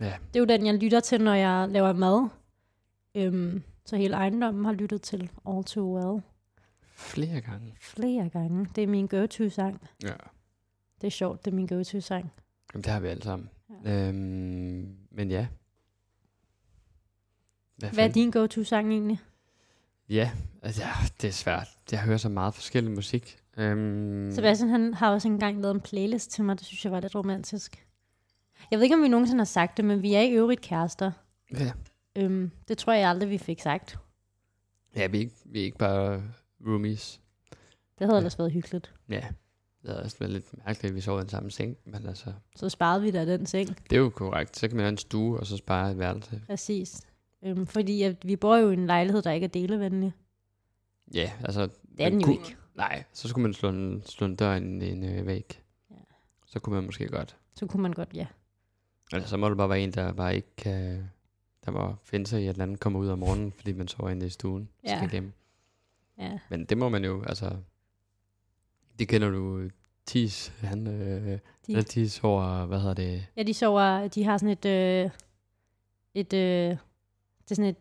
Ja. Det er jo den, jeg lytter til, når jeg laver mad. Øhm, så hele ejendommen har lyttet til All Too Well. Flere gange. Flere gange. Det er min go-to-sang. Ja. Det er sjovt, det er min go-to-sang. Jamen, det har vi alle sammen. Ja. Øhm, men ja. Hvad, Hvad er din go-to-sang egentlig? Ja, altså, ja, det er svært. Jeg hører så meget forskellig musik. Øhm, Sebastian han har også engang lavet en playlist til mig, det synes jeg var lidt romantisk. Jeg ved ikke, om vi nogensinde har sagt det, men vi er i øvrigt kærester. Ja, Øhm, det tror jeg aldrig, vi fik sagt. ja vi, er ikke, vi er ikke bare roomies. Det havde Ja. ellers været hyggeligt. Ja, det havde også været lidt mærkeligt, at vi sov i den samme seng. Men altså, Så sparede vi da den seng. det er jo korrekt. Så kan man have en stue, og så spare et værelse. Præcis. Øhm, fordi at vi bor jo i en lejlighed, der ikke er delevenlig. Ja, altså... Det er den jo kunne- ikke. Nej, så skulle man slå en, slå en dør ind i en øh, væg. Ja. Så kunne man måske godt. Så kunne man godt, ja. Eller så må det bare være en, der bare ikke kan... Der må finde sig i, at den anden kommer ud om morgenen, fordi man sover inde i stuen. Ja. Skal hjem. ja. Men det må man jo, altså... Det kender du, Tis, han... Øh, De-. Tis over, hvad hedder det? Ja, de sover, de har sådan et, øh, et, øh, er sådan et,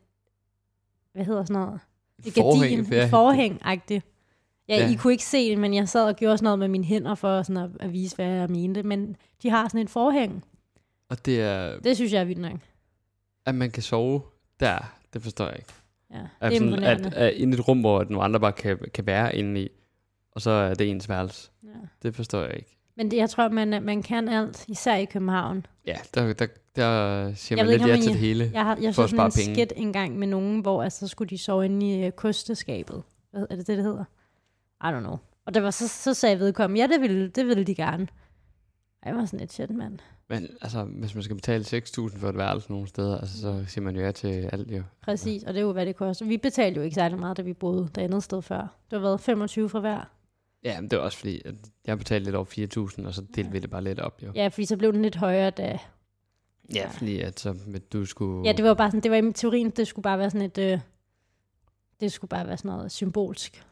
hvad hedder sådan noget? Et gardin, ja. et forhæng-agtigt. Ja, ja. I kunne ikke se det, men jeg sad og gjorde sådan noget med mine hænder for sådan at, at vise, hvad jeg mente. Men de har sådan et forhæng. Og det er, Det synes jeg er vildt nok. at man kan sove der, det forstår jeg ikke. Ja, det At, er sådan, imponerende. at, at inde i et rum, hvor nogle andre bare kan, kan være inde i, og så er det ens værelse. ja. Det forstår jeg ikke. Men det, jeg tror, man, man kan alt, især i København. Ja, der, der, der siger Jeg man lidt ikke, ja til det hele. Jeg, har, jeg For så at sådan en spare penge. skit engang med nogen, hvor altså, så skulle de sove inde i øh, kosteskabet. Hvad, er det det, det hedder? I don't know. Og der var, så, så sagde vedkommende, ja, det ville, det ville de gerne. Ej, jeg var sådan lidt shit, mand. Men altså, hvis man skal betale 6.000 for et værelse nogle steder, altså, så siger man jo ja til alt jo. Præcis, og det er jo, hvad det koster. Vi betalte jo ikke særlig meget, da vi boede det andet sted før. Det har været 25 fra hver. Ja, men det er også fordi, at jeg betalte lidt over 4.000, og så delte vi det bare lidt op jo. Ja, fordi så blev den lidt højere, da... Ja, fordi at så, med, du skulle... Ja, det var bare sådan, det var i teorien, det skulle bare være sådan et... Øh, det skulle bare være sådan noget symbolsk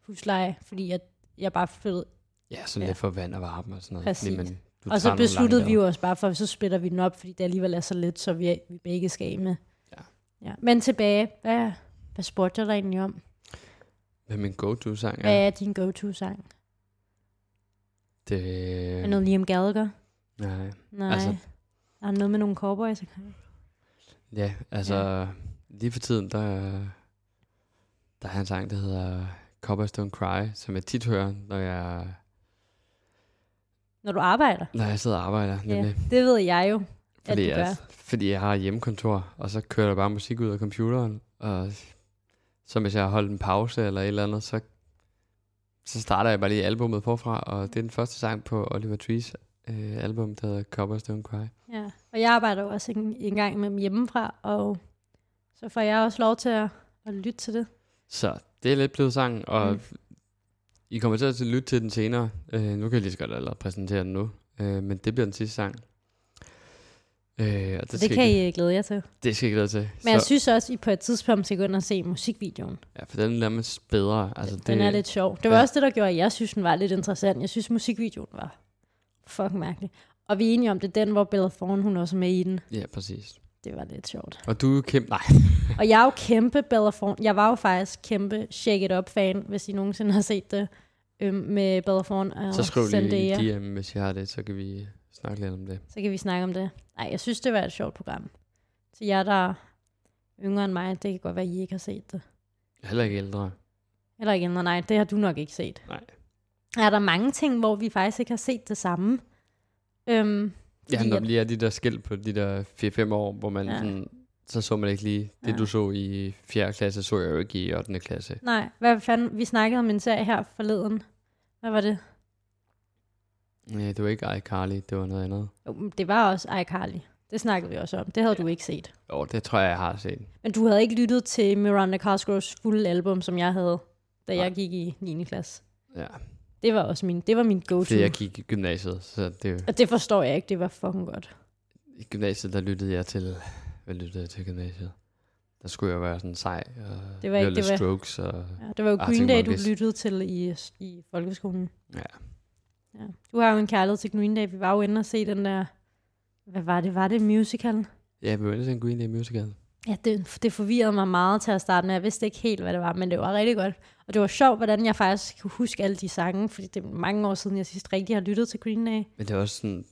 husleje, fordi jeg, jeg bare flyttede. Ja, sådan Ja. lidt for vand og varme og sådan noget. Præcis. Fordi man, du Og så besluttede vi jo også bare for, så splitter vi den op, fordi det alligevel er så lidt, så vi, vi begge skal af med. Ja. ja. Men tilbage, hvad, hvad spurgte jeg dig egentlig om? Hvad er min go-to-sang? Hvad er din go-to-sang? Det... Er noget Liam Gallagher? Nej. Nej. Altså- er der noget med nogle cowboys? Ja, altså... Ja. Lige for tiden, der... Der er en sang, der hedder Cowboys Don't Cry, som jeg tit hører, når jeg, Når du arbejder? når jeg sidder og arbejder. Ja, Nemlig. det ved jeg jo, at Fordi, du gør. jeg, fordi jeg har hjemmekontor, og så kører der bare musik ud af computeren, og så hvis jeg har holdt en pause eller et eller andet, så, så starter jeg bare lige albumet forfra, og det er den første sang på Oliver Trees øh, album, der hedder Cowboys Don't Cry. Ja. Og jeg arbejder jo også en, en gang med dem hjemmefra, og så får jeg også lov til at, at lytte til det. Så det er lidt blevet sang, og mm. I kommer til at lytte til den senere. Øh, nu kan jeg lige så godt allerede præsentere den nu, øh, men det bliver den sidste sang. Øh, og Så det kan I, I glæde jer til. det skal I glæde til. Men jeg synes også, at I på et tidspunkt skal gå ind og se musikvideoen. ja, for den er nærmest bedre. Altså, Den er lidt sjov. Det var ja. også det, der gjorde, at jeg synes, den var lidt interessant. Jeg synes, musikvideoen var fucking mærkelig. Og vi er enige om, det er den, hvor Bella Thorne, hun også er med i den. Ja, præcis. Det var lidt sjovt. Og du er jo kæmpe... Nej, Og jeg er jo kæmpe Bella Thorne. Jeg var jo faktisk kæmpe Shake It Up-fan, hvis I nogensinde har set det. Øhm, med Bella Thorne og så skriv lige Zendaya. i DM, hvis I har det, så kan vi snakke lidt om det. Så kan vi snakke om det. Nej, jeg synes, det var et sjovt program. Så jer, der er yngre end mig, det kan godt være, at I ikke har set det. Heller ikke ældre. Eller ikke ældre, nej, det har du nok ikke set. Nej. Er der mange ting, hvor vi faktisk ikke har set det samme? Øhm, fordi når at- lige er de der skilt på de der 4-5 år, hvor man Ja. sådan, så så man ikke lige det, ja. du så i 4. klasse, så jeg jo ikke i 8. klasse. Nej, hvad fanden, vi snakkede om en serie her forleden. Hvad var det? Nej, det var ikke iCarly, det var noget andet. Jo, men det var også iCarly. Det snakkede vi også om. Det havde du ikke set. Jo, det tror jeg, jeg har set. Men du havde ikke lyttet til Miranda Cosgroves fulde album, som jeg havde, da Nej. jeg gik i 9. klasse. Ja, Det var også min, det var min go-to. fordi jeg gik i gymnasiet, så det, Og det forstår jeg ikke, det var fucking godt. i gymnasiet, der lyttede jeg til, hvad lyttede jeg til gymnasiet? Der skulle jeg være sådan sej, og Det var ikke- det var- strokes, og Ja, det var jo Green Day, du lyttede til i, i folkeskolen. ja. Ja. Du har jo en kærlighed til Green Day. Vi var jo inde og se den der... Hvad var det? Var det en musical? Ja, vi var inde til en Green Day musical. Ja, det, det forvirrede mig meget til at starte med. Jeg vidste ikke helt, hvad det var, men det var rigtig godt. Og det var sjovt, hvordan jeg faktisk kunne huske alle de sange, fordi det er mange år siden, jeg sidst rigtig har lyttet til Green Day. Men det var også sådan,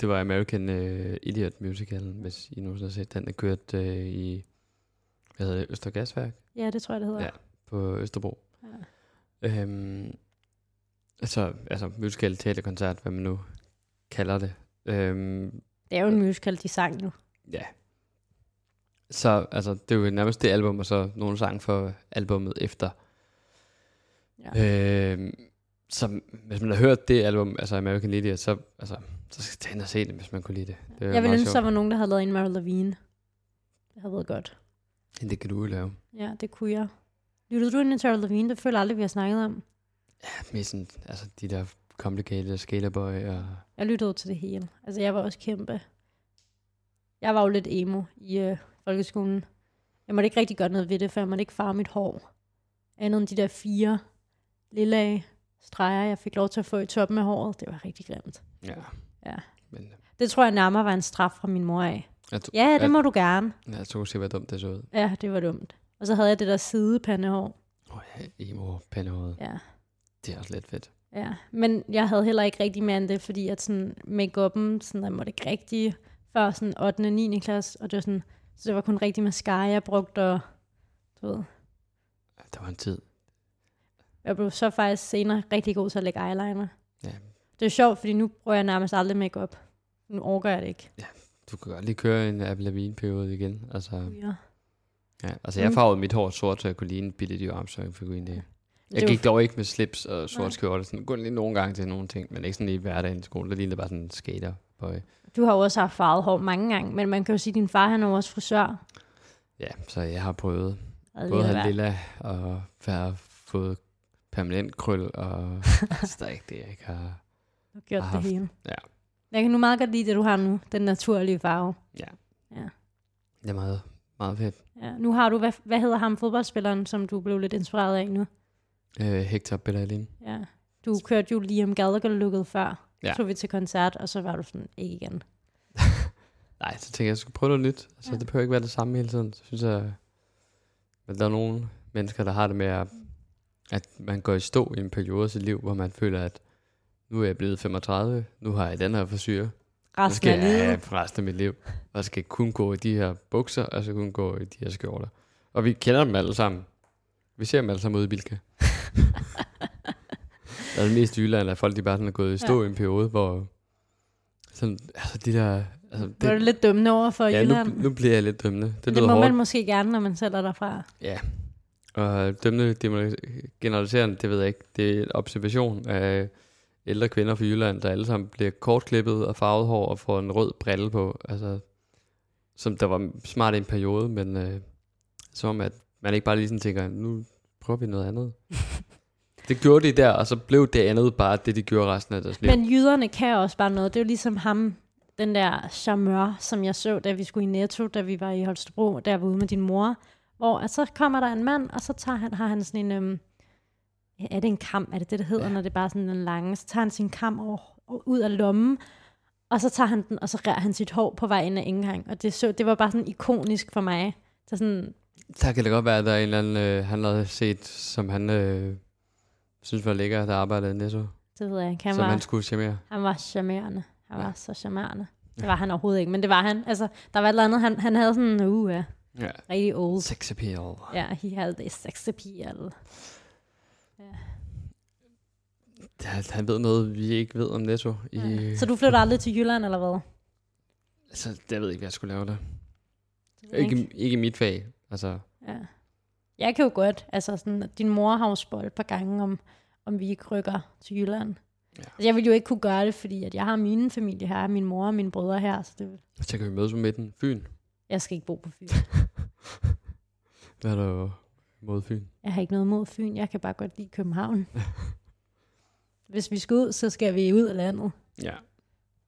det var American uh, Idiot Musical, hvis I nogensinde har set den, der kørte uh, i, hvad hedder det, Østergasværk Ja, det tror jeg, det hedder. Ja. på Østerbro. Ja. Øhm, altså, altså musical, teaterkoncert, hvad man nu kalder det. Øhm, Det er jo en musical, de sang nu. ja. Så altså, det er jo nærmest det album, og så nogle sange for albummet efter. Ja. Øhm, så hvis man har hørt det album, altså American Idiot, så, altså, så skal ind og se det, hvis man kunne lide det. det Jeg ville ønske, der var nogen, der havde lavet en Mary Lavigne. Det havde været godt. Det kan du jo lave. Ja, det kunne jeg. Lyttede du ind til Mary Lavigne? Det føler jeg aldrig, vi har snakket om. Med sådan, altså de der complicated skaterboy og... Jeg lyttede til det hele. Altså, jeg var også kæmpe. Jeg var jo lidt emo i øh, folkeskolen. Jeg måtte ikke rigtig gøre noget ved det, for jeg måtte ikke farve mit hår. Andet end de der fire lille streger, jeg fik lov til at få i toppen af håret. Det var rigtig grimt. Ja. Ja. Men Det tror jeg nærmere var en straf fra min mor af. jeg, tro, Ja, det jeg, må du gerne. jeg tror se, hvor dumt det så ud. Ja, det var dumt. Og så havde jeg det der sidepandehår. Åh, oh, ja, emo, pandehåret. Ja. Det er også lidt fedt. Ja, men jeg havde heller ikke rigtig mere end det, fordi at sådan make-up'en, sådan, jeg måtte ikke rigtig før sådan 8. og 9. klasse, og det var sådan, så det var kun rigtig mascara, jeg brugte, og du ved, Ja, Der var en tid. jeg blev så faktisk senere rigtig god til at lægge eyeliner. Ja. Det er sjovt, fordi nu bruger jeg nærmest aldrig makeup. Nu orker jeg det ikke. Du kan godt lige køre en Avril Lavigne-periode igen. Altså, Ja. ja, altså jeg Mm. farvede mit hår sort, så jeg kunne ligne Billy Dio Armstrong-figuren det. Det Jeg gik dog ikke med slips og sort skjorte. Sådan, kun lige nogle gange til nogle ting, men ikke sådan i hverdagen i skolen. Der lignede bare sådan en skaterboy. Du har jo også haft farvet hår mange gange, men man kan jo sige, at din far han er jo også frisør. Ja, så jeg har prøvet Og både det at have lilla og have fået permanent krøl, og altså, der er ikke det, jeg ikke har. Du har gjort har det haft- hele. ja. Jeg kan nu meget godt lide det, du har nu. Den naturlige farve. Ja. Ja. Det er meget, meget fedt. Ja, nu har du, hvad, hvad hedder ham fodboldspilleren, som du blev lidt inspireret af nu? Øh, Hector Bellerin. Ja. Du kørte jo Liam Gallagher-looket før. Ja. Ja. Så vi til koncert, og så var du sådan, ikke igen. Nej, så tænkte jeg, jeg skulle prøve noget nyt. Altså, Ja. det behøver ikke være det samme hele tiden. Så synes jeg, at der er nogle mennesker, der har det med, at, at man går i stå i en periode af sit liv, hvor man føler, at nu er jeg blevet 35, nu har jeg den her forsyre. Resten af livet. for resten af mit liv. Og skal kun gå i de her bukser, og så kun gå i de her skjorter. Og vi kender dem alle sammen. Vi ser dem alle sammen ude i Bilka. Der er det mest i Jylland, at folk de bare sådan er gået i stå ja. i en periode, hvor sådan, altså de der... Altså, Det var du lidt dømmende over for ja, Jylland. nu, nu bliver jeg lidt dømmende. Det det, må hårdt. man måske gerne, når man sælger derfra. Ja. Og dømmende, det generaliserende, det ved jeg ikke. Det er en observation af ældre kvinder fra Jylland, der alle sammen bliver kortklippet og farvet hår og får en rød brille på. Altså, som der var smart i en periode, men øh, som at man ikke bare lige sådan tænker, nu prøver vi noget andet. det gjorde de der, og så blev det andet bare det, de gjorde resten af deres liv. Men jyderne kan også bare noget. Det er jo ligesom ham, den der charmeur, som jeg så, da vi skulle i Netto, da vi var i Holstebro, der var ude med din mor. Hvor at så kommer der en mand, og så tager han, har han sådan en... Øhm, ja, er det en kam? Er det det, det hedder, ja. når det er bare sådan en lange? Så tager han sin kam over, ud af lommen, og så tager han den, og så rærer han sit hår på vej ind af indgang. Og det, så, det var bare sådan ikonisk for mig. Så sådan, Der kan det godt være, at der er en eller anden, øh, han havde set, som han øh, synes var lækker, der arbejdede i Netto. det ved jeg ikke. Han som var, han skulle charmere. Han var charmerende. Han Ja. var så charmerende. Det var han overhovedet ikke, men det var han. Altså, der var et eller andet, han, han havde sådan, uh, ja, Ja. rigtig old. Sex appeal. Ja, he had this sex appeal. Han, han ved noget, vi ikke ved om Netto. I, Ja. Så du flytter aldrig til Jylland, eller hvad? Altså, jeg ved ikke, hvad jeg skulle lave der. Det jeg Ikke, ikke i mit fag. Altså, Ja. Jeg kan jo godt, altså sådan, din mor har jo spurgt et par gange, om, om vi ikke rykker til Jylland. Ja. Altså, jeg ville jo ikke kunne gøre det, fordi at jeg har min familie her, min mor og mine brødre her, så det, så kan vi mødes på midten. Fyn. jeg skal ikke bo på Fyn. Hvad er der jo mod Fyn? Jeg har ikke noget mod Fyn, jeg kan bare godt lide København. Hvis vi skal ud, så skal vi ud af landet. Ja.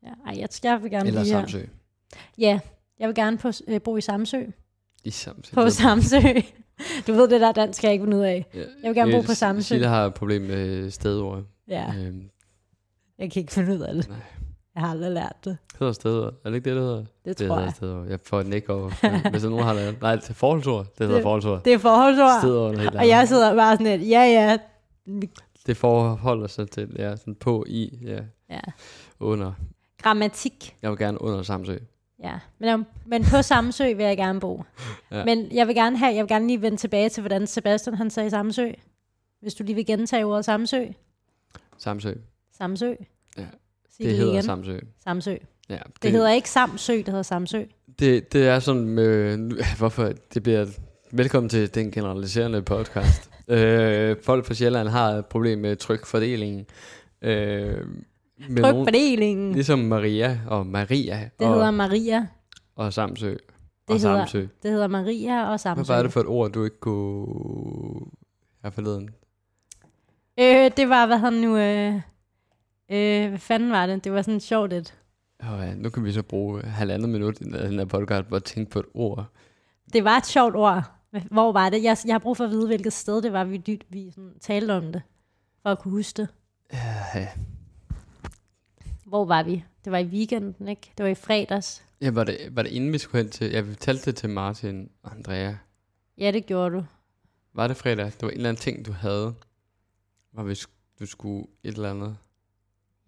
Ja, ej, jeg, jeg vil gerne Eller blive her. Samsø. Ja, jeg vil gerne på, øh, bo i Samsø. I Samsø. På Samsø. Du ved, det der dansk, jeg ikke vil ud af. Ja. Jeg vil gerne bo på Samsø. Silla har et problem med stedord. Ja, Øhm, jeg kan ikke finde ud af det. Nej. Jeg har aldrig lært det. hedder steder. Er det ikke det, det hedder? Det det tror hedder jeg. steder. Jeg får et næk over. Hvis nogen har lavet. Nej, det er forholdsord. Det hedder Det- forholdsord. Det er forholdsord. Steder under helt Og jeg sidder bare sådan lidt, ja ja. Det forholder sig til, ja, sådan på, i, ja, Ja. under. Grammatik. Jeg vil gerne under Samsø. Ja, men, men på Samsø vil jeg gerne bo. Ja. Men jeg vil gerne have, jeg vil gerne lige vende tilbage til, hvordan Sebastian han sagde Samsø. Hvis du lige vil gentage ordet Samsø. Samsø. Samsø. Ja, Sig Det hedder igen. Samsø. Samsø. Ja, Det, det hedder ikke Samsø, det hedder Samsø. Det, det er sådan med, hvorfor det bliver, velkommen til den generaliserende podcast. øh, folk fra Sjælland har et problem med trykfordelingen. Øh, med nogen, Trykfordelingen. Det, ligesom Maria og Maria det og, hedder Maria. og Samsø. Det og hedder- Samsø. Det hedder Maria og Samsø. Hvad var det for et ord, du ikke kunne have forleden? Øh, det var, hvad han nu... Øh, øh, hvad fanden var det? Det var sådan sjovt et. Oh, ja, nu kan vi så bruge halvandet minut i den her podcast på at tænke på et ord. Det var et sjovt ord. Hvor var det? Jeg, jeg har brug for at vide, hvilket sted det var, vi, vi sådan, talte om det. For at kunne huske det. Ja, Hvor var vi? Det var i weekenden, ikke? Det var i fredags. ja var, det, var det inden vi skulle hen til... Ja, vi fortalte det til Martin og Andrea. Ja, det gjorde du. Var det fredag? Det var en eller anden ting, du havde. Hvor vi, du skulle et eller andet.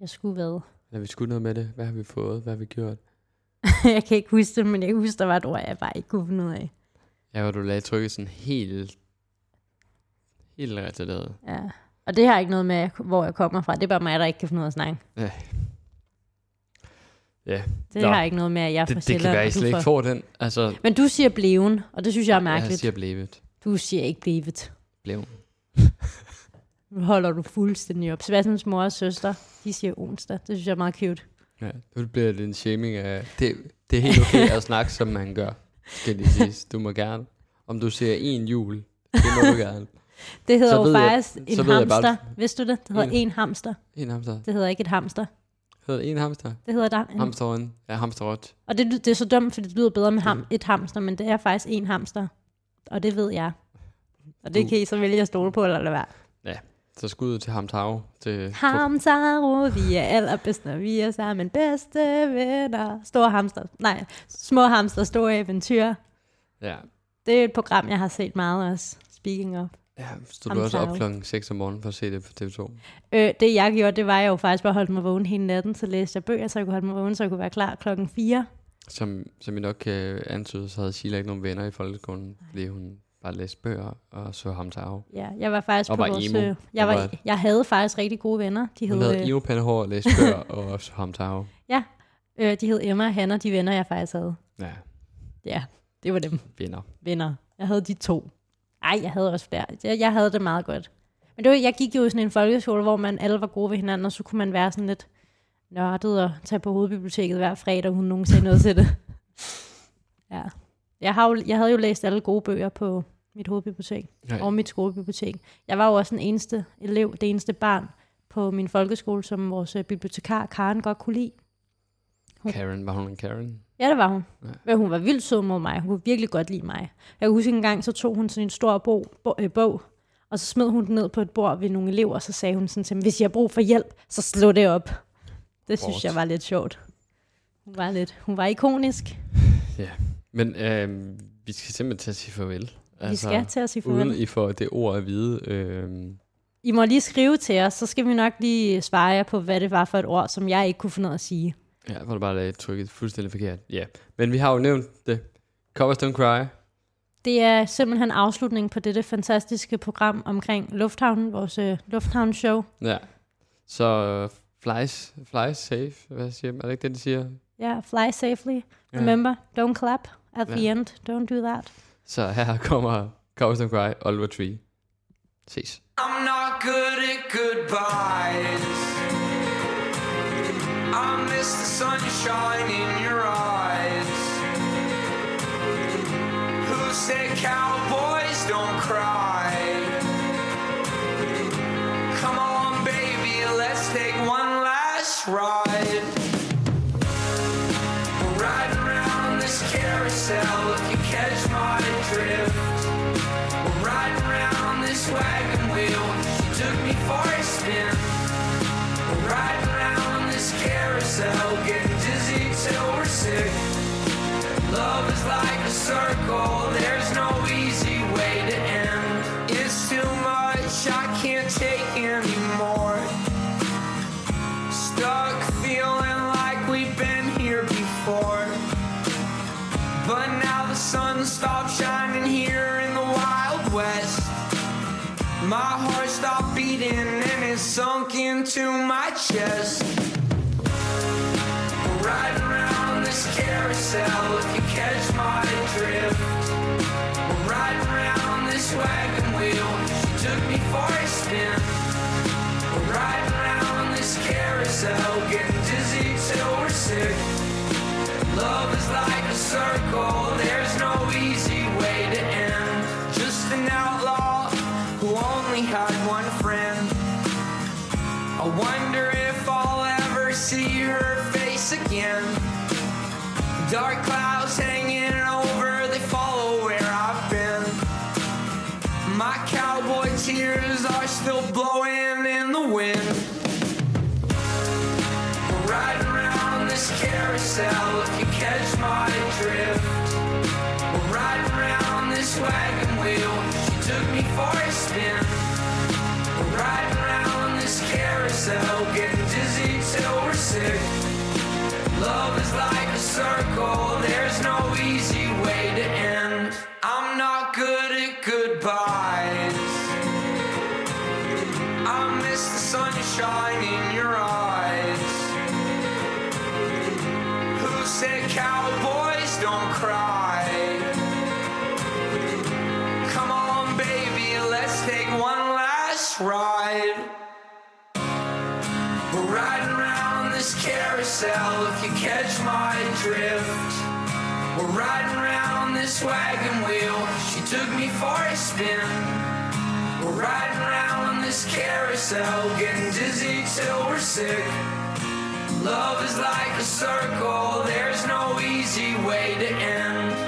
Jeg skulle hvad? Eller vi skulle noget med det. Hvad har vi fået? Hvad har vi gjort? jeg kan ikke huske det, men jeg kan huske, der var et ord, jeg bare ikke kunne finde ud af. Ja, hvor du lagde trykket sådan helt... Helt retarderet. Ja. Og det har ikke noget med, hvor jeg kommer fra. Det er bare mig, der ikke kan finde ud af at snakke. Ja, Det Nå. har ikke noget med, at jeg er fra det, det kan Sjælland, være, og I du slet ikke fra- får den. Altså, Men du siger bleven, og det synes jeg er jeg mærkeligt. siger blevet. Du siger ikke blevet. Blev. Nu holder du fuldstændig op. Sebastians mor og søster, de siger onsdag. Det synes jeg er meget cute. Ja, nu bliver det en shaming af... Det, det er helt okay at snakke, som man gør, skal lige siges. Du må gerne. Om du siger en jul, det må du gerne. Det hedder Så jo ved jeg- faktisk en så ved jeg bare- hamster. Vidste du det? Det hedder En- en hamster. En hamster. Det hedder ikke et hamster. Hedder det en hamster? Det hedder der. En, Hamsteren. Ja, hamsterrot. og det, det er så dumt, fordi det lyder bedre med ham, et hamster, men det er faktisk en hamster. Og det ved jeg. Og det Du- kan I så vælge at stole på, eller lade være. Så skud til Hamtau. Til Hamtaro, vi er allerbedste, vi er sammen bedste venner. Store hamster. Nej, små hamster, store eventyr. Ja. Det er et program, jeg har set meget også. Speaking of. Ja, stod du også op klokken 6 om morgenen for at se det på TV2? Øh, det jeg gjorde, det var jeg jo faktisk bare at holde mig vågen hele natten, så læste jeg bøger, så jeg kunne holde mig vågen, så jeg kunne være klar klokken 4. Som, som I nok kan antyde, så havde Sheila ikke nogen venner i folkeskolen, fordi hun bare læste bøger og så Hamtau. Ja, jeg var faktisk Og på var vores... emo. øh, Jeg, var, var- jeg havde faktisk rigtig gode venner. De Hun hed, havde øh, pandehår læste bøger og så Hamtau. øh, de hed Emma og Hanna, de venner, jeg faktisk havde. Ja, Ja, det var dem. venner. venner. Jeg havde de to. Ej, jeg havde også flere. Jeg, jeg havde det meget godt. Men det var, jeg gik jo i sådan en folkeskole, hvor man alle var gode ved hinanden, og så kunne man være sådan lidt nørdet og tage på hovedbiblioteket hver fredag, uden nogen sagde noget til det. Ja. Jeg, har jo, jeg havde jo læst alle gode bøger på mit hovedbibliotek Nej. og mit skolebibliotek. Jeg var jo også den eneste elev, det eneste barn på min folkeskole, som vores øh, bibliotekar Karen godt kunne lide. Karen, var hun en Karen? Ja, det var hun. Ja. Ja. Men hun var vildt sød mod mig. Hun kunne virkelig godt lide mig. Jeg kan huske en gang, så tog hun sådan en stor bog, bog, øh, bog og så smed hun den ned på et bord ved nogle elever, og så sagde hun sådan til dem, hvis jeg har brug for hjælp, så slå det op. Det synes jeg var lidt sjovt. Hun var lidt, hun var ikonisk. Men øh, vi skal simpelthen til at sige farvel. Altså, vi skal til at sige farvel. Uden I får det ord at vide. Øh, I må lige skrive til os, så skal vi nok lige svare jer på, hvad det var for et ord, som jeg ikke kunne finde ud at sige. Ja, hvor du bare lagde trykket fuldstændig forkert. Ja, men vi har jo nævnt det. Covers Don't Cry. Det er simpelthen afslutningen på dette fantastiske program omkring Lufthavnen, vores øh, lufthavnshow. Ja. Så uh, flies, flies safe, hvad siger man? Er det ikke det, de siger? Ja, yeah, fly safely. Ja. Remember, don't clap at the Ja. end. Don't do that. Så her kommer Covers Don't Cry, Oliver Tree. Ses. I'm not good at goodbyes. Miss the sunshine in your eyes. Who said cowboys don't cry? Come on, baby, let's take one last ride. There's no easy way to end. It's too much, I can't take anymore. Stuck feeling like we've been here before. But now the sun stopped shining here in the Wild West. My heart stopped beating and it sunk into my chest. Riding around this carousel wagon wheel. She took me for a spin. We're riding around this carousel, getting dizzy till we're sick. Love is like a circle, there's no easy way to end. Just an outlaw who only had one friend. I wonder if I'll ever see her face again. Dark clouds if you catch my drift. We're riding around this wagon wheel. She took me for a spin. We're riding around this carousel, getting dizzy till we're sick. Love is like a circle, there's no easy way to end. I'm not good at goodbyes. I miss the sunshine in your eyes. Said cowboys don't cry? Come on, baby, let's take one last ride. We're riding around this carousel if you catch my drift. We're riding around this wagon wheel. She took me for a spin. We're riding around this carousel, getting dizzy till we're sick. Love is like a circle, there's no easy way to end.